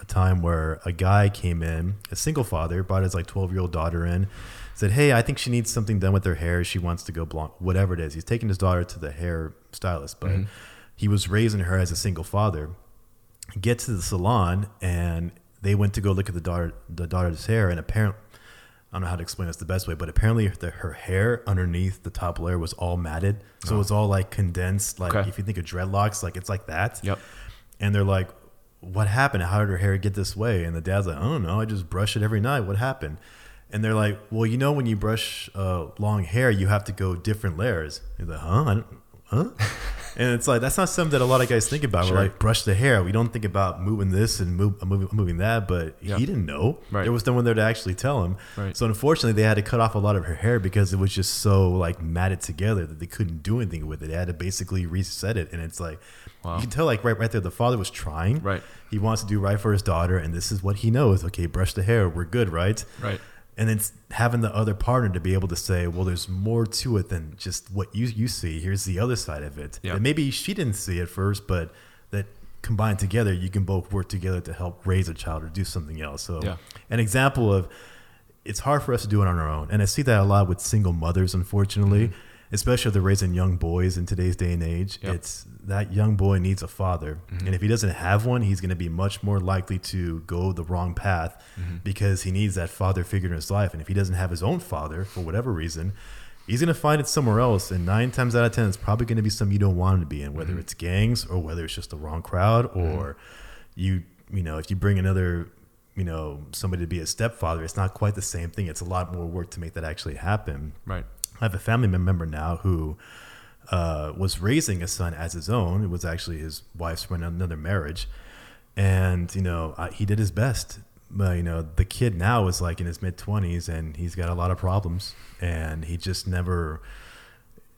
Speaker 1: a time where a guy came in, a single father, brought his like twelve year old daughter in, said, "Hey, I think she needs something done with her hair. She wants to go blonde, whatever it is." He's taking his daughter to the hair stylist, but he was raising her as a single father. Get to the salon and they went to go look at the daughter the daughter's hair and apparently I don't know how to explain this the best way, but apparently the, her hair underneath the top layer was all matted, so it was all like condensed. Like
Speaker 2: Okay.
Speaker 1: if you think of dreadlocks, like it's like that.
Speaker 2: Yep.
Speaker 1: And they're like, "What happened? How did her hair get this way?" And the dad's like, "I don't know. I just brush it every night. What happened?" And they're like, "Well, you know, when you brush uh, long hair, you have to go different layers." He's like, "Huh? I don't, huh?" (laughs) and it's like that's not something that a lot of guys think about.
Speaker 2: Sure.
Speaker 1: We're like, brush the hair. We don't think about moving this and move, uh, moving, moving that. But
Speaker 2: Yeah.
Speaker 1: he didn't know.
Speaker 2: Right.
Speaker 1: There was no one there to actually tell him.
Speaker 2: Right.
Speaker 1: So unfortunately, they had to cut off a lot of her hair because it was just so like matted together that they couldn't do anything with it. They had to basically reset it, and it's like
Speaker 2: Wow.
Speaker 1: you can tell like right right there, the father was trying.
Speaker 2: Right.
Speaker 1: He wants to do right for his daughter, and this is what he knows. Okay, brush the hair. We're good, right?
Speaker 2: Right.
Speaker 1: And then having the other partner to be able to say, well, there's more to it than just what you you see. Here's the other side of it. And maybe she didn't see it first, but that combined together, you can both work together to help raise a child or do something else. So,
Speaker 2: Yeah.
Speaker 1: an example of it's hard for us to do it on our own, and I see that a lot with single mothers, unfortunately. Mm-hmm. Especially if they're raising young boys in today's day and age,
Speaker 2: Yep.
Speaker 1: it's that young boy needs a father, mm-hmm. and if he doesn't have one, he's going to be much more likely to go the wrong path mm-hmm. because he needs that father figure in his life. And if he doesn't have his own father for whatever reason, he's going to find it somewhere else. And nine times out of ten, it's probably going to be something you don't want him to be in, whether mm-hmm. it's gangs or whether it's just the wrong crowd or you, you know, if you bring another, you know, somebody to be a stepfather, it's not quite the same thing. It's a lot more work to make that actually happen.
Speaker 2: Right.
Speaker 1: I have a family member now who uh, was raising a son as his own. It was actually his wife's from another marriage, and you know I, he did his best. But you know the kid now is like in his mid twenties, and he's got a lot of problems, and he just never.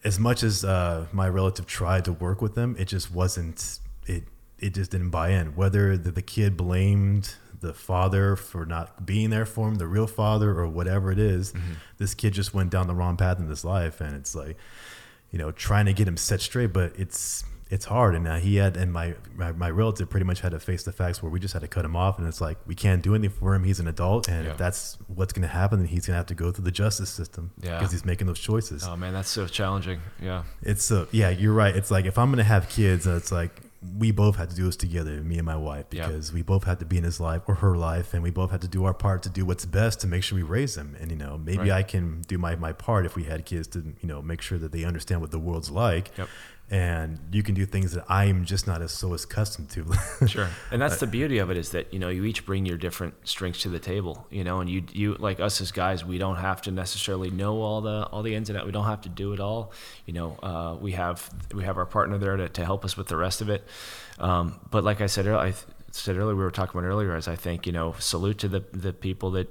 Speaker 1: As much as uh, my relative tried to work with him, it just wasn't. It it just didn't buy in. Whether the, the kid blamed the father for not being there for him, the real father, or whatever it is, this kid just went down the wrong path in his life, and it's like, you know, trying to get him set straight, but it's it's hard. And uh, he had, and my, my my relative pretty much had to face the facts where we just had to cut him off, and it's like we can't do anything for him. He's an adult, and
Speaker 2: Yeah.
Speaker 1: if that's what's going to happen, then he's going to have to go through the justice system
Speaker 2: Yeah.
Speaker 1: because he's making those choices.
Speaker 2: Oh man, that's so challenging. Yeah.
Speaker 1: It's uh, yeah, you're right. It's like if I'm gonna have kids, uh, it's like we both had to do this together, me and my wife, because we both had to be in his life or her life, and we both had to do our part to do what's best to make sure we raise them. And you know, maybe
Speaker 2: Right.
Speaker 1: I can do my my part if we had kids to you know make sure that they understand what the world's like.
Speaker 2: Yep.
Speaker 1: And you can do things that I'm just not as so accustomed to. (laughs)
Speaker 2: Sure. And that's the beauty of it is that, you know, you each bring your different strengths to the table, you know, and you you like us as guys, we don't have to necessarily know all the all the ins and outs. We don't have to do it all. You know, uh, we have we have our partner there to, to help us with the rest of it. Um, but like I said earlier, I said earlier, we were talking about earlier, as I think, you know, salute to the the people that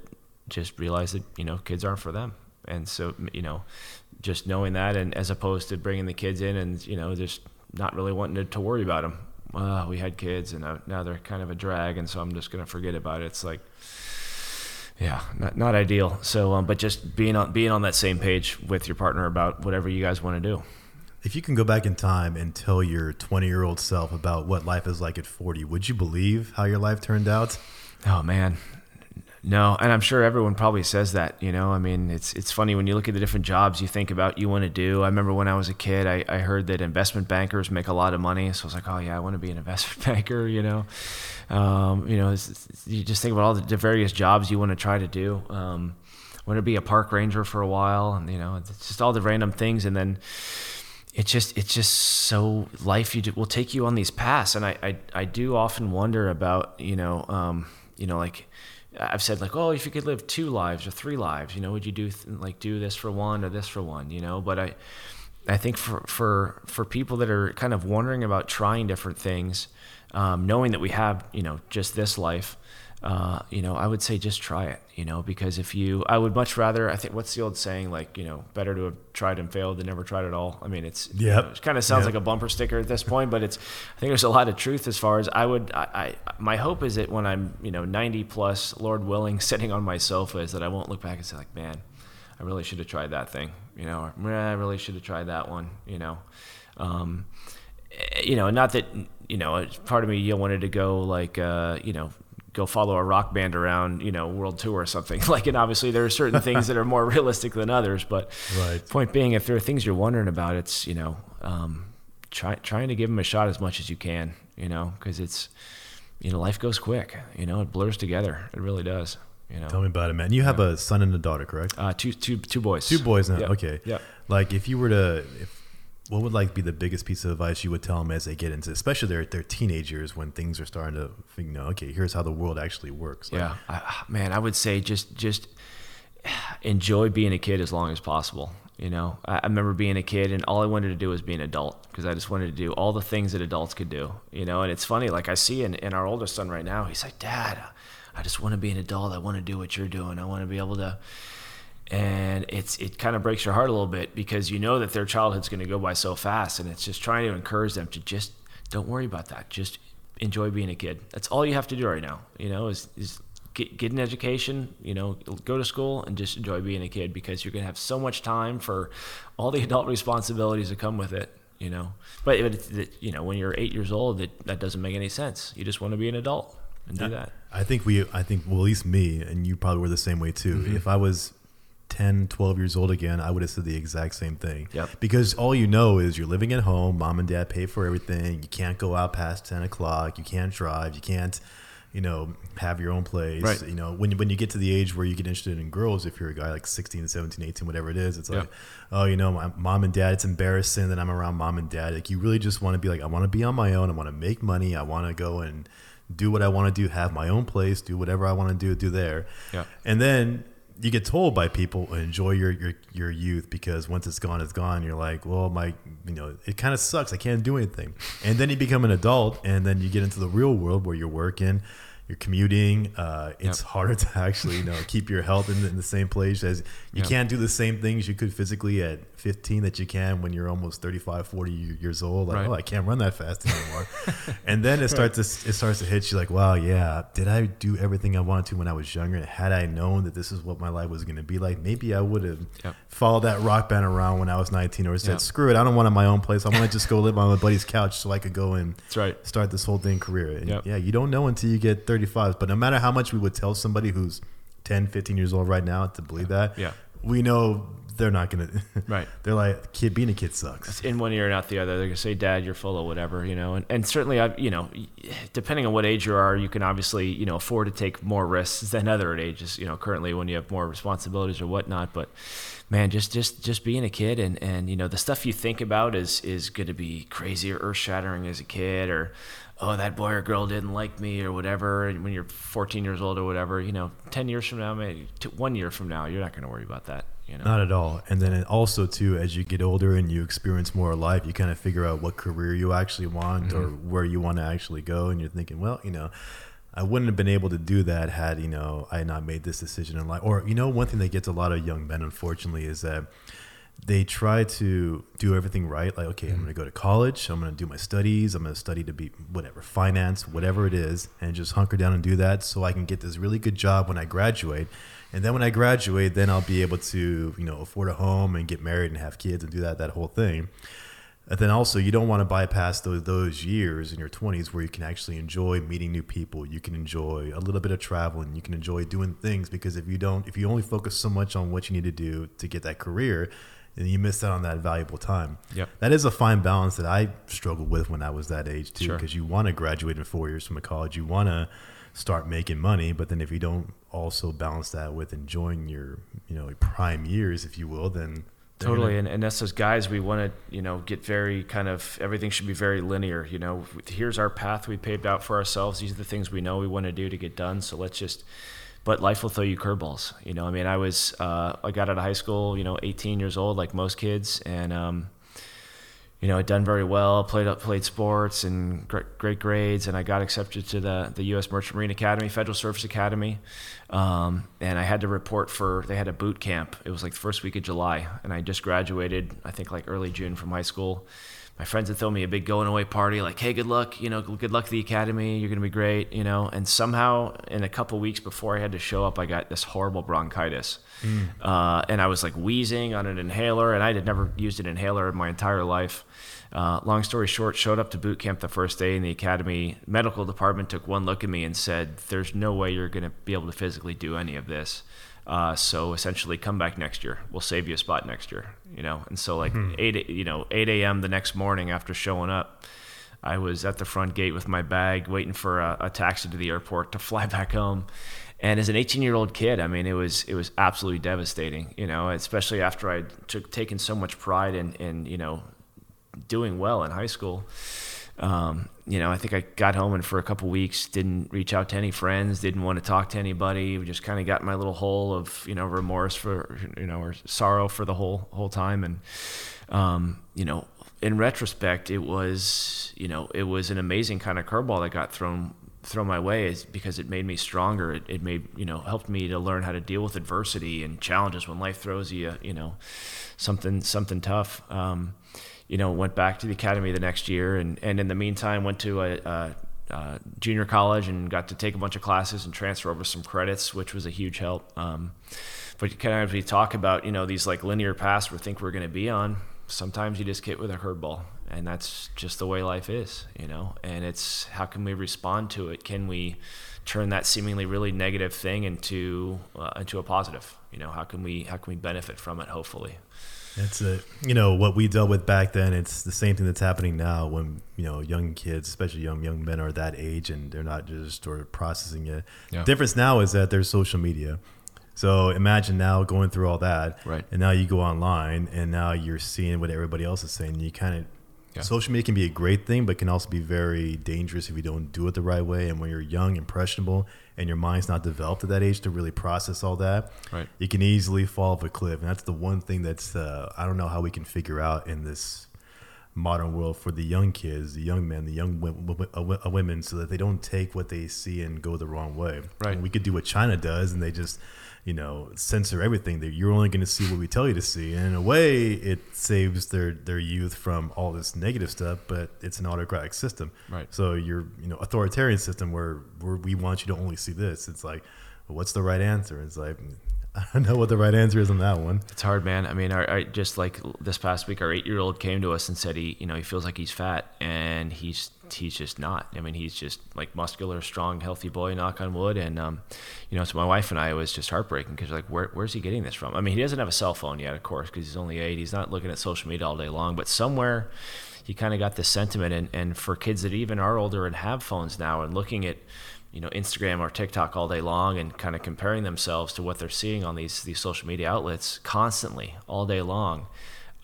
Speaker 2: just realize that, you know, kids aren't for them. And so, you know, just knowing that and as opposed to bringing the kids in and, you know, just not really wanting to, to worry about them. Well, we had kids and now- now they're kind of a drag. And so I'm just going to forget about it. It's like, yeah, not, not ideal. So, um, but just being on, being on that same page with your partner about whatever you guys want to do.
Speaker 1: if you can go back in time and tell your 20 year old self about what life is like at 40, would you believe how your life turned out?
Speaker 2: Oh man. No, and I'm sure everyone probably says that, you know. I mean, it's it's funny when you look at the different jobs you think about you want to do. I remember when I was a kid, I, I heard that investment bankers make a lot of money, so I was like, oh yeah, I want to be an investment (laughs) banker, you know. Um, you know, it's, it's- you just think about all the various jobs you want to try to do. Um, wanted to be a park ranger for a while, and you know, it's just all the random things, and then it's just it's just so life you do, will take you on these paths, and I, I I do often wonder about you know um, you know like. I've said like, oh, if you could live two lives or three lives, you know, would you do th- like do this for one or this for one, you know? But I, I think for for for people that are kind of wondering about trying different things, um, knowing that we have you know just this life, uh, you know, I would say just try it, you know, because if you, I would much rather, I think, what's the old saying, like, you know, better to have tried and failed than never tried at all. I mean, it's,
Speaker 1: yep.
Speaker 2: You know, it kind of sounds
Speaker 1: yep.
Speaker 2: like a bumper sticker at this point, but it's, I think there's a lot of truth as far as I would, I, I, my hope is that when I'm, you know, 90 plus, Lord willing, (laughs) sitting on my sofa is that I won't look back and say like, man, I really should have tried that thing, you know, or I really should have tried that one, you know. Um, you know, not that, you know, part of me, you wanted to go like, uh, you know, go follow a rock band around, you know, world tour or something. (laughs) Like, and obviously there are certain things that are more (laughs) realistic than others, but
Speaker 1: right.
Speaker 2: point being, if there are things you're wondering about, it's, you know, um, try, trying to give them a shot as much as you can, you know, cause it's, you know, life goes quick, you know, it blurs together. It really does. You know.
Speaker 1: Tell me about it, man. You have yeah. a son and a daughter, correct?
Speaker 2: Uh, two, two, two boys.
Speaker 1: Two boys now.
Speaker 2: Yep.
Speaker 1: Okay.
Speaker 2: Yeah.
Speaker 1: Like, if you were to, if what would like be the biggest piece of advice you would tell them as they get into, especially their their teenagers when things are starting to, you know, okay, here's how the world actually works.
Speaker 2: Like, yeah, I, ah, man, I would say just just enjoy being a kid as long as possible. You know, I, I remember being a kid and all I wanted to do was be an adult because I just wanted to do all the things that adults could do. You know, and it's funny, like I see in, in our oldest son right now, he's like, Dad, I just want to be an adult. I want to do what you're doing. I want to be able to and it's it kind of breaks your heart a little bit because you know that their childhood's going to go by so fast and it's just trying to encourage them to just don't worry about that. Just enjoy being a kid. That's all you have to do right now you know is, is get, get an education you know go to school and just enjoy being a kid because you're going to have so much time for all the (laughs) adult responsibilities that come with it you know. But, but you know when you're eight years old that, that doesn't make any sense. You just want to be an adult and do that.
Speaker 1: I think we i think well at least me and you probably were the same way too. Mm-hmm. if i was 10, 12 years old again, I would have said the exact same thing.
Speaker 2: Yep.
Speaker 1: Because all you know is you're living at home, mom and dad pay for everything. You can't go out past 10 o'clock. You can't drive. You can't, you know, have your own place.
Speaker 2: Right.
Speaker 1: You know, when, when you get to the age where you get interested in girls, if you're a guy like 16, 17, 18, whatever it is, it's like,
Speaker 2: yep.
Speaker 1: oh, you know, my mom and dad, it's embarrassing that I'm around mom and dad. Like, you really just want to be like, I want to be on my own. I want to make money. I want to go and do what I want to do, have my own place, do whatever I want to do, do there.
Speaker 2: Yeah.
Speaker 1: And then, you get told by people enjoy your, your your youth because once it's gone it's gone. You're like well my you know it kind of sucks. I can't do anything. And then you become an adult and then you get into the real world where you're working you're commuting. Uh, it's yep. harder to actually, you know, (laughs) keep your health in the, in the same place as you yep. can't do the same things you could physically at 15 that you can when you're almost 35, 40 years old. Like, right. oh, I can't run that fast anymore. (laughs) and then it starts to it starts to hit you like, wow, yeah, did I do everything I wanted to when I was younger? And Had I known that this is what my life was going to be like, maybe I would have yep. followed that rock band around when I was 19 or said, screw it, I don't want my own place. I want to just go live on my buddy's couch so I could go and
Speaker 2: right.
Speaker 1: start this whole thing career. And yeah, you don't know until you get 30 35. But no matter how much we would tell somebody who's 10, 15 years old right now to believe that,
Speaker 2: yeah.
Speaker 1: we know they're not gonna. (laughs)
Speaker 2: Right.
Speaker 1: they're like, kid, being a kid sucks.
Speaker 2: It's in one ear and out the other. They're gonna say, "Dad, you're full of whatever," you know. And, and certainly, I, you know, depending on what age you are, you can obviously, you know, afford to take more risks than other ages. You know, currently when you have more responsibilities or whatnot. But man, just just just being a kid and and you know the stuff you think about is is going to be crazy or earth shattering as a kid or oh, that boy or girl didn't like me or whatever. And when you're 14 years old or whatever, you know, 10 years from now, maybe one year from now, you're not going to worry about that. You know?
Speaker 1: Not at all. And then also too, as you get older and you experience more life, you kind of figure out what career you actually want mm-hmm. or where you want to actually go. And you're thinking, well, you know, I wouldn't have been able to do that had, you know, I not made this decision in life. Or, you know, one thing that gets a lot of young men, unfortunately, is that they try to do everything right. Like, okay, mm-hmm. I'm going to go to college. I'm going to do my studies. I'm going to study to be whatever, finance, whatever it is, and just hunker down and do that so I can get this really good job when I graduate. And then when I graduate, then I'll be able to, you know, afford a home and get married and have kids and do that, that whole thing. And then also, you don't want to bypass those those years in your 20s where you can actually enjoy meeting new people. You can enjoy a little bit of traveling. You can enjoy doing things because if you don't, if you only focus so much on what you need to do to get that career, and you miss out on that valuable time.
Speaker 2: Yep.
Speaker 1: That is a fine balance that I struggled with when I was that age too, because
Speaker 2: sure.
Speaker 1: you want to graduate in four years from a college, you want to start making money, but then if you don't also balance that with enjoying your you know prime years, if you will, then
Speaker 2: totally gonna... and, and that's those guys we want to you know get very kind of everything should be very linear you know here's our path we paved out for ourselves these are the things we know we want to do to get done so let's just but life will throw you curveballs you know i mean i was uh, i got out of high school you know 18 years old like most kids and um, you know, I'd done very well, played up, played sports and great, great, grades, and I got accepted to the the U.S. Merchant Marine Academy, Federal Service Academy, um, and I had to report for. They had a boot camp. It was like the first week of July, and I just graduated, I think like early June from high school. My friends had thrown me a big going away party, like, "Hey, good luck, you know, good luck to the academy. You're gonna be great, you know." And somehow, in a couple weeks before I had to show up, I got this horrible bronchitis, mm. uh, and I was like wheezing on an inhaler, and I had never used an inhaler in my entire life uh, long story short, showed up to boot camp the first day, and the academy medical department took one look at me and said, "There's no way you're going to be able to physically do any of this." Uh, so essentially, come back next year. We'll save you a spot next year. You know, and so like hmm. eight, you know, eight a.m. the next morning after showing up, I was at the front gate with my bag, waiting for a, a taxi to the airport to fly (laughs) back home. And as an 18 year old kid, I mean, it was it was absolutely devastating. You know, especially after I'd took, taken so much pride in in you know doing well in high school. Um, you know, I think I got home and for a couple weeks didn't reach out to any friends, didn't want to talk to anybody. We Just kind of got my little hole of you know remorse for you know or sorrow for the whole whole time. And um, you know, in retrospect, it was you know it was an amazing kind of curveball that got thrown thrown my way is because it made me stronger. It, it made you know helped me to learn how to deal with adversity and challenges when life throws you you know something something tough. Um, you know, went back to the academy the next year, and, and in the meantime went to a, a, a junior college and got to take a bunch of classes and transfer over some credits, which was a huge help. Um, but kind of as we talk about, you know, these like linear paths we think we're going to be on, sometimes you just get with a curveball, and that's just the way life is, you know. And it's how can we respond to it? Can we turn that seemingly really negative thing into uh, into a positive? You know, how can we how can we benefit from it? Hopefully.
Speaker 1: It's a you know what we dealt with back then. It's the same thing that's happening now when you know young kids, especially young young men, are that age and they're not just sort of processing it. Yeah. difference now is that there's social media. So imagine now going through all that,
Speaker 2: right?
Speaker 1: And now you go online, and now you're seeing what everybody else is saying. You kind of yeah. social media can be a great thing, but can also be very dangerous if you don't do it the right way. And when you're young, impressionable, and your mind's not developed at that age to really process all that,
Speaker 2: right.
Speaker 1: you can easily fall off a cliff. And that's the one thing that's uh, I don't know how we can figure out in this modern world for the young kids, the young men, the young women, so that they don't take what they see and go the wrong way.
Speaker 2: Right.
Speaker 1: And we could do what China does, and they just you know censor everything that you're only going to see what we tell you to see and in a way it saves their their youth from all this negative stuff but it's an autocratic system
Speaker 2: right
Speaker 1: so you're you know authoritarian system where, where we want you to only see this it's like well, what's the right answer it's like (laughs) I don't know what the right answer is on that one.
Speaker 2: It's hard, man. I mean, our, our, just like this past week, our eight-year-old came to us and said he, you know, he feels like he's fat, and he's he's just not. I mean, he's just like muscular, strong, healthy boy. Knock on wood. And um, you know, so my wife and I was just heartbreaking because like, where, where's he getting this from? I mean, he doesn't have a cell phone yet, of course, because he's only eight. He's not looking at social media all day long, but somewhere he kind of got this sentiment. And, and for kids that even are older and have phones now and looking at you know Instagram or TikTok all day long and kind of comparing themselves to what they're seeing on these these social media outlets constantly all day long.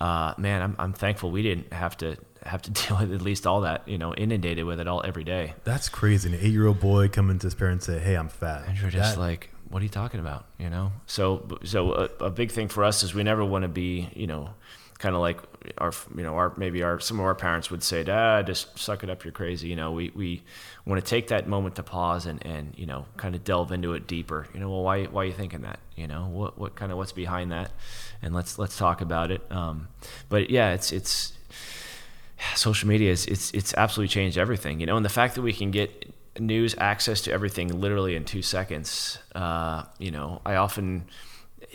Speaker 2: Uh, man, I'm I'm thankful we didn't have to have to (laughs) deal with at least all that you know inundated with it all every day.
Speaker 1: That's crazy. An eight year old boy coming to his parents and say, "Hey, I'm fat,"
Speaker 2: and you're just that, like, "What are you talking about?" You know. So so a, a big thing for us is we never want to be you know kind of like our you know our maybe our some of our parents would say dad just suck it up you're crazy you know we we want to take that moment to pause and and you know kind of delve into it deeper you know well why why are you thinking that you know what what kind of what's behind that and let's let's talk about it um, but yeah it's it's social media is it's it's absolutely changed everything you know and the fact that we can get news access to everything literally in two seconds uh, you know i often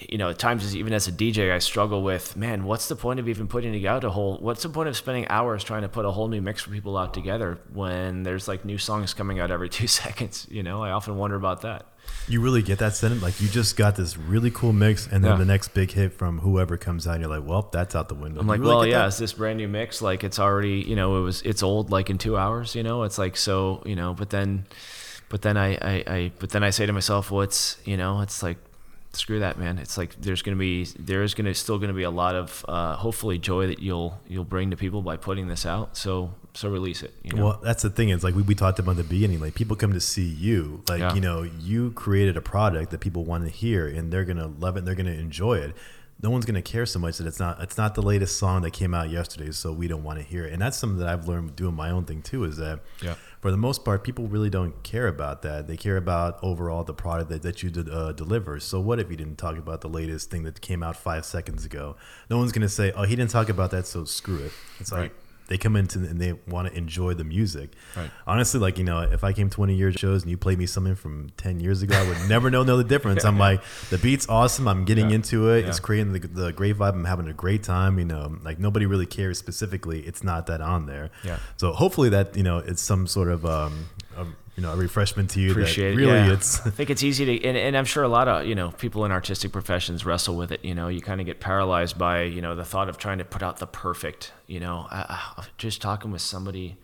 Speaker 2: you know, at times even as a DJ, I struggle with, man, what's the point of even putting out a whole? What's the point of spending hours trying to put a whole new mix for people out together when there's like new songs coming out every (laughs) two seconds? You know, I often wonder about that.
Speaker 1: You really get that sentiment, like you just got this really cool mix, and then yeah. the next big hit from whoever comes out, and you're like, well, that's out the window.
Speaker 2: I'm like, really well, yeah, it's this brand new mix. Like it's already, you know, it was it's old like in two hours. You know, it's like so, you know, but then, but then I, I, I but then I say to myself, well, it's you know, it's like screw that, man. It's like there's gonna be there is gonna still gonna be a lot of uh, hopefully joy that you'll you'll bring to people by putting this out. So so release it. You know?
Speaker 1: Well, that's the thing. Is like we, we talked about in the beginning. Like people come to see you. Like
Speaker 2: Yeah.
Speaker 1: you know, you created a product that people want to hear, and they're gonna love it. and They're gonna enjoy it. No one's gonna care so much that it's not. It's not the latest song that came out yesterday, so we don't want to hear it. And that's something that I've learned doing my own thing too. Is that
Speaker 2: Yeah.
Speaker 1: For the most part, people really don't care about that. They care about overall the product that, that you did, uh, deliver. So what if you didn't talk about the latest thing that came out five seconds ago? No one's gonna say, "Oh, he didn't talk about that," so screw it. It's like
Speaker 2: Right.
Speaker 1: They come into and they want to enjoy the music.
Speaker 2: Right.
Speaker 1: Honestly, like you know, if I came 20 years shows and you played me something from 10 years ago, I would never know know the difference. I'm (laughs) like, the beat's awesome. I'm getting
Speaker 2: Yeah.
Speaker 1: into it.
Speaker 2: Yeah.
Speaker 1: It's creating the, the great vibe. I'm having a great time. You know, like nobody really cares specifically. It's not that on there.
Speaker 2: Yeah.
Speaker 1: So hopefully that you know it's some sort of um, um you know a refreshment to you.
Speaker 2: appreciate
Speaker 1: that
Speaker 2: it.
Speaker 1: really
Speaker 2: yeah.
Speaker 1: it's
Speaker 2: I think it's easy to, and, and I'm sure a lot of you know people in artistic professions wrestle with it. You know, you kind of get paralyzed by you know the thought of trying to put out the perfect. You know, I, I, just talking with somebody,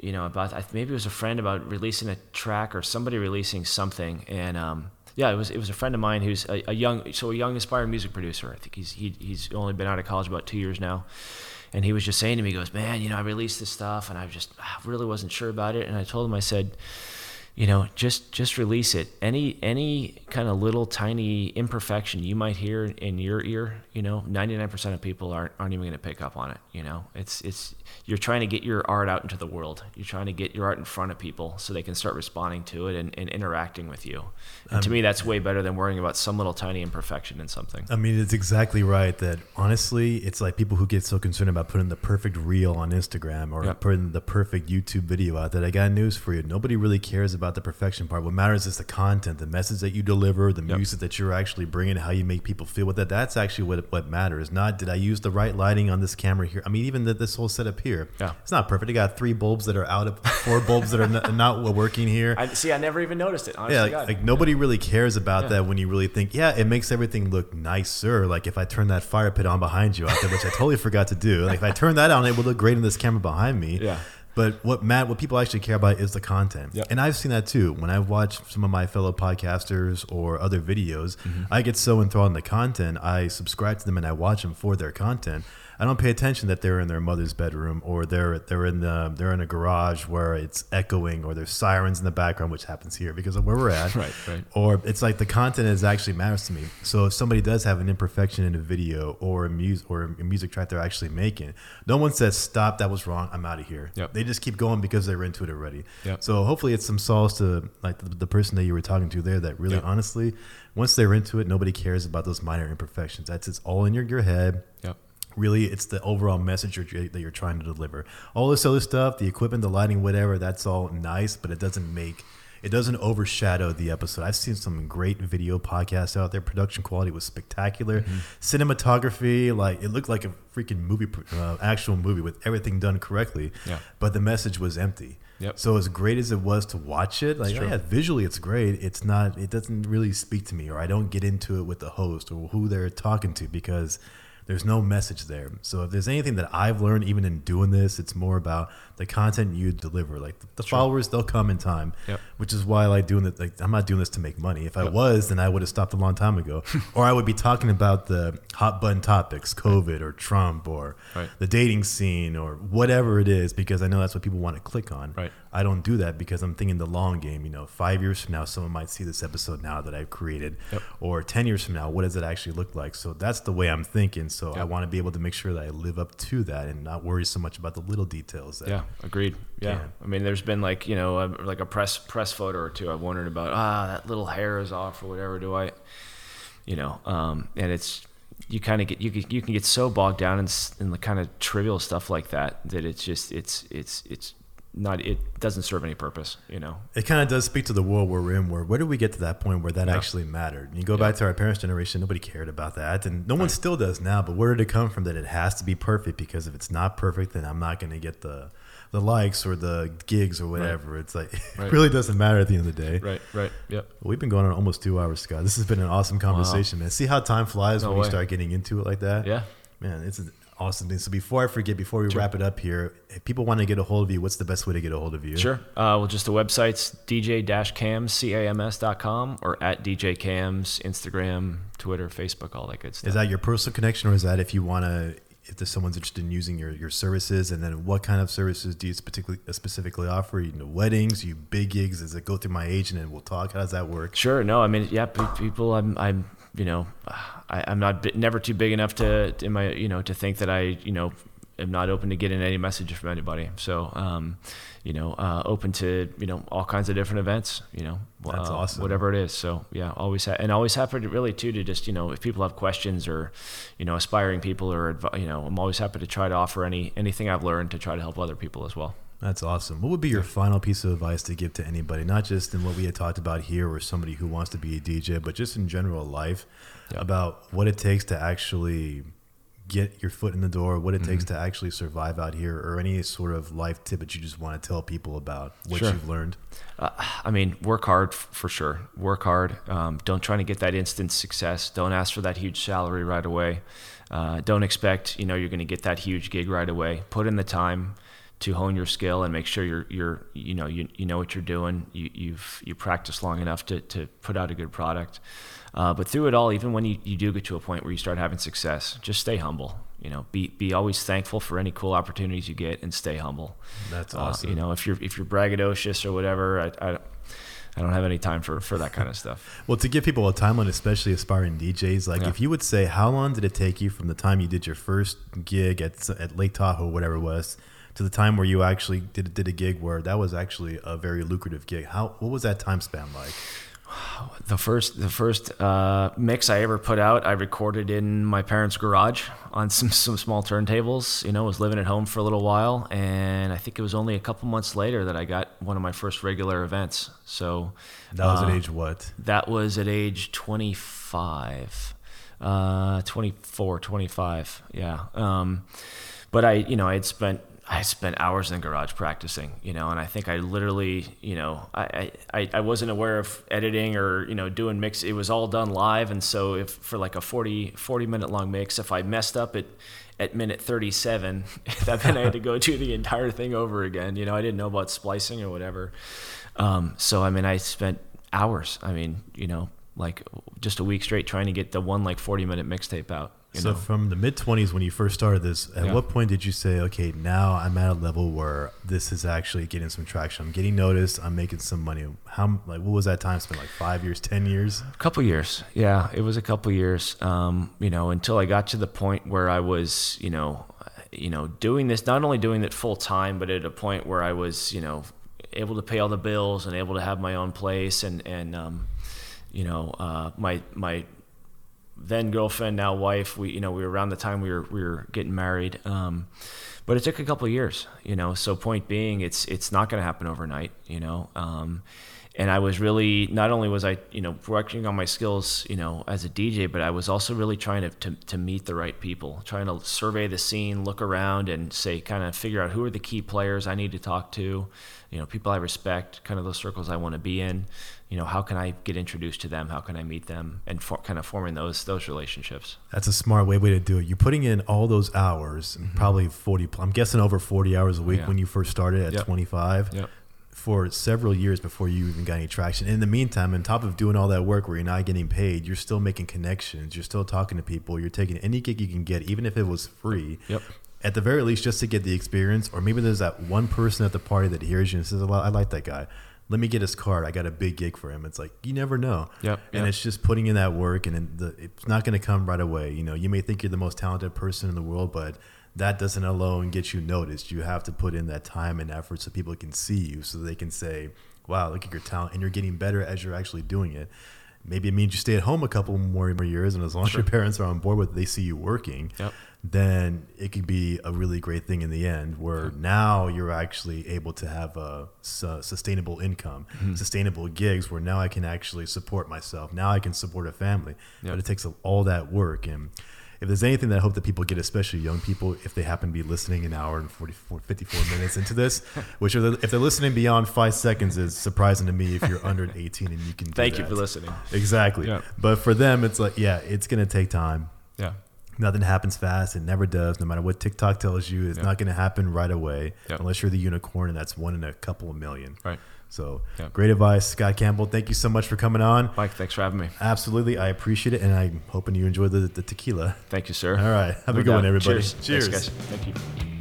Speaker 2: you know, about I- maybe it was a friend about releasing a track or somebody releasing something, and um, yeah, it was it was a friend of mine who's a, a young so a young aspiring music producer. I think he's he, he's only been out of college about two years now. And he was just saying to me, he goes, man, you know, I released this stuff and I just I really wasn't sure about it. And I told him, I said, you know just just release it any any kind of little tiny imperfection you might hear in your ear you know 99% of people aren't aren't even going to pick up on it you know it's it's you're trying to get your art out into the world you're trying to get your art in front of people so they can start responding to it and, and interacting with you and to um, me that's way better than worrying about some little tiny imperfection in something
Speaker 1: I mean, it's exactly right. That honestly, it's like people who get so concerned about putting the perfect reel on Instagram or
Speaker 2: Yep.
Speaker 1: putting the perfect YouTube video out. That I got news for you. Nobody really cares about the perfection part. What matters is the content, the message that you deliver, the
Speaker 2: Yep.
Speaker 1: music that you're actually bringing, how you make people feel with that. That's actually what what matters. Not did I use the right lighting on this camera here? I mean, even the, this whole setup here.
Speaker 2: Yeah.
Speaker 1: it's not perfect. I got three bulbs that are out of four bulbs that are (laughs) not, not working here.
Speaker 2: I see I never even noticed it honestly
Speaker 1: Yeah, like, like nobody really cares about
Speaker 2: Yeah.
Speaker 1: that when you really think, yeah, it makes everything look nicer. Like if I turn that fire pit on behind you out there, which I totally forgot to do. Like if I turn that on, it would look great in this camera behind me.
Speaker 2: Yeah.
Speaker 1: But what Matt, what people actually care about is the content.
Speaker 2: Yep.
Speaker 1: And I've seen that too. When I've watched some of my fellow podcasters or other videos,
Speaker 2: Mm-hmm.
Speaker 1: I get so enthralled in the content. I subscribe to them and I watch them for their content. I don't pay attention that they're in their mother's bedroom or they're they're in the they're in a garage where it's echoing or there's sirens in the background, which happens here because of where we're at. (laughs)
Speaker 2: Right, right.
Speaker 1: Or it's like the content is actually matters to me. So if somebody does have an imperfection in a video or a music or a music track they're actually making, no one says stop. That was wrong. I'm out of here.
Speaker 2: Yep.
Speaker 1: They just keep going because they're into it already.
Speaker 2: Yep.
Speaker 1: So hopefully it's some solace to like the, the person that you were talking to there. That really
Speaker 2: Yep.
Speaker 1: honestly, once they're into it, nobody cares about those minor imperfections. That's it's all in your your head
Speaker 2: yep
Speaker 1: really it's the overall message you're, that you're trying to deliver. All this other stuff the equipment the lighting whatever that's all nice but it doesn't make it doesn't overshadow the episode. I've seen some great video podcasts out there. Production quality was spectacular. Cinematography like it looked like a freaking movie uh, actual movie with everything done correctly
Speaker 2: Yeah.
Speaker 1: but the message was empty.
Speaker 2: Yep.
Speaker 1: so as great as it was to watch it like yeah visually it's great. It's not it doesn't really speak to me or i don't get into it with the host or who they're talking to because there's no message there. So if there's anything that i've learned even in doing this it's more about the content you deliver. Like the, the followers they'll come in time
Speaker 2: Yep.
Speaker 1: which is why i like doing it like i'm not doing this to make money. If i was then i would have stopped a long time ago. (laughs) Or i would be talking about the hot button topics covid or trump or
Speaker 2: Right.
Speaker 1: the dating scene or whatever it is because i know that's what people want to click on.
Speaker 2: Right.
Speaker 1: I don't do that because I'm thinking the long game. You know, five years from now, someone might see this episode now that I've created,
Speaker 2: Yep.
Speaker 1: or ten years from now, what does it actually look like? So that's the way I'm thinking. So I want to be able to make sure that I live up to that and not worry so much about the little details. That,
Speaker 2: Yeah, agreed. Yeah.
Speaker 1: Yeah.
Speaker 2: I mean, there's been like you know, a, like a press press photo or two. I've wondered about. Ah, that little hair is off or whatever. Do I, you know? Um, and it's you kind of get you can, you can get so bogged down in, in the kind of trivial stuff like that that it's just it's it's it's not it doesn't serve any purpose. You know.
Speaker 1: It kind of does speak to the world where we're in. Where where do we get to that point where that
Speaker 2: Yeah.
Speaker 1: actually mattered? And you go back to our parents' generation, nobody cared about that, and no one still does now. But where did it come from that it has to be perfect? Because if it's not perfect, then I'm not going to get the the likes or the gigs or whatever. It's like (laughs) it
Speaker 2: Right.
Speaker 1: really doesn't matter at the end of the day.
Speaker 2: Right. Right. Yep.
Speaker 1: We've been going on almost two hours, Scott. This has been an awesome conversation, man. See how time flies
Speaker 2: No
Speaker 1: when
Speaker 2: way.
Speaker 1: you start getting into it like that.
Speaker 2: Yeah.
Speaker 1: man, it's Awesome. thing. So before I forget, before we sure. wrap it up here, if people want to get a hold of you, what's the best way to get a hold of you?
Speaker 2: Sure. Uh, well, just the website's dj-cams, or at djcams, Instagram, Twitter, Facebook, all that good stuff.
Speaker 1: Is that your personal connection or is that if you want to, if there's someone's interested in using your, your services and then what kind of services do you specifically, specifically offer? You know, weddings, you big gigs, is it go through my agent and we'll talk? How does that work?
Speaker 2: Sure. No, I mean, yeah, people, I'm, I'm, you know, I, am not never too big enough to in my you know to think that I you know am not open to getting any message from anybody. So um, you know, uh, open to you know all kinds of different events. You know,
Speaker 1: that's uh, awesome.
Speaker 2: Whatever it is. So yeah, always ha- and always happy to really too to just you know if people have questions or you know aspiring people or you know I'm always happy to try to offer any anything I've learned to try to help other people as well.
Speaker 1: That's awesome. What would be your final piece of advice to give to anybody, not just in what we had talked about here or somebody who wants to be a DJ, but just in general life about what it takes to actually get your foot in the door, what it mm-hmm. takes to actually survive out here, or any sort of life tip that you just want to tell people about what sure. you've learned?
Speaker 2: Uh, I mean, work hard f- for sure. Work hard. Um, don't try to get that instant success. Don't ask for that huge salary right away. Uh, don't expect you know you're going to get that huge gig right away. Put in the time to hone your skill and make sure you're you're you know you, you know what you're doing. You you've you practiced long enough to, to put out a good product. Uh, but through it all even when you, you do get to a point where you start having success just stay humble you know. Be be always thankful for any cool opportunities you get and stay humble.
Speaker 1: That's awesome
Speaker 2: uh, you know if you're if you're braggadocious or whatever I, I I don't have any time for, for that kind of stuff. (laughs)
Speaker 1: well, to give people a timeline, especially aspiring DJs, like yeah. if you would say, how long did it take you from the time you did your first gig at, at Lake Tahoe, whatever it was, to the time where you actually did did a gig where that was actually a very lucrative gig. How what was that time span like? (sighs)
Speaker 2: The first the first uh, mix I ever put out, I recorded in my parents' garage on some (laughs) some small turntables. You know, was living at home for a little while, and I think it was only a couple months later that I got one of my first regular events. So
Speaker 1: that was uh, at age what?
Speaker 2: That was at age twenty five. Uh, 24, 25, yeah. Um, but I, you know, I had spent I spent hours in the garage practicing, you know, and I think I literally, you know, I, I, I wasn't aware of editing or, you know, doing mix. It was all done live. And so if for like a 40, 40 minute long mix, if I messed up at, at minute 37, (laughs) that meant I had to go do the entire thing over again. You know, I didn't know about splicing or whatever. Um, so, I mean, I spent hours, I mean, you know, like just a week straight trying to get the one like 40 minute mixtape out
Speaker 1: so know? from the mid 20s when you first started this at yeah. what point did you say okay now i'm at a level where this is actually getting some traction. I'm getting noticed. I'm making some money. How like what was that time spent like five years ten years?
Speaker 2: A couple years. Yeah it was a couple years. Um, you know until i got to the point where i was you know you know doing this not only doing it full time but at a point where i was you know able to pay all the bills and able to have my own place and and um, you know uh, my my then girlfriend, now wife. We, you know, we were around the time we were we were getting married. Um, but it took a couple years, you know. So point being, it's it's not going to happen overnight, you know. Um, and I was really not only was I you know working on my skills you know as a DJ, but I was also really trying to, to, to meet the right people, trying to survey the scene, look around, and say kind of figure out who are the key players I need to talk to, you know, people I respect, kind of those circles I want to be in. You know, how can I get introduced to them? How can I meet them? And for, kind of forming those those relationships.
Speaker 1: That's a smart way way to do it. You're putting in all those hours, mm-hmm. probably forty. I'm guessing over forty hours a week yeah. when you first started at yep. 25. Yep for several years before you even got any traction. In the meantime, on top of doing all that work where you're not getting paid, you're still making connections. You're still talking to people. You're taking any gig you can get, even if it was free.
Speaker 2: Yep.
Speaker 1: At the very least, just to get the experience, or maybe there's that one person at the party that hears you and says, "I like that guy. Let me get his card. I got a big gig for him." It's like you never know.
Speaker 2: Yep.
Speaker 1: And
Speaker 2: yep.
Speaker 1: it's just putting in that work, and the, it's not going to come right away. You know, you may think you're the most talented person in the world, but that doesn't alone get you noticed. You have to put in that time and effort so people can see you, so they can say, "Wow, look at your talent," and you're getting better as you're actually doing it. Maybe it means you stay at home a couple more years, and as long sure. as your parents are on board with, it, they see you working.
Speaker 2: Yep.
Speaker 1: Then it could be a really great thing in the end, where yep. now you're actually able to have a, sustainable income, mm-hmm. sustainable gigs, where now I can actually support myself. Now I can support a family, yep. but it takes all that work and if there's anything that I hope that people get, especially young people, if they happen to be listening an hour and 44, 54 minutes into this, (laughs) which the, if they're listening beyond five seconds is surprising to me if you're under 18 and you can.
Speaker 2: Thank
Speaker 1: that.
Speaker 2: you for listening.
Speaker 1: Exactly. Yeah. But for them, it's like, yeah, it's going to take time. Nothing happens fast. It never does. No matter what TikTok tells you, it's
Speaker 2: Yeah.
Speaker 1: not going to happen right away
Speaker 2: Yeah.
Speaker 1: unless you're the unicorn, and that's one in a couple of million.
Speaker 2: Right.
Speaker 1: So,
Speaker 2: Yeah.
Speaker 1: great advice, Scott Campbell. Thank you so much for coming on.
Speaker 2: Mike, thanks for having me.
Speaker 1: Absolutely, I appreciate it, and I'm hoping you enjoy the, the tequila.
Speaker 2: Thank you, sir.
Speaker 1: All right, have
Speaker 2: No
Speaker 1: a good one,
Speaker 2: doubt.
Speaker 1: everybody.
Speaker 2: Cheers. Thanks, guys. Thank you.